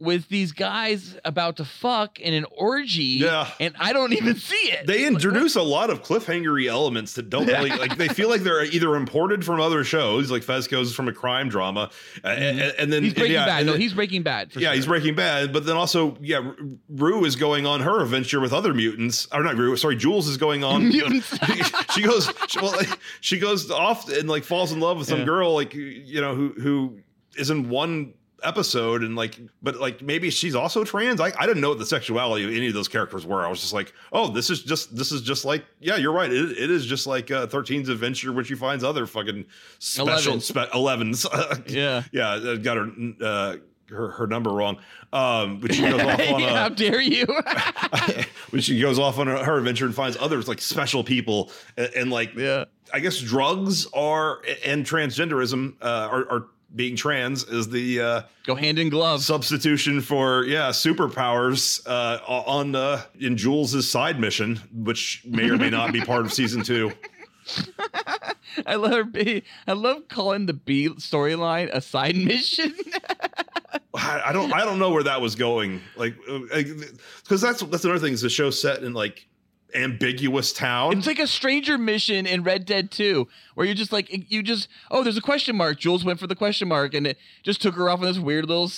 with these guys about to fuck in an orgy Yeah. and I don't even see it They introduce a lot of cliffhangery elements that don't really like. They feel like they're either imported from other shows, like Fezco's from a crime drama, and, mm-hmm. and then he's Breaking yeah, Bad no then- he's Breaking Bad for yeah, he's. Breaking Bad, but then also, yeah, Rue is going on her adventure with other mutants. Or not Rue, sorry, Jules is going on. [LAUGHS] Mutants. [LAUGHS] she goes, she, well, like, she goes off and like falls in love with some Yeah. girl, like you know, who who is in one episode and like, but like maybe she's also trans. I, I didn't know what the sexuality of any of those characters were. I was just like, oh, this is just this is just like, yeah, you're right. It, it is just like uh, 13's adventure, where she finds other fucking special spe- 11s. [LAUGHS] yeah yeah, uh, got her uh, her, her number wrong. Um, but she goes [LAUGHS] off on How a dare you? [LAUGHS] when she goes off on her, her adventure and finds others like special people and, and like yeah. I guess drugs are and transgenderism uh, are, are being trans is the uh, Go hand in glove. substitution for yeah superpowers uh, on uh, in Jules's side mission, which may or may not be part of season two. [LAUGHS] I love her B. I love calling the B storyline a side mission. [LAUGHS] I I don't I don't know where that was going, like because that's that's another thing is the show set in like ambiguous town. it's like a stranger mission in Red Dead 2, where you're just like you just oh, there's a question mark. Jules went for the question mark, and it just took her off on this weird little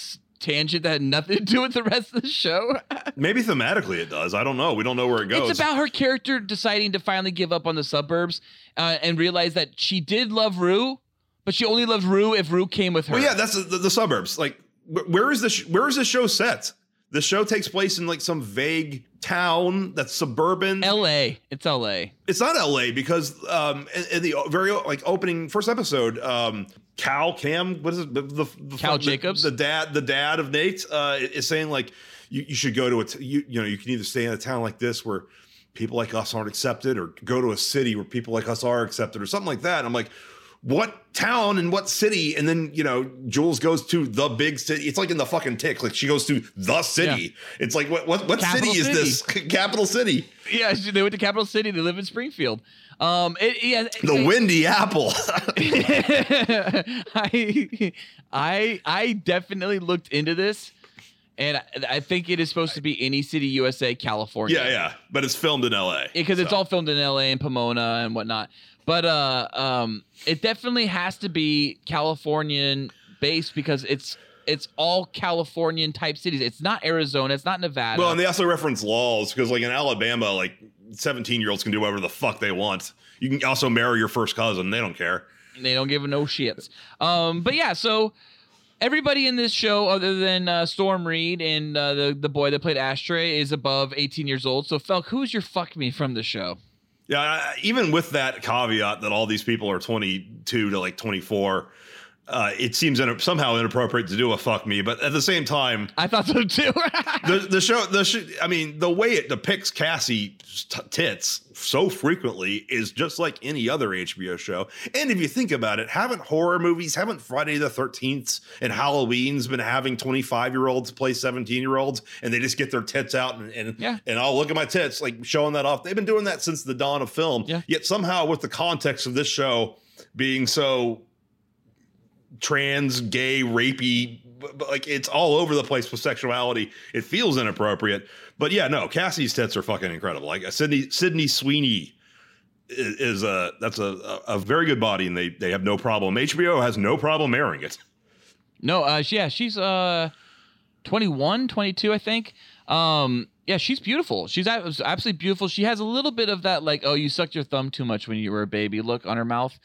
tangent that had nothing [LAUGHS] to do with the rest of the show. [LAUGHS] Maybe thematically it does. I don't know. We don't know where it goes. It's about her character deciding to finally give up on the suburbs uh, and realize that she did love Rue, but she only loved Rue if Rue came with her. Well, yeah, that's the, the suburbs. Like, where is this? Where is this show set? The show takes place in like some vague town that's suburban. L.A. It's L.A. it's not L.A. because um, in, in the very like opening first episode, um, Cal Cam, what is it? The, the, the Cal the- Jacobs? the dad, the dad of Nate, uh, is saying like you, you should go to a t- you you know you can either stay in a town like this where people like us aren't accepted, or go to a city where people like us are accepted, or something like that. And I'm like. What town and what city? And then, you know, Jules goes to the big city. It's like in the fucking tick. Like she goes to the city. It's like, what what, what city is city. this? [LAUGHS] Capital city. Yeah, they went to Capital City. They live in Springfield. Um, it, yeah, The it- Windy Apple. [LAUGHS] [LAUGHS] I, I, I definitely looked into this, and I, I think it is supposed to be any city, USA, California. Yeah, yeah, but it's filmed in L.A. because it's so. all filmed in LA and Pomona and whatnot. But uh, um, it definitely has to be Californian based because it's it's all Californian type cities. It's not Arizona. It's not Nevada. well, and they also reference laws because, like in Alabama, like seventeen-year-olds can do whatever the fuck they want. You can also marry your first cousin; they don't care. They don't give a no shits. Um, but yeah, so everybody in this show, other than uh, Storm Reed and uh, the the boy that played Ashtray, is above 18 years old. So Felk, who's your fuck me from the show? Yeah, even with that caveat that all these people are twenty-two to like twenty-four, uh, it seems in, somehow inappropriate to do a fuck me. But at the same time, I thought so too. [LAUGHS] the the show the sh- I mean the way it depicts Cassie's t- tits so frequently is just like any other HBO show. And if you think about it, haven't horror movies, haven't Friday the 13th and Halloween's been having 25 year olds play 17 year olds and they just get their tits out and and, Yeah. and I'll look at my tits, like showing that off. They've been doing that since the dawn of film. Yeah. Yet somehow with the context of this show being so trans, gay, rapey, like it's all over the place with sexuality. It feels inappropriate, but yeah, no, Cassie's tits are fucking incredible. Like Sydney Sydney Sweeney is, a that's a, a very good body, and they they have no problem. HBO has no problem airing it. No, uh, yeah, she's uh, 21, 22, I think. Um, yeah, she's beautiful. She's absolutely beautiful. She has a little bit of that, like, oh, you sucked your thumb too much when you were a baby look on her mouth.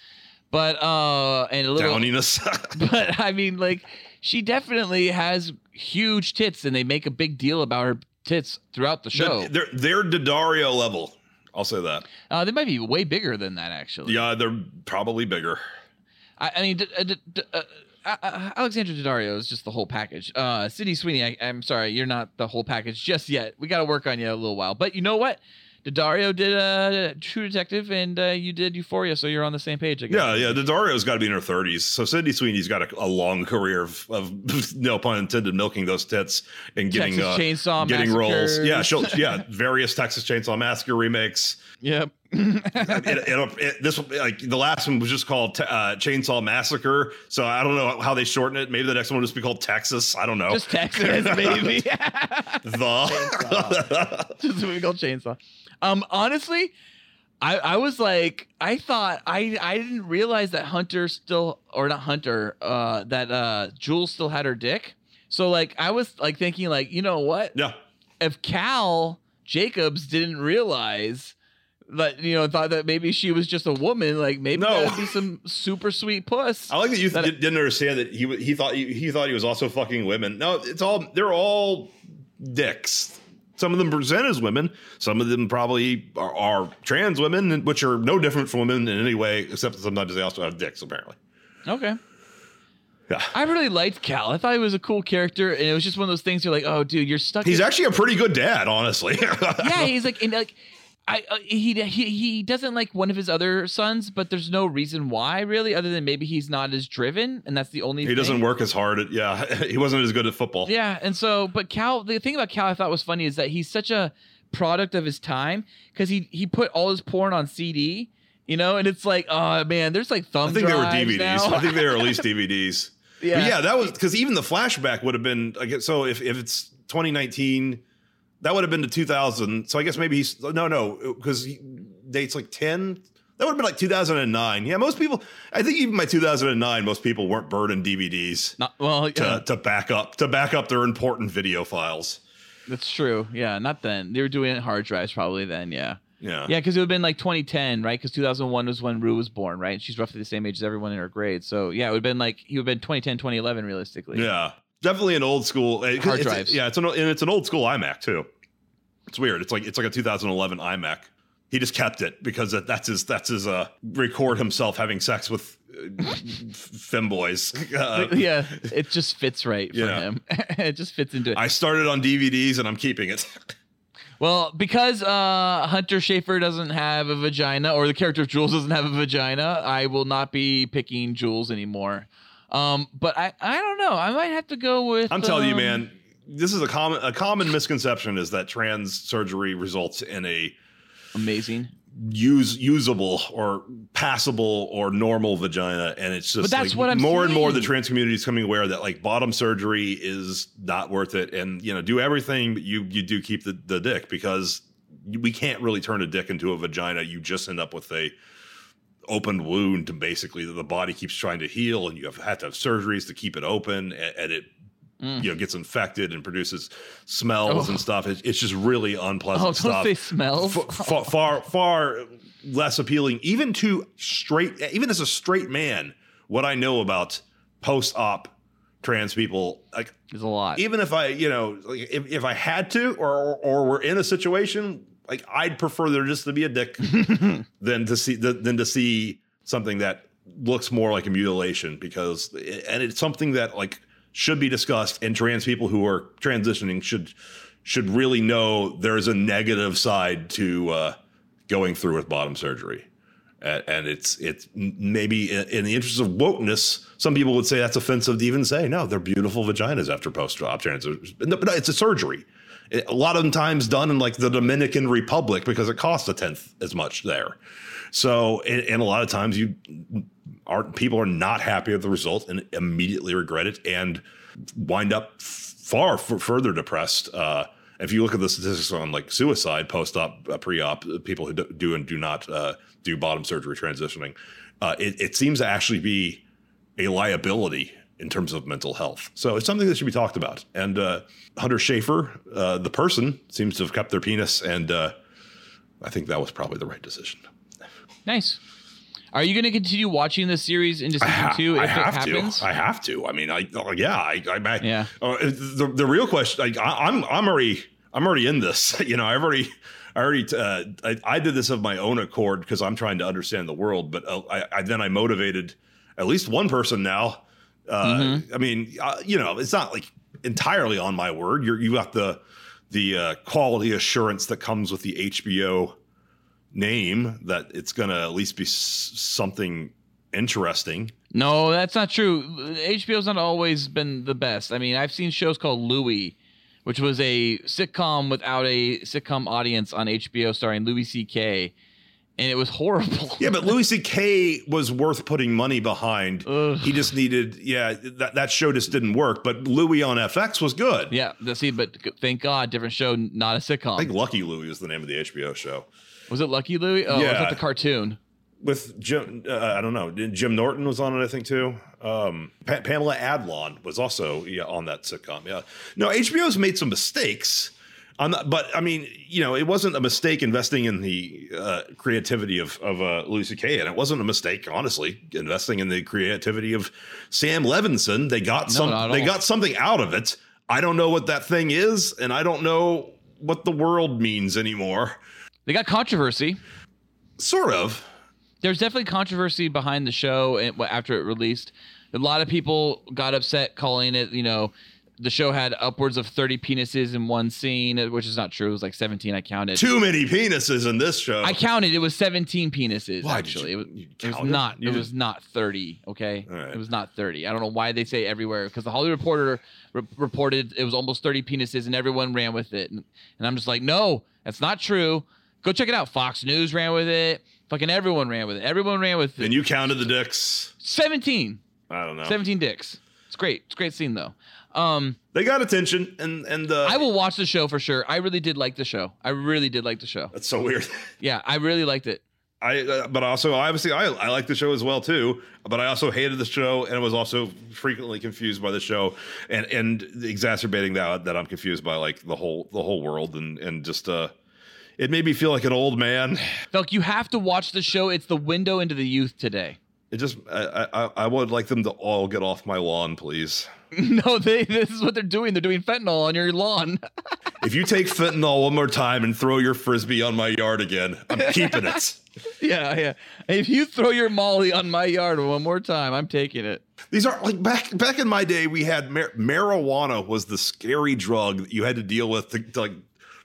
But, uh, and a little, Downiness. [LAUGHS] but I mean, like, she definitely has huge tits, and they make a big deal about her tits throughout the show. they're they're Daddario level. I'll say that. Uh, they might be way bigger than that, actually. Yeah, they're probably bigger. I, I mean, d- uh, d- d- uh, uh, uh, Alexandra Daddario is just the whole package. Uh, Sydney Sweeney, I, I'm sorry, you're not the whole package just yet. We got to work on you a little while. But you know what? Daddario did uh, True Detective, and uh, you did Euphoria, so you're on the same page. Yeah, yeah. Daddario's got to be in her 30s. So Sydney Sweeney's got a, a long career of, of, [LAUGHS] no pun intended, milking those tits and getting Texas uh, Chainsaw getting roles. Yeah, she'll yeah [LAUGHS] various Texas Chainsaw Massacre remakes. Yep. [LAUGHS] it, it- this like the last one was just called uh, Chainsaw Massacre. So I don't know how they shorten it. Maybe the next one will just be called Texas. I don't know. Just Texas, [LAUGHS] baby. the [LAUGHS] just what we call chainsaw. Um, honestly, I I was like, I thought I I didn't realize that Hunter still or not Hunter, uh, that uh Jules still had her dick. So like I was like thinking like, you know what? yeah. If Cal Jacobs didn't realize that you know thought that maybe she was just a woman, like maybe No. that'd be some super sweet puss. I like that you That- th- didn't understand that he he thought he, he thought he was also fucking women. No, it's all they're all dicks. Some of them present as women. Some of them probably are, are trans women, which are no different from women in any way, except that sometimes they also have dicks. Apparently, Okay. Yeah. I really liked Cal. I thought he was a cool character, and it was just one of those things. You're like, oh, dude, you're stuck. He's in- actually a pretty good dad, honestly. [LAUGHS] yeah, he's like, and like, I uh, he he he doesn't like one of his other sons, but there's no reason why really, other than maybe he's not as driven, and that's the only. Thing. He doesn't work as hard at yeah. [LAUGHS] He wasn't as good at football. Yeah, and so, but Cal, the thing about Cal I thought was funny is that he's such a product of his time because he he put all his porn on CD, you know, and it's like, oh man, there's like thumb I think they were DVDs. now. I think they were at least [LAUGHS] DVDs. yeah. But yeah, that was because even the flashback would have been. I guess so. If if it's 2019, that would have been to 2000. So I guess maybe he's no no because he dates like 10. That would have been like 2009. Yeah, most people. I think even by 2009, most people weren't burning DVDs Not, well, to yeah, to back up to back up their important video files. that's true. Yeah, not then. They were doing it hard drives probably then. Yeah. Yeah. Yeah, because it would have been like 2010, right? Because 2001 was when Rue was born, right? She's roughly the same age as everyone in her grade. So yeah, it would have been like he would have been 2010, 2011, realistically. Yeah, definitely an old school 'cause Hard it's- drives. Yeah, it's an and it's an old school iMac too. It's weird. It's like it's like a 2011 iMac. He just kept it because that's his that's his uh record himself having sex with uh, femboys. [LAUGHS] Uh, [LAUGHS] yeah, it just fits right for Yeah. him. [LAUGHS] it just fits into it. I started on DVDs and I'm keeping it. well, because uh, Hunter Schafer doesn't have a vagina, or the character of Jules doesn't have a vagina, I will not be picking Jules anymore. Um, but I, I don't know. I might have to go with. I'm telling you, um, man. This is a common a common misconception is that trans surgery results in a Amazing. use usable or passable or normal vagina and it's just But that's like what I'm more and more the trans community is coming aware that like bottom surgery is not worth it and you know do everything but you you do keep the, the dick because we can't really turn a dick into a vagina you just end up with a open wound and basically the body keeps trying to heal and you have, have to have surgeries to keep it open and, and it Mm. you know gets infected and produces smells Oh. and stuff it, it's just really unpleasant Oh, don't stuff smells. F- far, far far less appealing even to straight even as a straight man what i know about post-op trans people like There's a lot. even if i you know like if, if i had to or or we're in a situation like i'd prefer there just to be a dick [LAUGHS] than to see than to see something that looks more like a mutilation because and it's something that like should be discussed and trans people who are transitioning should should really know there's a negative side to uh, going through with bottom surgery. And, and it's it's maybe in, in the interest of wokeness some people would say that's offensive to even say no they're beautiful vaginas after post-op transition no, but it's a surgery a lot of times done in like the dominican republic because it costs a tenth as much there. So and, and a lot of times you are people are not happy with the result and immediately regret it and wind up far f- further depressed. Uh if you look at the statistics on like suicide post-op uh, pre-op uh, people who do- do and do not uh, do bottom surgery transitioning uh, it, it seems to actually be a liability in terms of mental health so it's something that should be talked about and uh, hunter schafer uh, the person seems to have kept their penis and uh, i think that was probably the right decision Nice. Are you going to continue watching this series into season ha- two if I it have happens? to. I have to. I mean, I oh, yeah, I, I, I Yeah. Uh, the the real question, like, I, I'm I'm already I'm already in this. [LAUGHS] You know, I've already I already uh, I, I did this of my own accord because I'm trying to understand the world. But uh, I, I then I motivated at least one person now. Uh, Mm-hmm. I mean, uh, you know, it's not like entirely on my word. You're you got the the uh, quality assurance that comes with the HBO name that it's going to at least be s- something interesting. no, that's not true. HBO's not always been the best. I mean, I've seen shows called Louie, which was a sitcom without a sitcom audience on HBO starring Louis C.K., and it was horrible. Yeah, but Louis C.K. was worth putting money behind. Ugh. He just needed, yeah, that, that show just didn't work. But Louis on FX was good. Yeah, see, but thank God, different show, not a sitcom. I think Lucky Louie is the name of the HBO show. was it Lucky Louie? Oh, was that the cartoon? With Jim, uh, I don't know. Jim Norton was on it, I think, too. Um, pa- Pamela Adlon was also yeah, on that sitcom. Yeah. No, HBO's made some mistakes. That, but I mean, you know, it wasn't a mistake investing in the uh, creativity of of uh, Louis C.K. and it wasn't a mistake, honestly, investing in the creativity of Sam Levinson. They got No, some, they all. got something out of it. I don't know what that thing is, and I don't know what the world means anymore. They got controversy. Sort of. there's definitely controversy behind the show and after it released. A lot of people got upset calling it, you know, the show had upwards of 30 penises in one scene, which is not true. It was like 17. I counted. Too many penises in this show. I counted. It was 17 penises. Why actually, you- it was, it was not. You it was not 30. Okay, right. it was not 30. I don't know why they say everywhere because the Hollywood Reporter re- reported it was almost 30 penises and everyone ran with it, and, and I'm just like, no, that's not true. Go check it out. Fox News ran with it. Fucking everyone ran with it. Everyone ran with it. and you counted the dicks. 17. I don't know. 17 dicks. It's great. It's a great scene though. Um, They got attention, and and uh, I will watch the show for sure. I really did like the show. I really did like the show. That's so weird. [LAUGHS] Yeah, I really liked it. I uh, but also obviously I I like the show as well too. But I also hated the show and was also frequently confused by the show and and exacerbating that that I'm confused by like the whole the whole world and and just uh it made me feel like an old man. [SIGHS] Felk, you have to watch the show. It's the window into the youth today. It just I I, I would like them to all get off my lawn, please. [LAUGHS] no, they this is what they're doing. They're doing fentanyl on your lawn. [LAUGHS] If you take fentanyl one more time and throw your frisbee on my yard again, I'm keeping it. [LAUGHS] yeah, yeah. If you throw your molly on my yard one more time, I'm taking it. These are like back back in my day. We had mar- marijuana was the scary drug that you had to deal with. To, to, like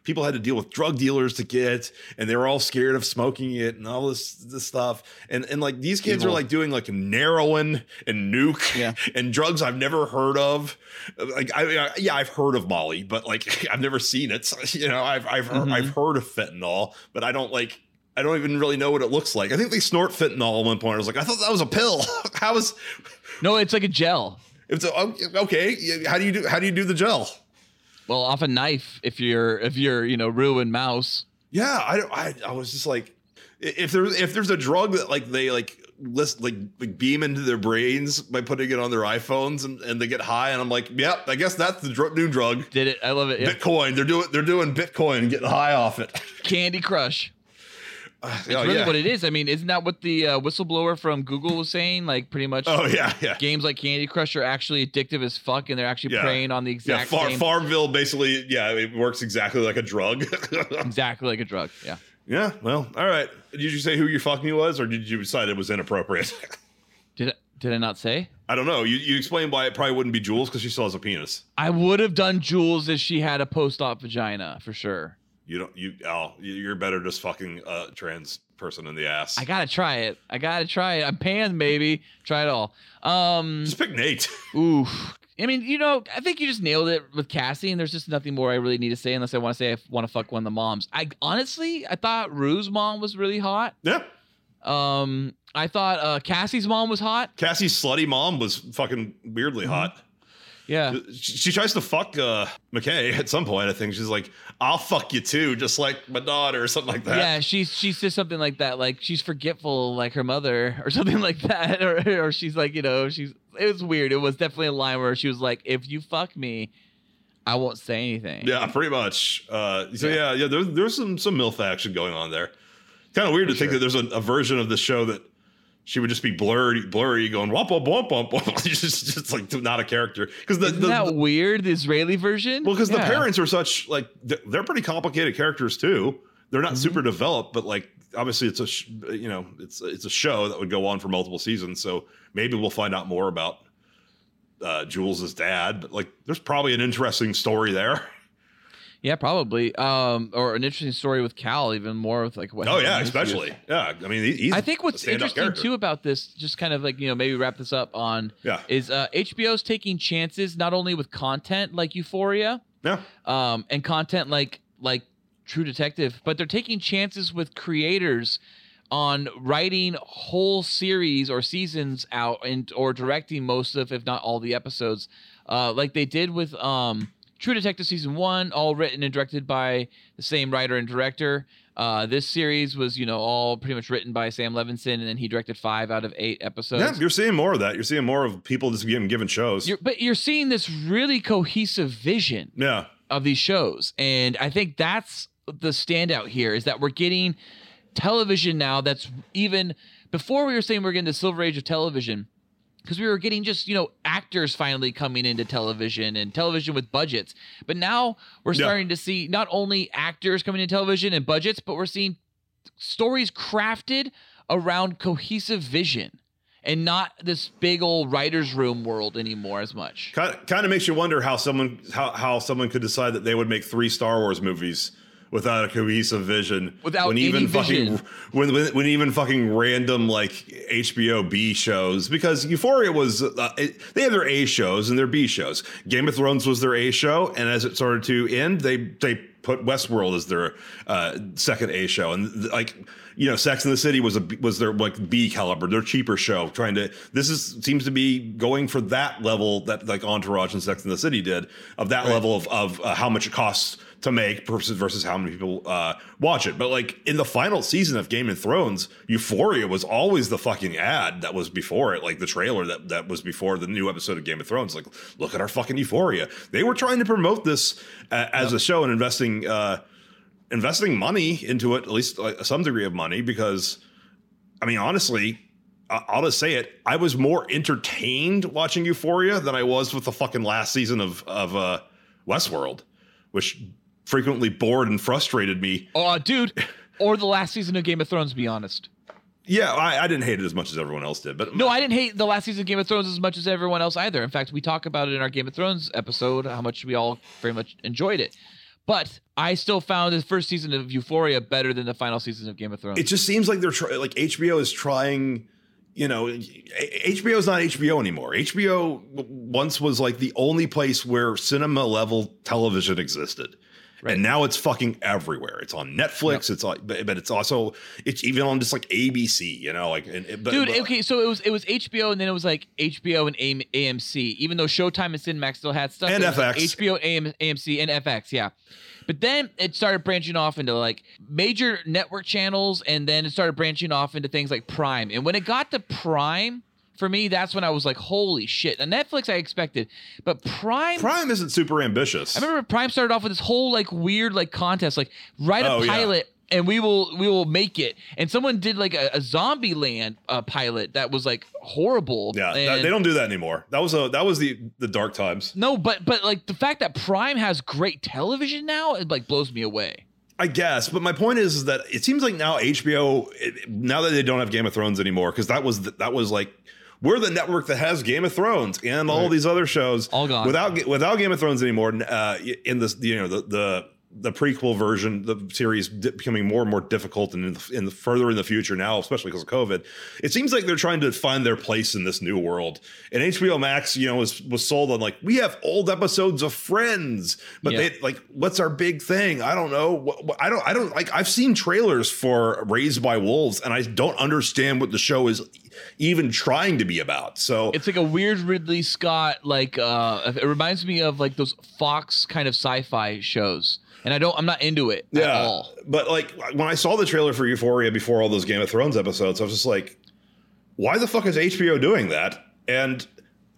people had to deal with drug dealers to get, and they were all scared of smoking it and all this this stuff. And and like these kids are like doing like heroin and nuke Yeah. [LAUGHS] and drugs I've never heard of. Like I, I yeah I've heard of Molly, but like [LAUGHS] I've never seen it. [LAUGHS] You know I've I've heard, Mhm. I've heard of fentanyl, but I don't like. I don't even really know what it looks like. I think they snort fentanyl at one point. I was like, I thought that was a pill. How is No, it's like a gel. it's a, okay. How do you do? How do you do the gel? Well, off a knife if you're if you're you know ruined mouse. Yeah, I, don't- I I was just like, if there's if there's a drug that like they like list like, like beam into their brains by putting it on their iPhones and, and they get high, and I'm like, yep, I guess that's the dr- new drug. Did it? I love it. Yeah. Bitcoin. They're doing they're doing Bitcoin getting high off it. Candy Crush. It's It's really what it is. I mean, isn't that what the uh, whistleblower from Google was saying? Like pretty much. Oh yeah, yeah. Games like Candy Crush are actually addictive as fuck, and they're actually Yeah. preying on the Yeah, exact Far, same, Farmville basically, yeah, it works exactly like a drug. [LAUGHS] exactly like a drug. Yeah. yeah, well, all right. Did you say who your fuck me was, or did you decide it was inappropriate? [LAUGHS] Did I, did I not say? I don't know. You you explained why it probably wouldn't be Jules because she still has a penis. I would have done Jules if she had a post-op vagina for sure. You don't. You oh, you- you're better just fucking a trans person in the ass. I gotta try it. I gotta try it. I'm pan, baby. Try it all. Um, just pick Nate. [LAUGHS] oof. I mean, you know, I think you just nailed it with Cassie, and there's just nothing more I really need to say unless I want to say I want to fuck one of the moms. I honestly, I thought Rue's mom was really hot. yeah, Um, I thought uh, Cassie's mom was hot. Cassie's slutty mom was fucking weirdly Mm-hmm. hot. Yeah. She, she tries to fuck uh, McKay at some point. I think she's like, "I'll fuck you too," just like my daughter or something like that. Yeah, she she says something like that, like she's forgetful like her mother or [LAUGHS] something like that, or or she's like, you know, she's it was weird. It was definitely a line where she was like, if you fuck me, I won't say anything. Yeah, pretty much. Uh, so Yeah. yeah, yeah, there's there's some some milf action going on there. Kind of weird to think that there's a, a version of the show that she would just be blurry, blurry, going womp womp womp womp. womp. [LAUGHS] just just like not a character because the, Isn't the, that the- weird? The Israeli version. well because Yeah. the parents are such like they're, pretty complicated characters too. They're not Mm-hmm. super developed, but like obviously it's a sh- you know it's it's a show that would go on for multiple seasons. So maybe we'll find out more about uh, Jules's dad. But like there's probably an interesting story there. [LAUGHS] Yeah, probably. Um, or an interesting story with Cal, even more with like what. Oh yeah, especially yeah. I mean, he's I think what's interesting character. too about this, just kind of like you know maybe wrap this up on, Yeah. is uh, HBO's taking chances not only with content like Euphoria, Yeah, um, and content like like True Detective, but they're taking chances with creators on writing whole series or seasons out and or directing most of, if not all, the episodes, uh, like they did with um, True Detective season one, all written and directed by the same writer and director. Uh, this series was, you know, all pretty much written by Sam Levinson, and then he directed five out of eight episodes. yeah. You're seeing more of that. You're seeing more of people just getting given shows. You're, but you're seeing this really cohesive vision yeah, of these shows. And I think that's the standout here is that we're getting television now that's even before we were saying we are getting the silver age of television because we were getting just you know actors finally coming into television and television with budgets but now we're Yeah. starting to see not only actors coming into television and budgets but we're seeing stories crafted around cohesive vision and not this big old writer's room world anymore as much. Kind kind of makes you wonder how someone how, how someone could decide that they would make three Star Wars movies without a cohesive vision. Without when even vision. fucking when, when when even fucking random like HBO B shows because Euphoria was uh, it, they had their A shows and their B shows. Game of Thrones was their A show, and as it started to end, they they put Westworld as their uh, second A show, and like you know, Sex in the City was a was their like B caliber, their cheaper show. Trying to this is seems to be going for that level that like Entourage and Sex in the City did of that level of of uh, how much it costs to make versus versus how many people uh, watch it. But like in the final season of Game of Thrones, Euphoria was always the fucking ad that was before it, like the trailer that that was before the new episode of Game of Thrones. Like, look at our fucking Euphoria. They were trying to promote this uh, as a show and investing. Uh, investing money into it, at least like, some degree of money, because I mean, honestly, I'll just say it. I was more entertained watching Euphoria than I was with the fucking last season of of uh, Westworld, which frequently bored and frustrated me. Oh, dude. Or the last season of Game of Thrones, to be honest. Yeah, I, I didn't hate it as much as everyone else did, but No, I didn't hate the last season of Game of Thrones as much as everyone else either. In fact, we talk about it in our Game of Thrones episode, how much we all very much enjoyed it. But I still found the first season of Euphoria better than the final season of Game of Thrones. it just seems like they're like HBO is trying. You know, HBO is not HBO anymore. HBO once was like the only place where cinema level television existed. Right. And now it's fucking everywhere. It's on Netflix. It's like, but, but it's also it's even on just like ABC. You know, like and, but, Dude, but- okay, so it was it was HBO and then it was like HBO and AMC. Even though Showtime and Cinemax still had stuff, And was like FX. HBO, AM, AMC, and FX, yeah. But then it started branching off into like major network channels, and then it started branching off into things like Prime. And when it got to Prime, for me, that's when I was like, "Holy shit!" And Netflix, I expected, but Prime. Prime isn't super ambitious. I remember Prime started off with this whole like weird like contest, like write a Oh, yeah. pilot and we will we will make it. And someone did like a, a Zombie Land uh, pilot that was like horrible. yeah, And- they don't do that anymore. That was a that was the the dark times. No, but but like the fact that Prime has great television now, it like blows me away. I guess, but my point is, is that it seems like now HBO, it- now that they don't have Game of Thrones anymore, because that was the, that was like we're the network that has Game of Thrones and all these other shows, All gone. without without Game of Thrones anymore. Uh, in this, you know, the the the prequel version, the series di- becoming more and more difficult, and in the, in the further in the future now, especially because of COVID, it seems like they're trying to find their place in this new world. And HBO Max, you know, was was sold on like we have old episodes of Friends, but Yeah. they like what's our big thing? I don't know. What, what- I don't. I don't like. I've seen trailers for Raised by Wolves, and I don't understand what the show is even trying to be about. So It's like a weird Ridley Scott like uh it reminds me of like those Fox kind of sci-fi shows. And I don't I'm not into it at all. But like when I saw the trailer for Euphoria before all those Game of Thrones episodes, I was just like, why the fuck is HBO doing that? And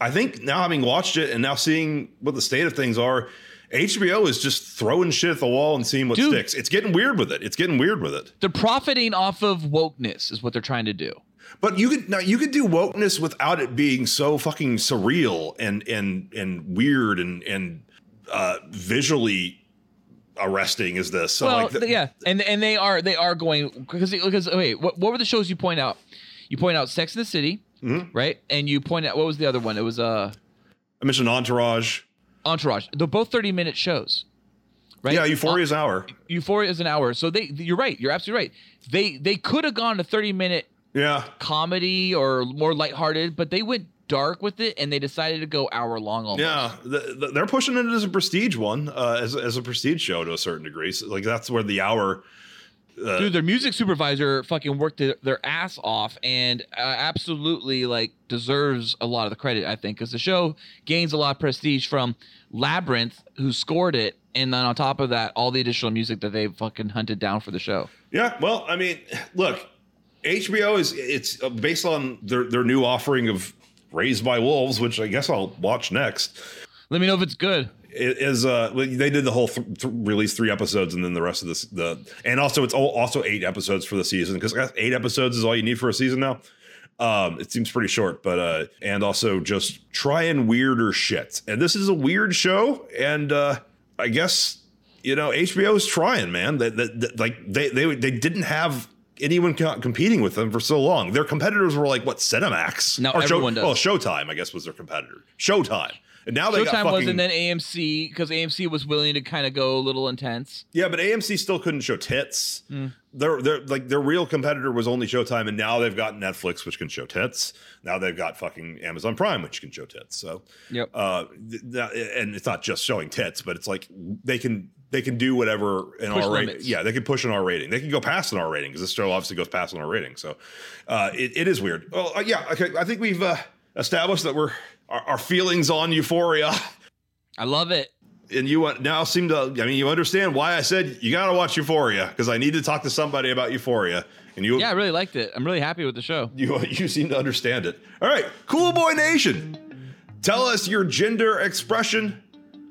I think now having watched it and now seeing what the state of things are, HBO is just throwing shit at the wall and seeing what Dude. sticks. It's getting weird with it. It's getting weird with it. They're profiting off of wokeness is what they're trying to do. But you could now you could do wokeness without it being so fucking surreal and and and weird and and uh visually arresting is this. So well, like th- yeah, and and they are they are going because because wait, what what were the shows you point out? You point out Sex in the City, Mm-hmm. right? And you point out what was the other one? It was uh I mentioned Entourage. Entourage. They're both thirty minute shows, right? Yeah, Euphoria is Euphoria's hour. Euphoria is an hour, so they you're right. You're absolutely right. They they could have gone to thirty minute Yeah. comedy or more lighthearted, but they went dark with it and they decided to go hour long almost. Yeah, the, the, they're pushing it as a prestige one, uh, as, as a prestige show to a certain degree. So, like that's where the hour. Uh, Dude, their music supervisor fucking worked their, their ass off and uh, absolutely like deserves a lot of the credit, I think, because the show gains a lot of prestige from Labrinth, who scored it, and then on top of that, all the additional music that they fucking hunted down for the show. yeah, well, I mean, look, HBO is it's uh, based on their their new offering of Raised by Wolves, which I guess I'll watch next. Let me know if it's good. It is uh they did the whole th- th- release three episodes and then the rest of this the and also it's all, also eight episodes for the season because eight episodes is all you need for a season now. Um, it seems pretty short, but uh, and also just trying weirder shit. And this is a weird show, and uh, I guess you know HBO is trying, man. That like they they they didn't have anyone competing with them for so long. Their competitors were like what Cinemax? Now Or everyone does. Oh, Showtime, I guess, was their competitor. Showtime, and now they got fucking, was, and then AMC because AMC was willing to kind of go a little intense. yeah, but AMC still couldn't show tits. Hmm. Their their like their real competitor was only Showtime, and now they've got Netflix, which can show tits. Now they've got fucking Amazon Prime, which can show tits. So Yep. uh, th- th- and it's not just showing tits, but it's like they can they can do whatever an Push our rating. Yeah, they can push an R rating. They can go past an R rating because this show obviously goes past an R rating. So uh, it, it is weird. Well, uh, yeah, okay. I think we've uh, established that we're our, our feelings on Euphoria, I love it. and you uh, now seem to. I mean, you understand why I said you got to watch Euphoria because I need to talk to somebody about Euphoria, and you Yeah, I really liked it. I'm really happy with the show. you you seem to understand it. All right, Cool Boy Nation, tell us your gender expression.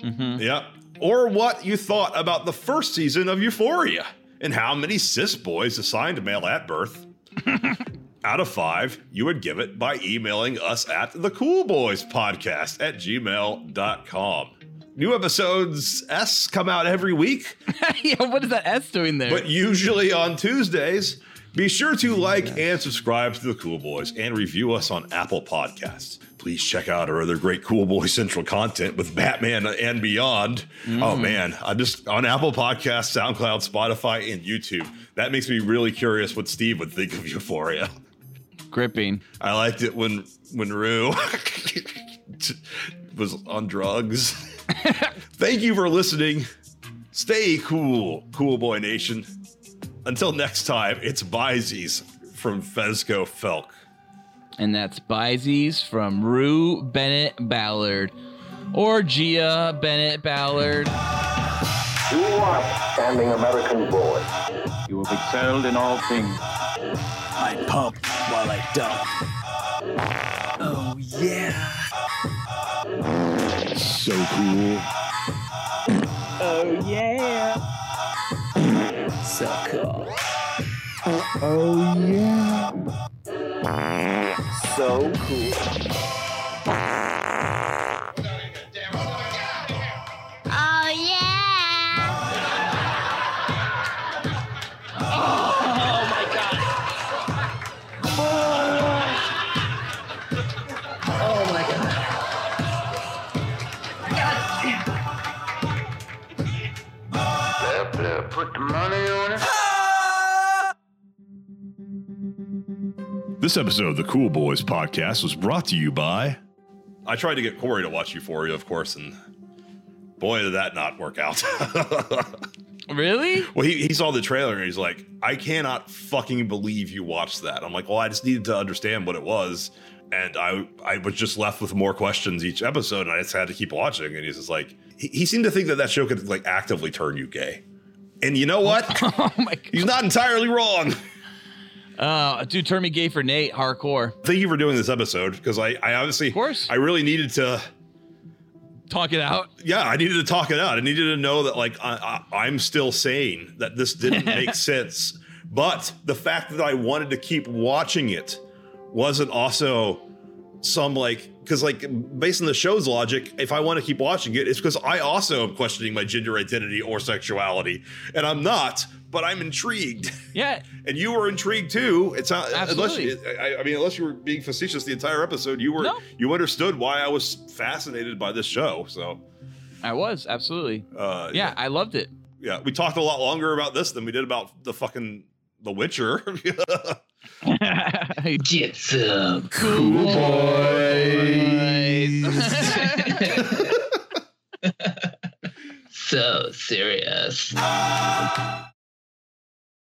Yeah, or what you thought about the first season of Euphoria, and how many cis boys assigned male at birth. [LAUGHS] Out of five, you would give it by emailing us at the Cool Boys Podcast at gmail.com. New episodes S come out every week [LAUGHS] yeah, what is that S doing there? but usually on Tuesdays. Be sure to like and subscribe to the Cool Boys and review us on Apple Podcasts. Please check out our other great Cool Boy Central content with Batman and Beyond. Oh mm. man, I'm just on Apple Podcasts, SoundCloud, Spotify, and YouTube. That makes me really curious what Steve would think of Euphoria. Gripping. I liked it when when Rue [LAUGHS] was on drugs. [LAUGHS] Thank you for listening. Stay cool, Cool Boy Nation. Until next time, it's Byzies from Fezco Felk. And that's Byzies from Rue Bennett Ballard. Or Gia Bennett Ballard. You are standing American boy. You have excelled in all things. I pump while I dump. Oh yeah. So cool. Oh yeah. So cool. Oh yeah. So cool. This episode of the Cool Boys podcast was brought to you by. I tried to get Corey to watch Euphoria, of course, and boy, did that not work out. [LAUGHS] Really? well, he, he saw the trailer and he's like, I cannot fucking believe you watched that. I'm like, well, I just needed to understand what it was. And I I was just left with more questions each episode, and I just had to keep watching. And he's just like, he, he seemed to think that that show could like actively turn you gay. And you know what? [LAUGHS] Oh my he's not entirely wrong. Uh, dude, turn me gay for Nate. Hardcore. Thank you for doing this episode because I, I obviously, of course. I really needed to. Talk it out. Yeah, I needed to talk it out. I needed to know that, like, I, I, I'm still sane, that this didn't [LAUGHS] make sense. But the fact that I wanted to keep watching it wasn't also some, like, because, like, based on the show's logic, if I want to keep watching it, it's because I also am questioning my gender identity or sexuality. And I'm not, but I'm intrigued. [LAUGHS] Yeah. And you were intrigued too. It's not Absolutely. unless you, I, I mean, unless you were being facetious the entire episode, you were No. you understood why I was fascinated by this show. So I was. Absolutely. uh, Yeah, I loved it. yeah, we talked a lot longer about this than we did about the fucking The Witcher. [LAUGHS] Get some cool boys. [LAUGHS] so serious. [LAUGHS]